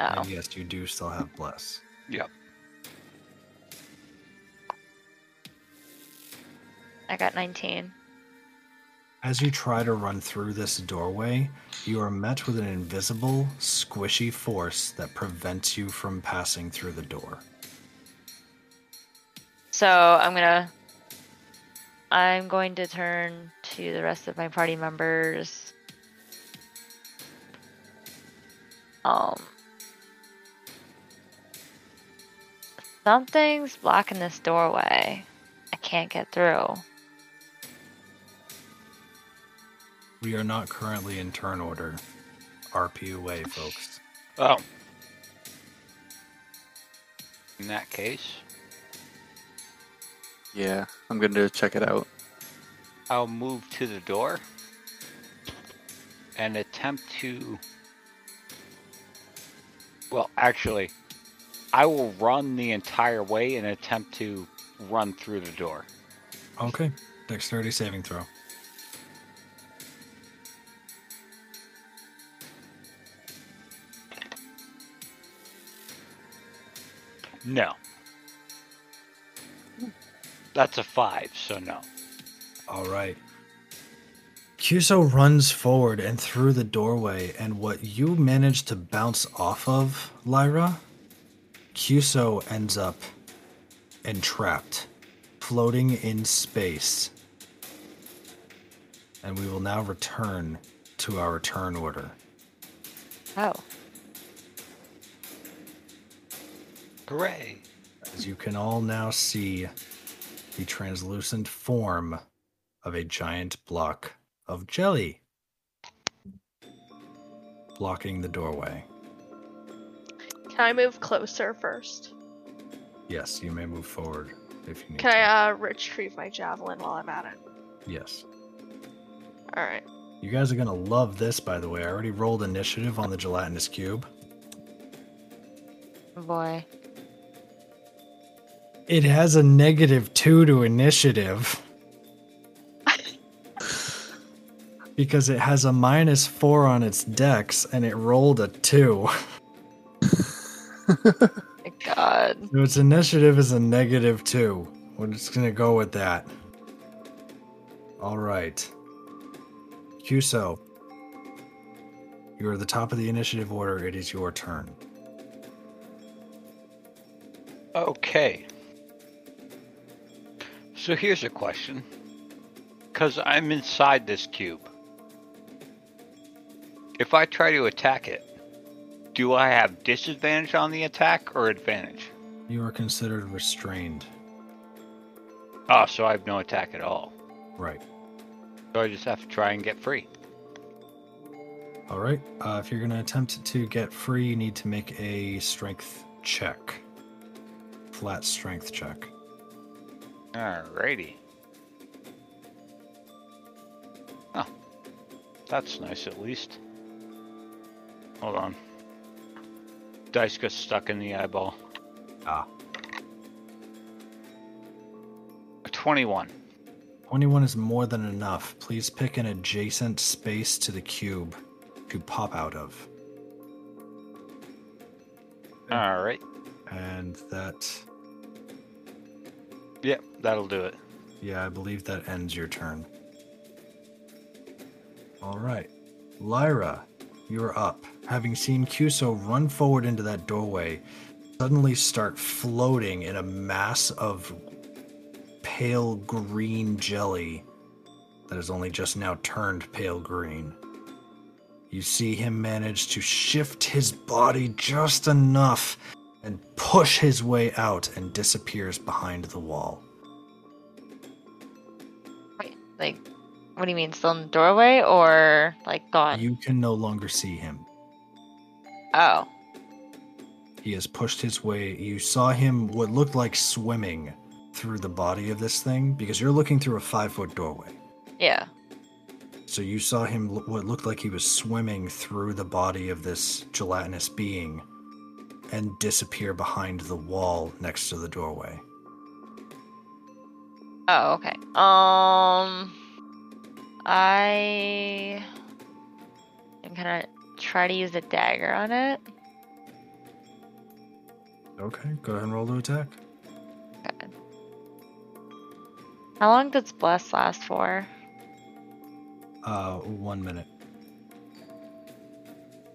Oh. And yes, you do still have bless. Yep. I got 19. As you try to run through this doorway, you are met with an invisible, squishy force that prevents you from passing through the door. So I'm gonna I'm going to turn to the rest of my party members. Um Something's blocking this doorway. I can't get through. We are not currently in turn order. RP away, folks. Oh. In that case, Yeah, I'm gonna check it out. I'll move to the door and attempt to. Well, actually, I will run the entire way and attempt to run through the door. Okay. Dexterity saving throw. No. That's a five, so no. All right. Cuso runs forward and through the doorway, and what you manage to bounce off of, Lyra, Cuso ends up entrapped, floating in space. And we will now return to our turn order. Oh. Hooray! As you can all now see the translucent form of a giant block of jelly blocking the doorway. Can I move closer first? Yes, you may move forward if you need Can to. I uh, retrieve my javelin while I'm at it? Yes. All right. You guys are going to love this, by the way. I already rolled initiative on the gelatinous cube. Boy. It has a negative two to initiative. because it has a minus four on its dex and it rolled a two. My God. So its initiative is a negative two. We're just gonna go with that. All right. Cuso, you are at the top of the initiative order. It is your turn. Okay. So here's a question. Because I'm inside this cube. If I try to attack it, do I have disadvantage on the attack or advantage? You are considered restrained. Oh, so I have no attack at all. Right. So I just have to try and get free. All right. Uh, if you're gonna attempt to get free, you need to make a strength check. Flat strength check. Alrighty. Oh. That's nice at least. Hold on. Dice got stuck in the eyeball. Ah. A 21. 21 is more than enough. Please pick an adjacent space to the cube to pop out of. Alright. And that Yep, that'll do it. Yeah, I believe that ends your turn. All right. Lyra, you're up. Having seen Cuso run forward into that doorway, suddenly start floating in a mass of pale green jelly that has only just now turned pale green. You see him manage to shift his body just enough and push his way out and disappears behind the wall. Wait, like, what do you mean? Still in the doorway or like gone? You can no longer see him. Oh, He has pushed his way. You saw him what looked like swimming through the body of this thing because you're looking through a five foot doorway. yeah. So you saw him what looked like he was swimming through the body of this gelatinous being and disappear behind the wall next to the doorway. Oh, okay. Um, I am gonna try to use the dagger on it. Okay, go ahead and roll to attack. Good. How long does bless last for? Uh, one minute.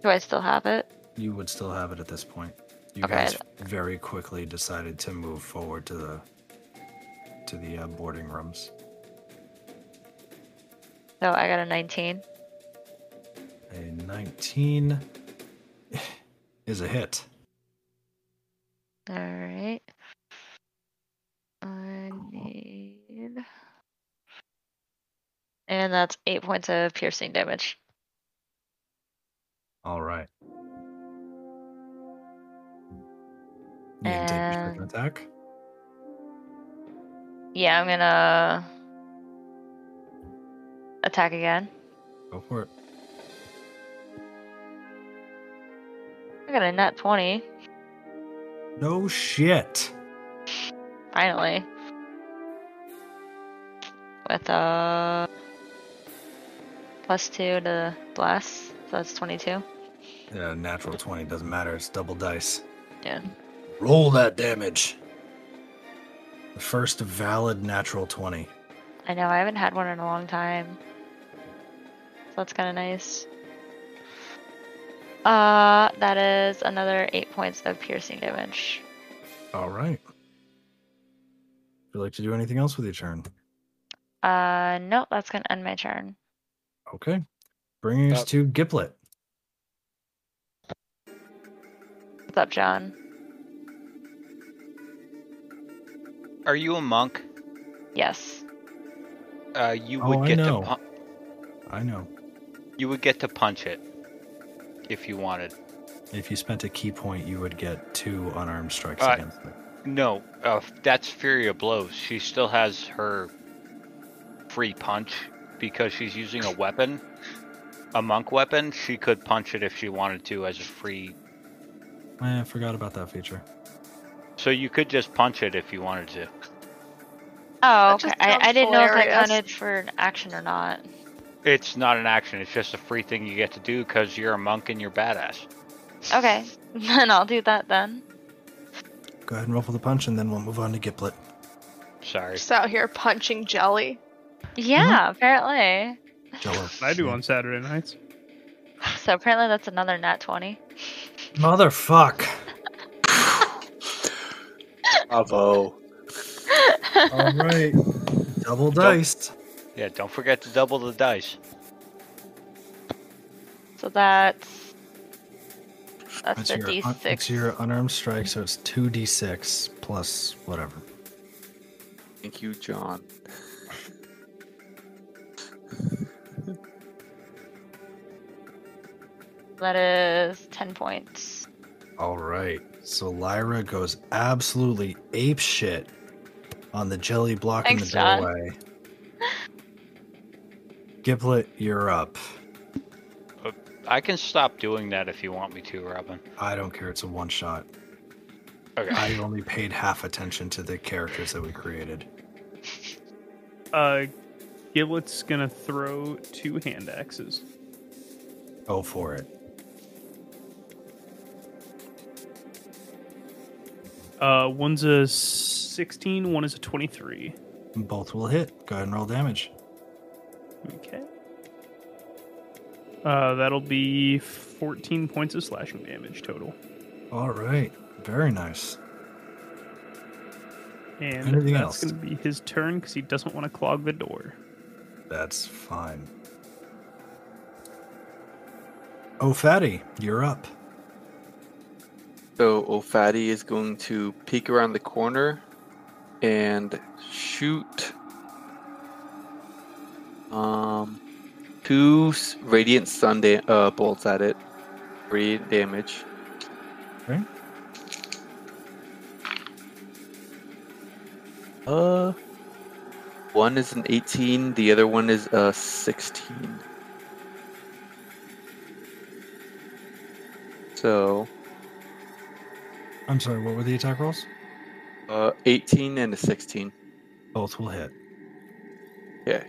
Do I still have it? You would still have it at this point. You Okay. guys very quickly decided to move forward to the to the uh, boarding rooms. No, I got a 19. A 19 is a hit. All right. I need. And that's eight points of piercing damage. All right. You can take And- attack. Yeah, I'm gonna attack again. Go for it. I got a nat 20. No shit. Finally. With a plus two to blast, So that's 22. Yeah, natural 20 doesn't matter. It's double dice. Yeah. Roll that damage. The first valid natural 20. I know, I haven't had one in a long time. So that's kind of nice. Uh, that is another eight points of piercing damage. All right. Would you like to do anything else with your turn? Uh, nope, that's gonna end my turn. Okay. Bringing us Uh, to Giplet. What's up, John? Are you a monk? Yes. Uh, you Oh, would I get know. to pu- I know. you would get to punch it if you wanted. If you spent a ki point, you would get two unarmed strikes Uh, against it. No, uh, that's Fury of Blows. She still has her free punch because she's using a weapon, a monk weapon. She could punch it if she wanted to as a free. Eh, I forgot about that feature. So you could just punch it if you wanted to. Oh, okay. I, I didn't know if that hilarious. counted for an action or not. It's not an action. It's just a free thing you get to do because you're a monk and you're badass. Okay, then I'll do that then. Go ahead and roll for the punch, and then we'll move on to Giplet. Sorry. Just out here punching jelly. Yeah, mm-hmm. apparently. Jello. I do on Saturday nights. So apparently that's another nat 20. Motherfuck. Bravo. All right. Double dice. Yeah, don't forget to double the dice. So that's that's that's the your, d6. it's your unarmed strike, so it's 2d6 plus whatever. Thank you, John. That is 10 points. All right. So Lyra goes absolutely ape shit on the jelly block in Thanks, the John. doorway. Giplet, you're up. I can stop doing that if you want me to, Robin. I don't care. It's a one shot. Okay. I only paid half attention to the characters that we created. Uh, Giblet's gonna throw two hand axes. Go for it. Uh, one's a 16, one is a 23. Both will hit. Go ahead and roll damage. Okay. Uh, that'll be 14 points of slashing damage total. All right. Very nice. And Anything that's going to be his turn because he doesn't want to clog the door. That's fine. Oh, Fatty, you're up. So O'Fatty is going to peek around the corner and shoot um two radiant sun da- uh, bolts at it. Three damage. Okay. Uh one is an 18, the other one is a 16. So, I'm sorry, what were the attack rolls? uh 18 and a 16. Both will hit. Yeah.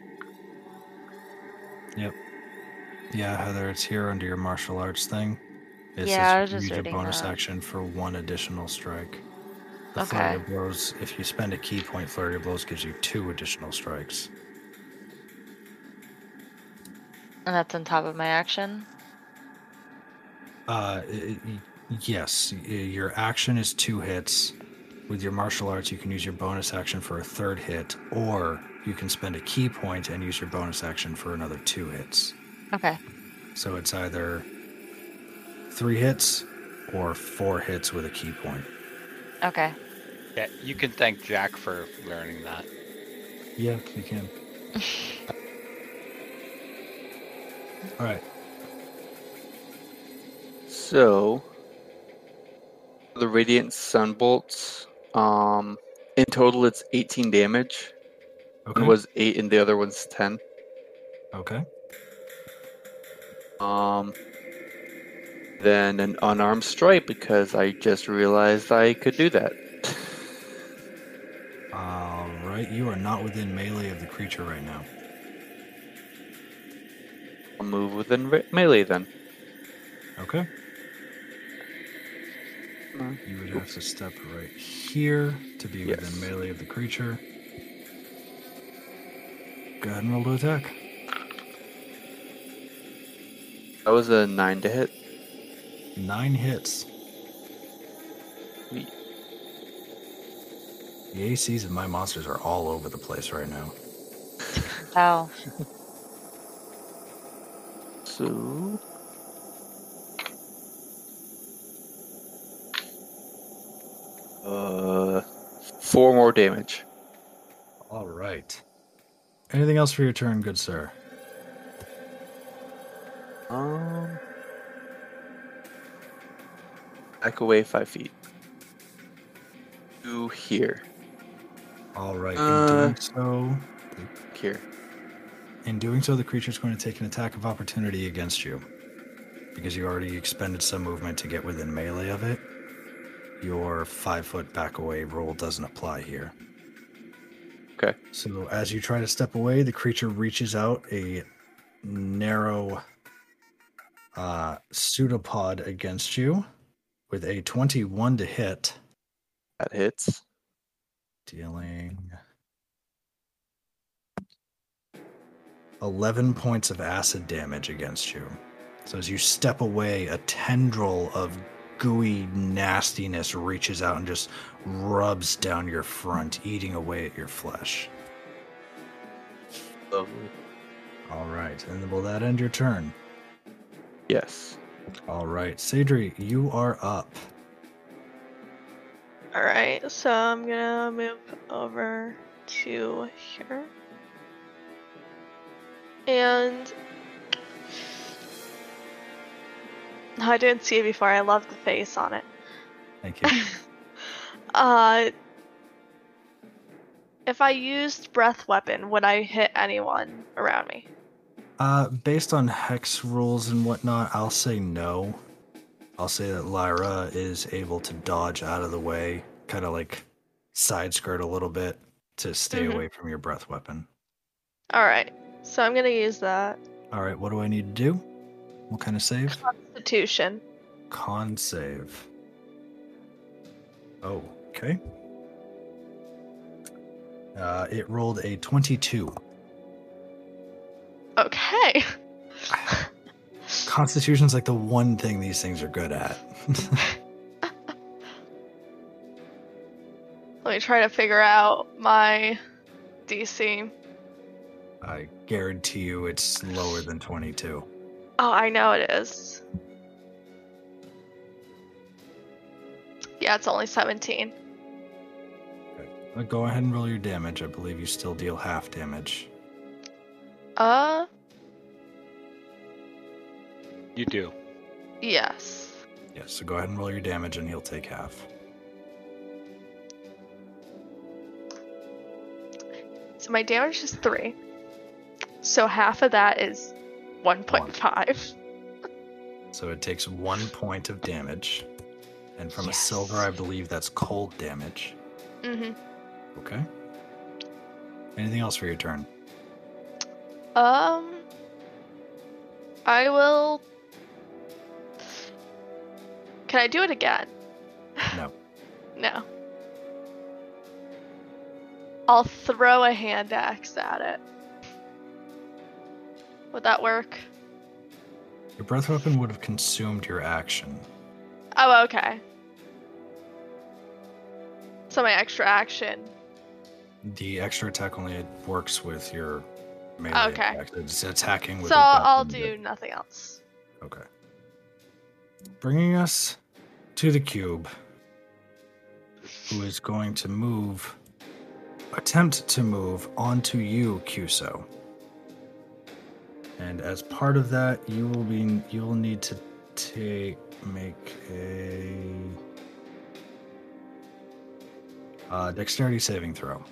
Yep. Yeah, Heather, it's here under your martial arts thing. It Yeah, I was says just use your bonus that. action for one additional strike. The Okay. flurry of blows, if you spend a ki point, flurry of blows gives you two additional strikes. And that's on top of my action. Uh, i- i- yes, your action is two hits. With your martial arts, you can use your bonus action for a third hit, or you can spend a ki point and use your bonus action for another two hits. Okay. So it's either three hits or four hits with a ki point. Okay. Yeah, you can thank Jack for learning that. Yeah, you can. All right. So the radiant sun bolts, um, in total it's 18 damage. Okay. One was eight, and the other one's 10. okay. Um, then an unarmed strike because I just realized I could do that. All right. You are not within melee of the creature right now. I'll move within re- melee then. Okay. You would have to step right here to be Yes. within melee of the creature. Go ahead and roll to attack. That was a nine to hit. Nine hits. Sweet. The ACs of my monsters are all over the place right now. Oh. So. Uh, four more damage. All right. Anything else for your turn, good sir? Um, back away five feet. To here. All right. Uh, in doing so, Here. in doing so, the creature is going to take an attack of opportunity against you because you already expended some movement to get within melee of it. Your five foot back away roll doesn't apply here. Okay. So as you try to step away, the creature reaches out a narrow uh, pseudopod against you with a 21 to hit, That hits. dealing 11 points of acid damage against you. So as you step away, a tendril of gooey nastiness reaches out and just rubs down your front, eating away at your flesh. Lovely. All right, and will that end your turn? Yes. All right, Sadri, you are up. Alright, so I'm gonna move over to here. And I didn't see it before. I love the face on it. Thank you. uh if I used breath weapon, would I hit anyone around me? Uh, based on hex rules and whatnot, I'll say no. I'll say that Lyra is able to dodge out of the way, kind of like side skirt a little bit to stay Mhm. away from your breath weapon. Alright, so I'm gonna use that. All right, what do I need to do? What kind of save? Constitution. Con save. Oh, Okay. Uh, it rolled a 22. Okay. Constitution's like the one thing these things are good at. Let me try to figure out my DC. I guarantee you it's lower than 22. Oh, I know it is. Yeah, it's only 17. Uh, Go ahead and roll your damage. I believe you still deal half damage. Uh, You do. yes. Yes, so go ahead and roll your damage and he'll take half. So my damage is 3. So half of that is 1.5. So it takes one point of damage. And from a silver, I believe that's cold damage. Mm-hmm. Okay. Anything else for your turn? Um, I will. Can I do it again? No. No. I'll throw a hand axe at it. Would that work? Your breath weapon would have consumed your action. Oh, okay. So my extra action. The extra attack only works with your melee Okay. attack. It's attacking with So I'll do nothing else. Okay. Bringing us to the cube, who is going to move, attempt to move onto you, Cuso. And as part of that, you will be you will need to take make a uh, dexterity saving throw.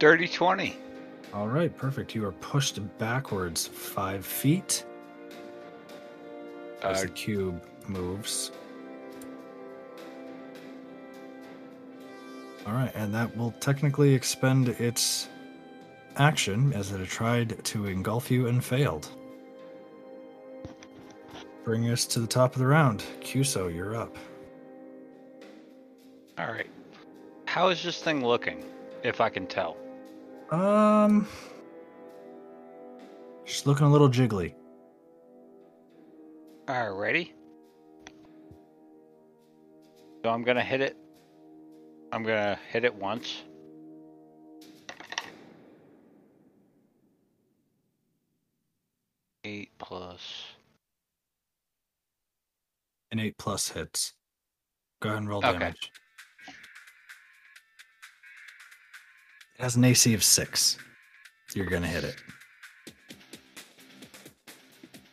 Dirty 20. All right, perfect. You are pushed backwards five feet as Uh, the cube moves. All right, and that will technically expend its action as it tried to engulf you and failed. Bring us to the top of the round. Cuso, you're up. all right. How is this thing looking, if I can tell? Um, she's looking a little jiggly. All right, ready? So I'm gonna hit it. I'm gonna hit it once. Eight plus. An eight plus hits. Go ahead and roll Okay. damage. It has an AC of six. You're gonna hit it.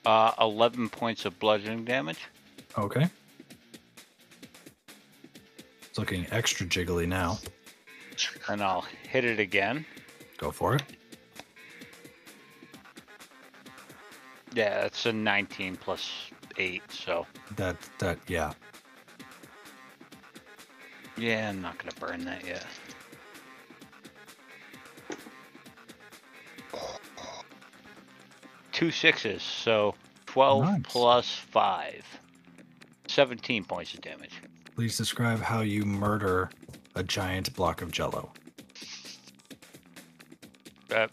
Uh, 11 points of bludgeoning damage. Okay. It's looking extra jiggly now. And I'll hit it again. Go for it. Yeah, it's a 19 plus 8, so. That that yeah. Yeah, I'm not gonna burn that yet. Two sixes, so 12 Nice. plus 5. 17 points of damage. Please describe how you murder a giant block of jello. Uh,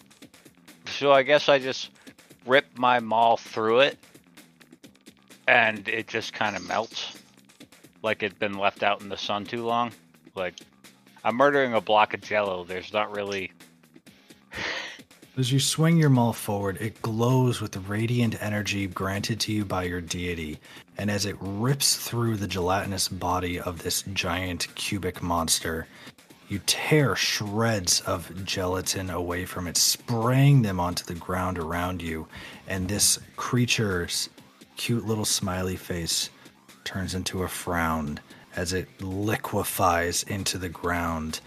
so I guess I just rip my maul through it, and it just kind of melts, like it'd been left out in the sun too long. Like I'm murdering a block of Jello. There's not really. As you swing your maul forward, it glows with the radiant energy granted to you by your deity, and as it rips through the gelatinous body of this giant cubic monster, you tear shreds of gelatin away from it, spraying them onto the ground around you, and this creature's cute little smiley face turns into a frown as it liquefies into the ground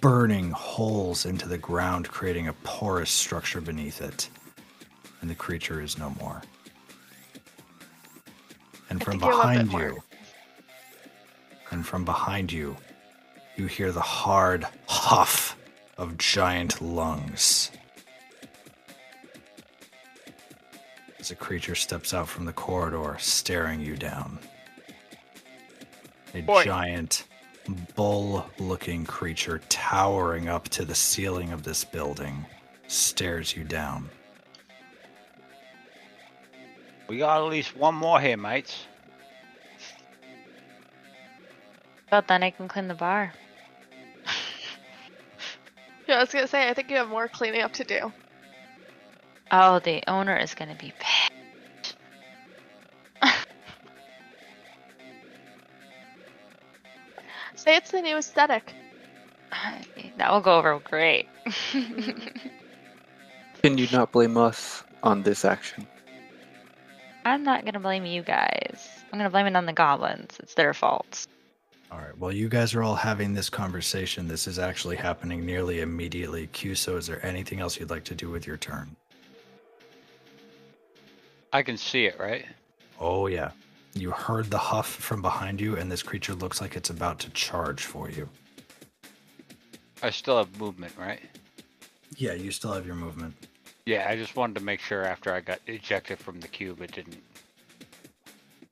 burning holes into the ground, creating a porous structure beneath it. And the creature is no more. And from think you're a little bit behind you, and from behind you, you hear the hard huff of giant lungs. As as a creature steps out from the corridor, staring you down. A Boy. giant, bull looking creature towering up to the ceiling of this building stares you down. We got at least one more here, mates. But then I can clean the bar. Yeah, I was gonna say, I think you have more cleaning up to do. Oh, the owner is gonna be pissed. Say it's the new aesthetic. that will go over great. Can you not blame us on this action? I'm not gonna blame you guys. I'm gonna blame it on the goblins. It's their fault. All right. Well, you guys are all having this conversation, this is actually happening nearly immediately. Cuso, is there anything else you'd like to do with your turn? I can see it, right? Oh, yeah. You heard the huff from behind you, and this creature looks like it's about to charge for you. I still have movement, right? Yeah, you still have your movement. Yeah, I just wanted to make sure after I got ejected from the cube, it didn't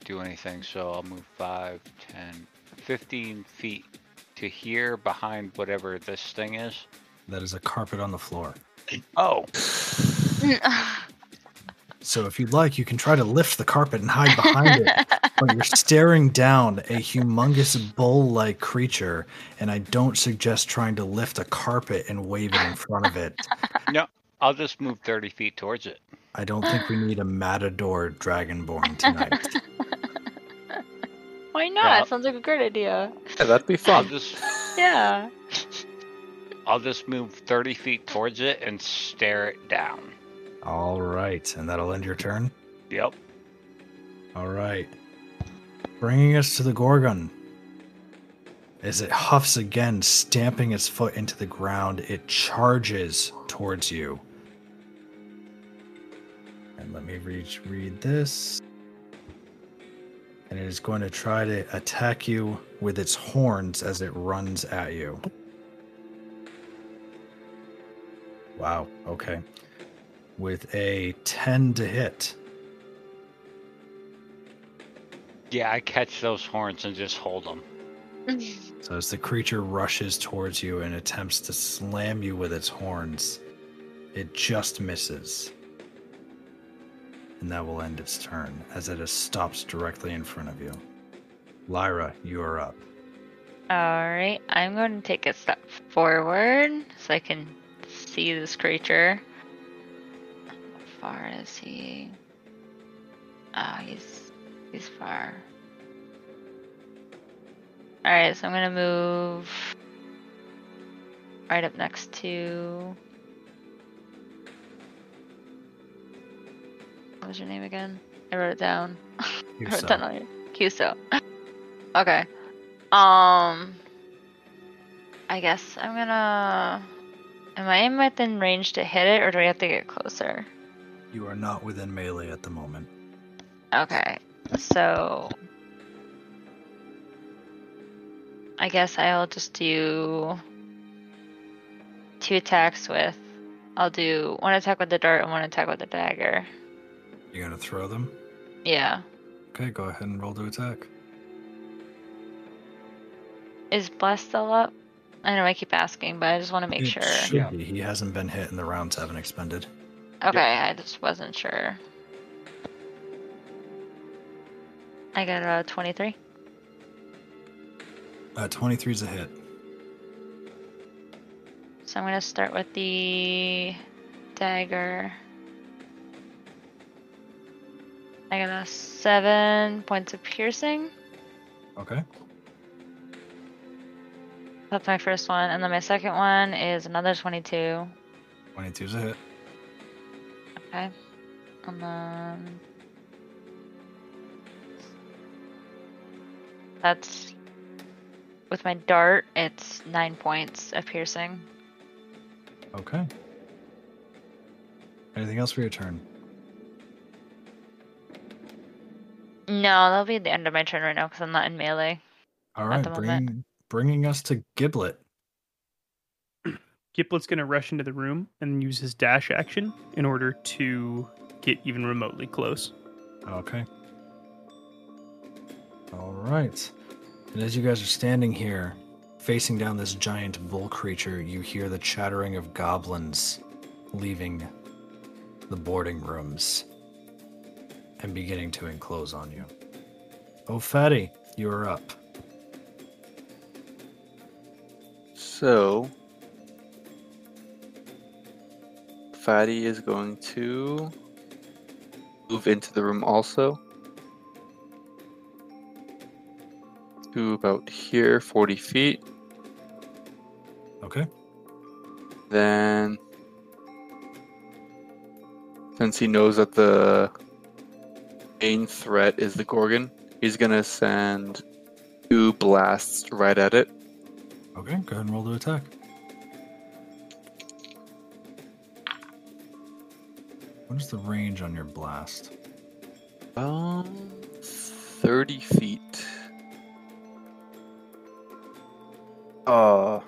do anything. So I'll move 5, 10, 15 feet to here behind whatever this thing is. That is a carpet on the floor. Oh, So if you'd like, you can try to lift the carpet and hide behind it. But you're staring down a humongous bull like creature, and I don't suggest trying to lift a carpet and wave it in front of it. I'll just move 30 feet towards it. I don't think we need a matador dragonborn tonight. Why not? Yeah. Sounds like a great idea. Yeah, that'd be I'll fun. just Yeah. I'll just move 30 feet towards it and stare it down. All right, and that'll end your turn. Yep. All right. Bringing us to the Gorgon. As it huffs again, stamping its foot into the ground, it charges towards you. And let me read, read this. And it is going to try to attack you with its horns as it runs at you. Wow, okay. With a 10 to hit. Yeah, I catch those horns and just hold them. So as the creature rushes towards you and attempts to slam you with its horns, it just misses. And that will end its turn as it is stops directly in front of you. Lyra, you are up. Alright, I'm going to take a step forward so I can see this creature. How far is he? Ah, he's he's far. Alright, so I'm gonna move right up next to what was your name again? I wrote it down. I wrote it down on here. Cuso. Okay. Um I guess I'm gonna Am I within range to hit it or do I have to get closer? You are not within melee at the moment. Okay. So I guess I'll just do two attacks with I'll do one attack with the dart and one attack with the dagger. You're going to throw them? Yeah. Okay, go ahead and roll to attack. Is Bless still up? I know I keep asking, but I just want to make It sure. should Yeah. be. He hasn't been hit and the rounds haven't expended. Okay, I just wasn't sure. I got a 23. Uh, 23 is a hit. So I'm gonna start with the dagger. I got a seven points of piercing. Okay. That's my first one, and then my second one is another 22. 22 is a hit. Okay, and then that's with my dart. It's nine points of piercing. Okay. Anything else for your turn? No, that'll be the end of my turn right now because I'm not in melee. All At right, the moment. bring, bringing us to Giblet. Giblet's going to rush into the room and use his dash action in order to get even remotely close. Okay. All right. And as you guys are standing here, facing down this giant bull creature, you hear the chattering of goblins leaving the boarding rooms and beginning to enclose on you. Oh, Fatty, you are up. So, Fatty is going to move into the room also. To about here, 40 feet. Okay. Then, since he knows that the main threat is the Gorgon, he's gonna send two blasts right at it. Okay, go ahead and roll to attack. What is the range on your blast? Um, 30 feet. Uh,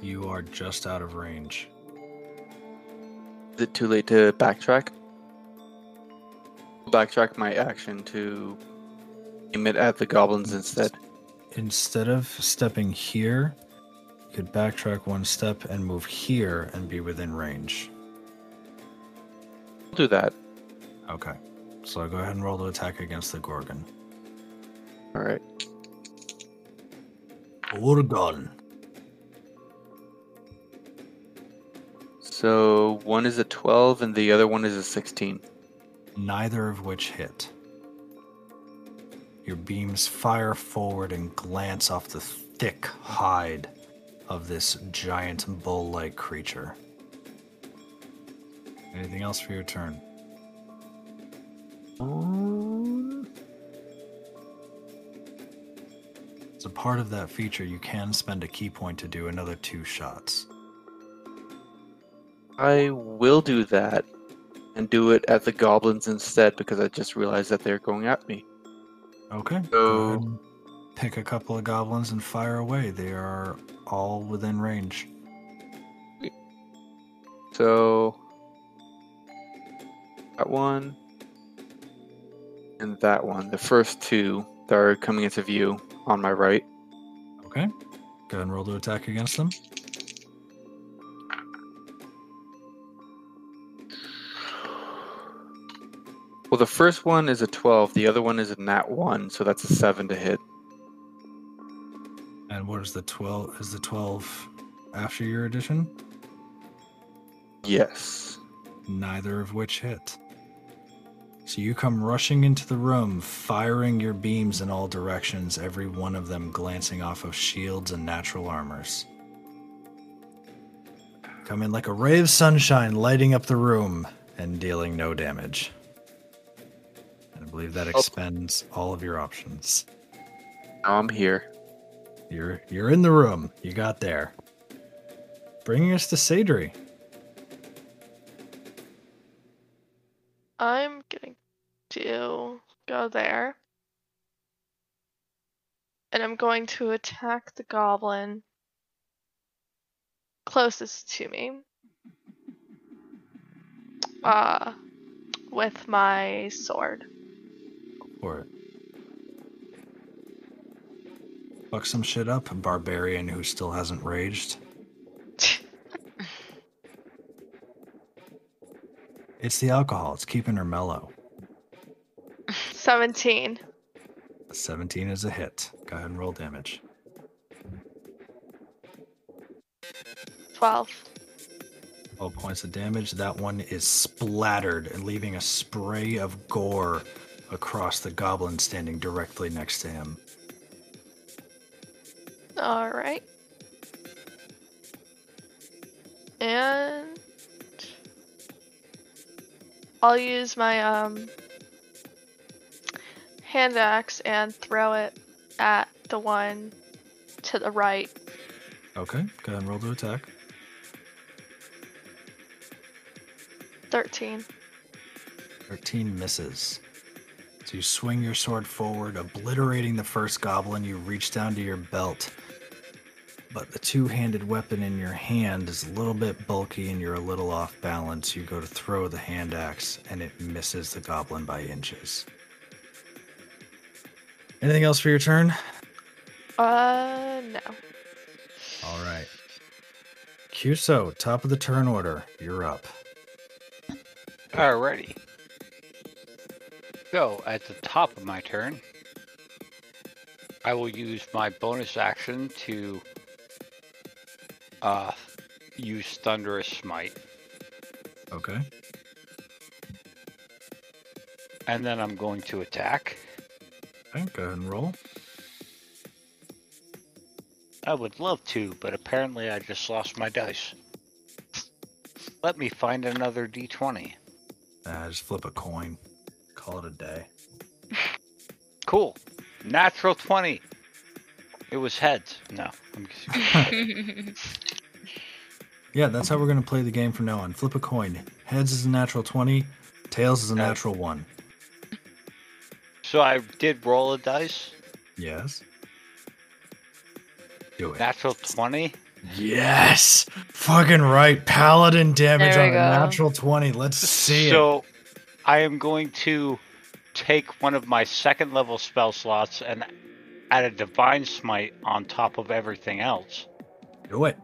You are just out of range. is it too late to backtrack? Backtrack my action to aim it at the goblins instead. Instead of stepping here, you could backtrack one step and move here and be within range. I'll do that. Okay. So go ahead and roll the attack against the Gorgon. Alright. Gorgon. So one is a 12 and the other one is a 16. Neither of which hit. Your beams fire forward and glance off the thick hide of this giant bull like creature. Anything else for your turn? As a part of that feature, you can spend a ki point to do another two shots. I will do that and do it at the goblins instead because I just realized that they're going at me. Okay. So- pick a couple of goblins and fire away. They are all within range. So that one and that one, the first two that are coming into view on my right. Okay. Go ahead and roll to attack against them. Well, the first one is a 12, the other one is a nat 1, so that's a 7 to hit. And what is the 12? Is the 12 after your addition? Yes. Neither of which hit. So you come rushing into the room, firing your beams in all directions, every one of them glancing off of shields and natural armors. Come in like a ray of sunshine, lighting up the room and dealing no damage. And I believe that expends all of your options. Now I'm here. You're you're in the room. You got there. Bringing us to Sadri. I'm going to go there. And I'm going to attack the goblin closest to me. Uh with my sword. For it. Fuck some shit up, barbarian who still hasn't raged. It's the alcohol, it's keeping her mellow. 17. 17 is a hit. Go ahead and roll damage. 12. 12 points of damage. That one is splattered and leaving a spray of gore across the goblin standing directly next to him. Alright. And I'll use my um hand axe and throw it at the one to the right. Okay, go ahead and roll to attack. 13. 13 misses. So you swing your sword forward, obliterating the first goblin. You reach down to your belt, but the two handed weapon in your hand is a little bit bulky and you're a little off balance. You go to throw the hand axe and it misses the goblin by inches. Anything else for your turn? Uh, no. All right. Cuso, top of the turn order. You're up. Alrighty. So, at the top of my turn, I will use my bonus action to uh, use Thunderous Smite. Okay. And then I'm going to attack. Okay, go ahead and roll. I would love to, but apparently I just lost my dice. Let me find another d20. Uh, just flip a coin. Call it a day. Cool. Natural 20. It was heads. No. I'm. Yeah, that's how we're going to play the game from now on. Flip a coin. Heads is a natural 20, tails is a natural 1. So I did roll a dice. Yes. Do it. Natural 20. Yes! Fucking right. Paladin damage on we a natural 20. Let's see it. So I am going to take one of my second level spell slots and add a divine smite on top of everything else. Do it.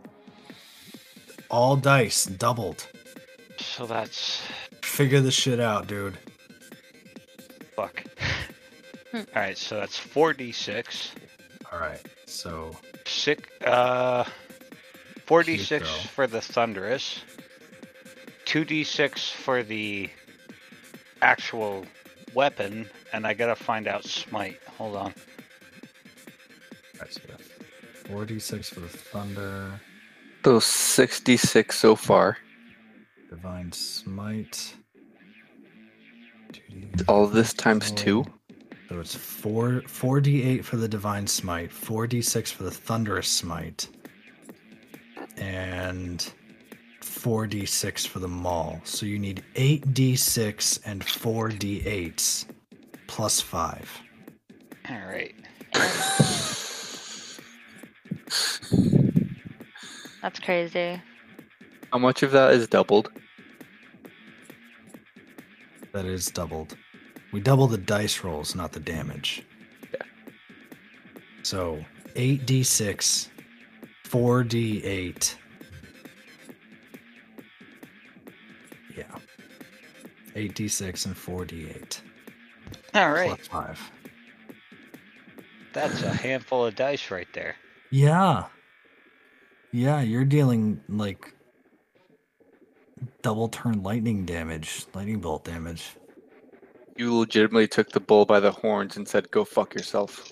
All dice doubled. So that's Figure this shit out, dude. fuck. Hmm. All right, so that's 4d6. All right. So, Six uh 4d6 for the thunderous. 2d6 for the actual weapon and I got to find out smite. Hold on. that's good. 4d6 for the thunder. So 66 so far. Divine smite. 2d All this times two. So it's four four d eight for the divine smite, four d six for the thunderous smite, and 4d6 for the maul, So you need 8d6 and 4d8s plus 5. All right. That's crazy. How much of that is doubled? That is doubled. We double the dice rolls, not the damage. Yeah. So 8d6, 4d8, 8d6 and 48. All right. Plus five. That's a handful of dice right there. Yeah. Yeah, you're dealing like double turn lightning damage, lightning bolt damage. You legitimately took the bull by the horns and said, go fuck yourself.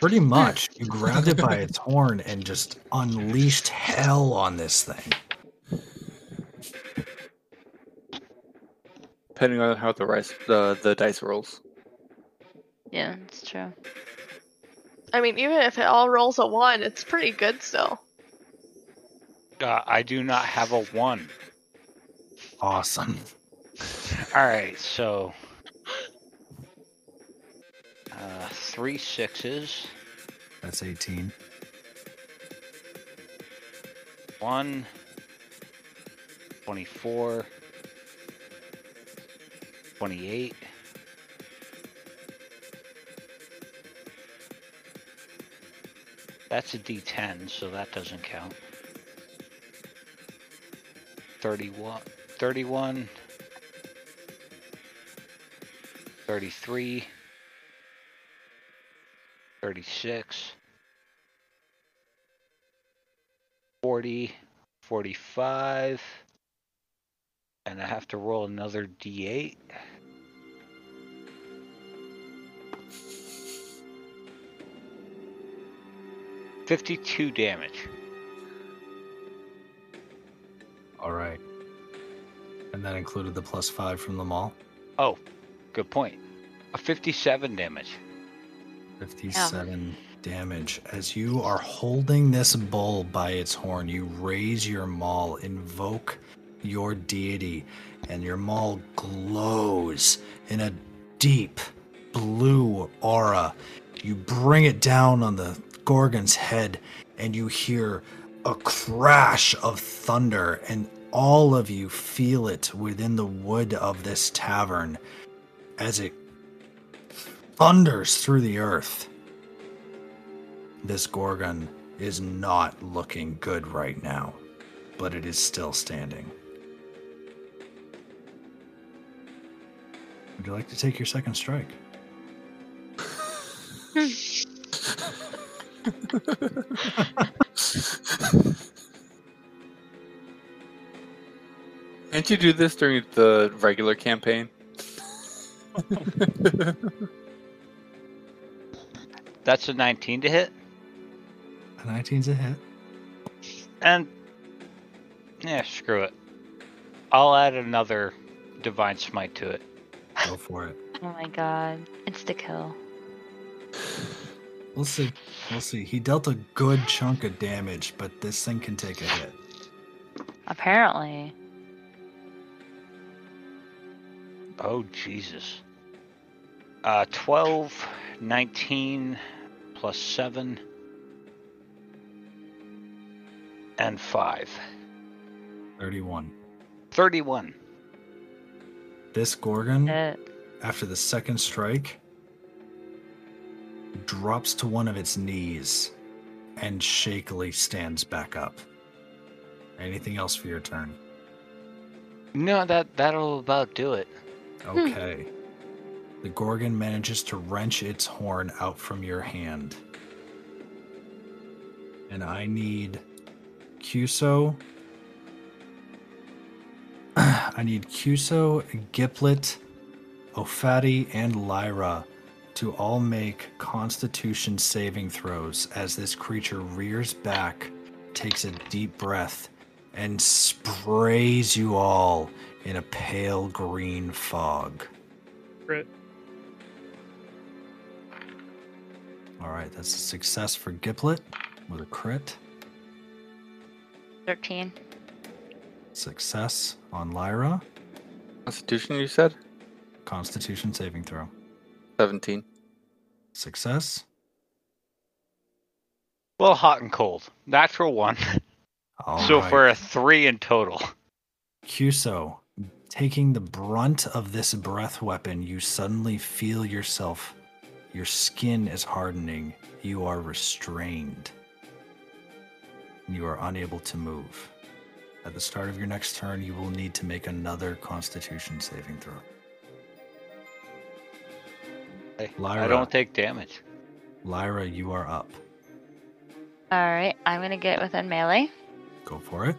Pretty much. You grabbed it by its horn and just unleashed hell on this thing. Depending on how the rice, the the dice rolls. Yeah, it's true. I mean, even if it all rolls a one, it's pretty good still. Uh, I do not have a one. Awesome. All right, so uh, three sixes, That's 18. one, 24, 28. That's a D10, so that doesn't count. 31, 31, 33, 36, 40, 45, and I have to roll another d8. Fifty-two damage. All right. And that included the plus five from the maul. Oh, good point. A fifty-seven damage. 57 damage. As you are holding this bull by its horn, you raise your maul, invoke your deity, and your maul glows in a deep blue aura. You bring it down on the Gorgon's head, and you hear a crash of thunder, and all of you feel it within the wood of this tavern as it thunders through the earth. This Gorgon is not looking good right now, but it is still standing. Would you like to take your second strike? Can't you do this during the regular campaign? That's a 19 to hit. A 19's a hit. And yeah, screw it. I'll add another divine smite to it. Go for it. Oh my god. Insta kill. We'll see. We'll see. He dealt a good chunk of damage, but this thing can take a hit. Apparently. Oh Jesus. Uh 12, 19 plus 7 and 5. 31. 31. This Gorgon, Hit. after the second strike, drops to one of its knees and shakily stands back up. Anything else for your turn? No, that that'll about do it. Hmm. Okay. The Gorgon manages to wrench its horn out from your hand. And I need Cuso. I need Cuso, Giplet, Ofati, and Lyra to all make constitution saving throws as this creature rears back, takes a deep breath, and sprays you all in a pale green fog. Crit. All right, that's a success for Giplet with a crit. 13. Success on Lyra. Constitution, you said? Constitution saving throw. 17. Success. Well, hot and cold. Natural one. All so right. for a three in total. Cuso, taking the brunt of this breath weapon, you suddenly feel yourself. Your skin is hardening. You are restrained. You are unable to move. At the start of your next turn, you will need to make another Constitution saving throw. I don't take damage. Lyra, you are up. Alright, I'm gonna get within melee. Go for it.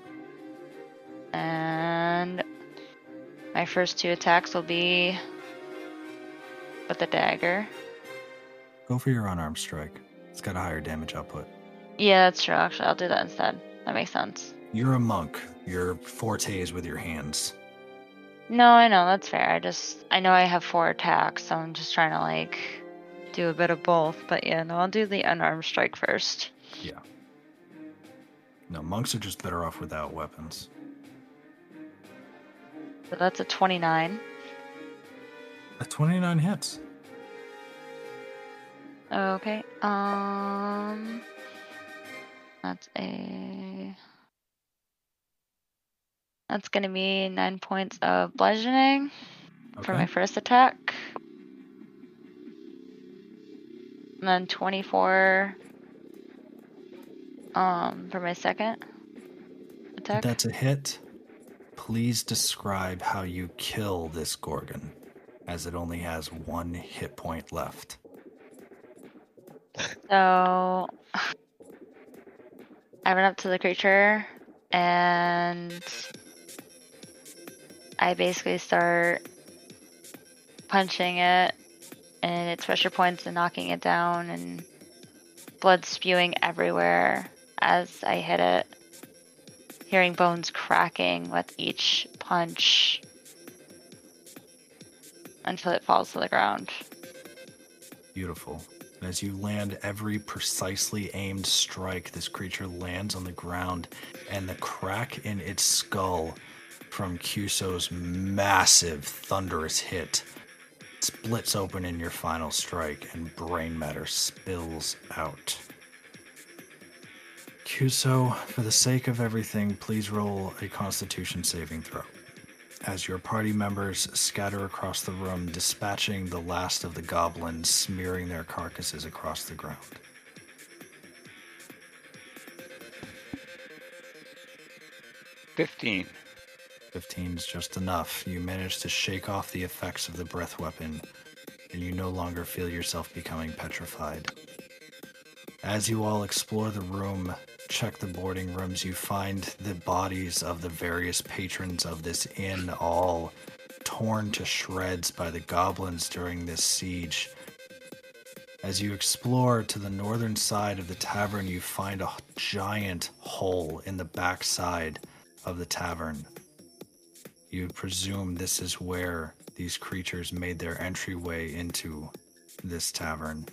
And my first two attacks will be with the dagger. Go for your unarmed strike. It's got a higher damage output. Yeah, that's true. Actually, I'll do that instead. That makes sense. You're a monk. Your forte is with your hands. No, I know that's fair. I just I know I have four attacks, so I'm just trying to like do a bit of both. But yeah, no, I'll do the unarmed strike first. Yeah. No, monks are just better off without weapons. So that's a 29. A 29 hits. Okay. Um, that's a. That's gonna be nine points of bludgeoning for my first attack. And then 24 um for my second attack. That's a hit. Please describe how you kill this Gorgon, as it only has one hit point left. So I run up to the creature and I basically start punching it and its pressure points and knocking it down and blood spewing everywhere as I hit it. Hearing bones cracking with each punch until it falls to the ground. Beautiful. And as you land every precisely aimed strike, this creature lands on the ground, and the crack in its skull from Cuso's massive, thunderous hit splits open in your final strike, and brain matter spills out. Cuso, for the sake of everything, please roll a constitution saving throw. As your party members scatter across the room, dispatching the last of the goblins, smearing their carcasses across the ground. Fifteen. 15 is just enough. You manage to shake off the effects of the breath weapon, and you no longer feel yourself becoming petrified. As you all explore the room, check the boarding rooms, you find the bodies of the various patrons of this inn all torn to shreds by the goblins during this siege. As you explore to the northern side of the tavern, you find a giant hole in the backside of the tavern. You presume this is where these creatures made their entryway into this tavern.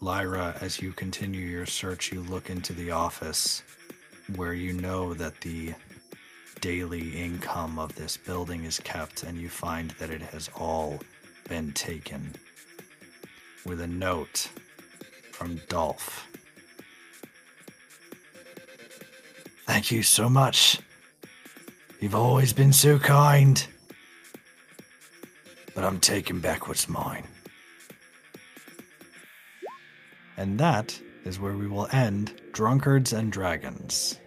Lyra, as you continue your search, you look into the office where you know that the daily income of this building is kept, and you find that it has all been taken. With a note from Dolph. Thank you so much. You've always been so kind. But I'm taking back what's mine. And that is where we will end Drunkards and Dragons.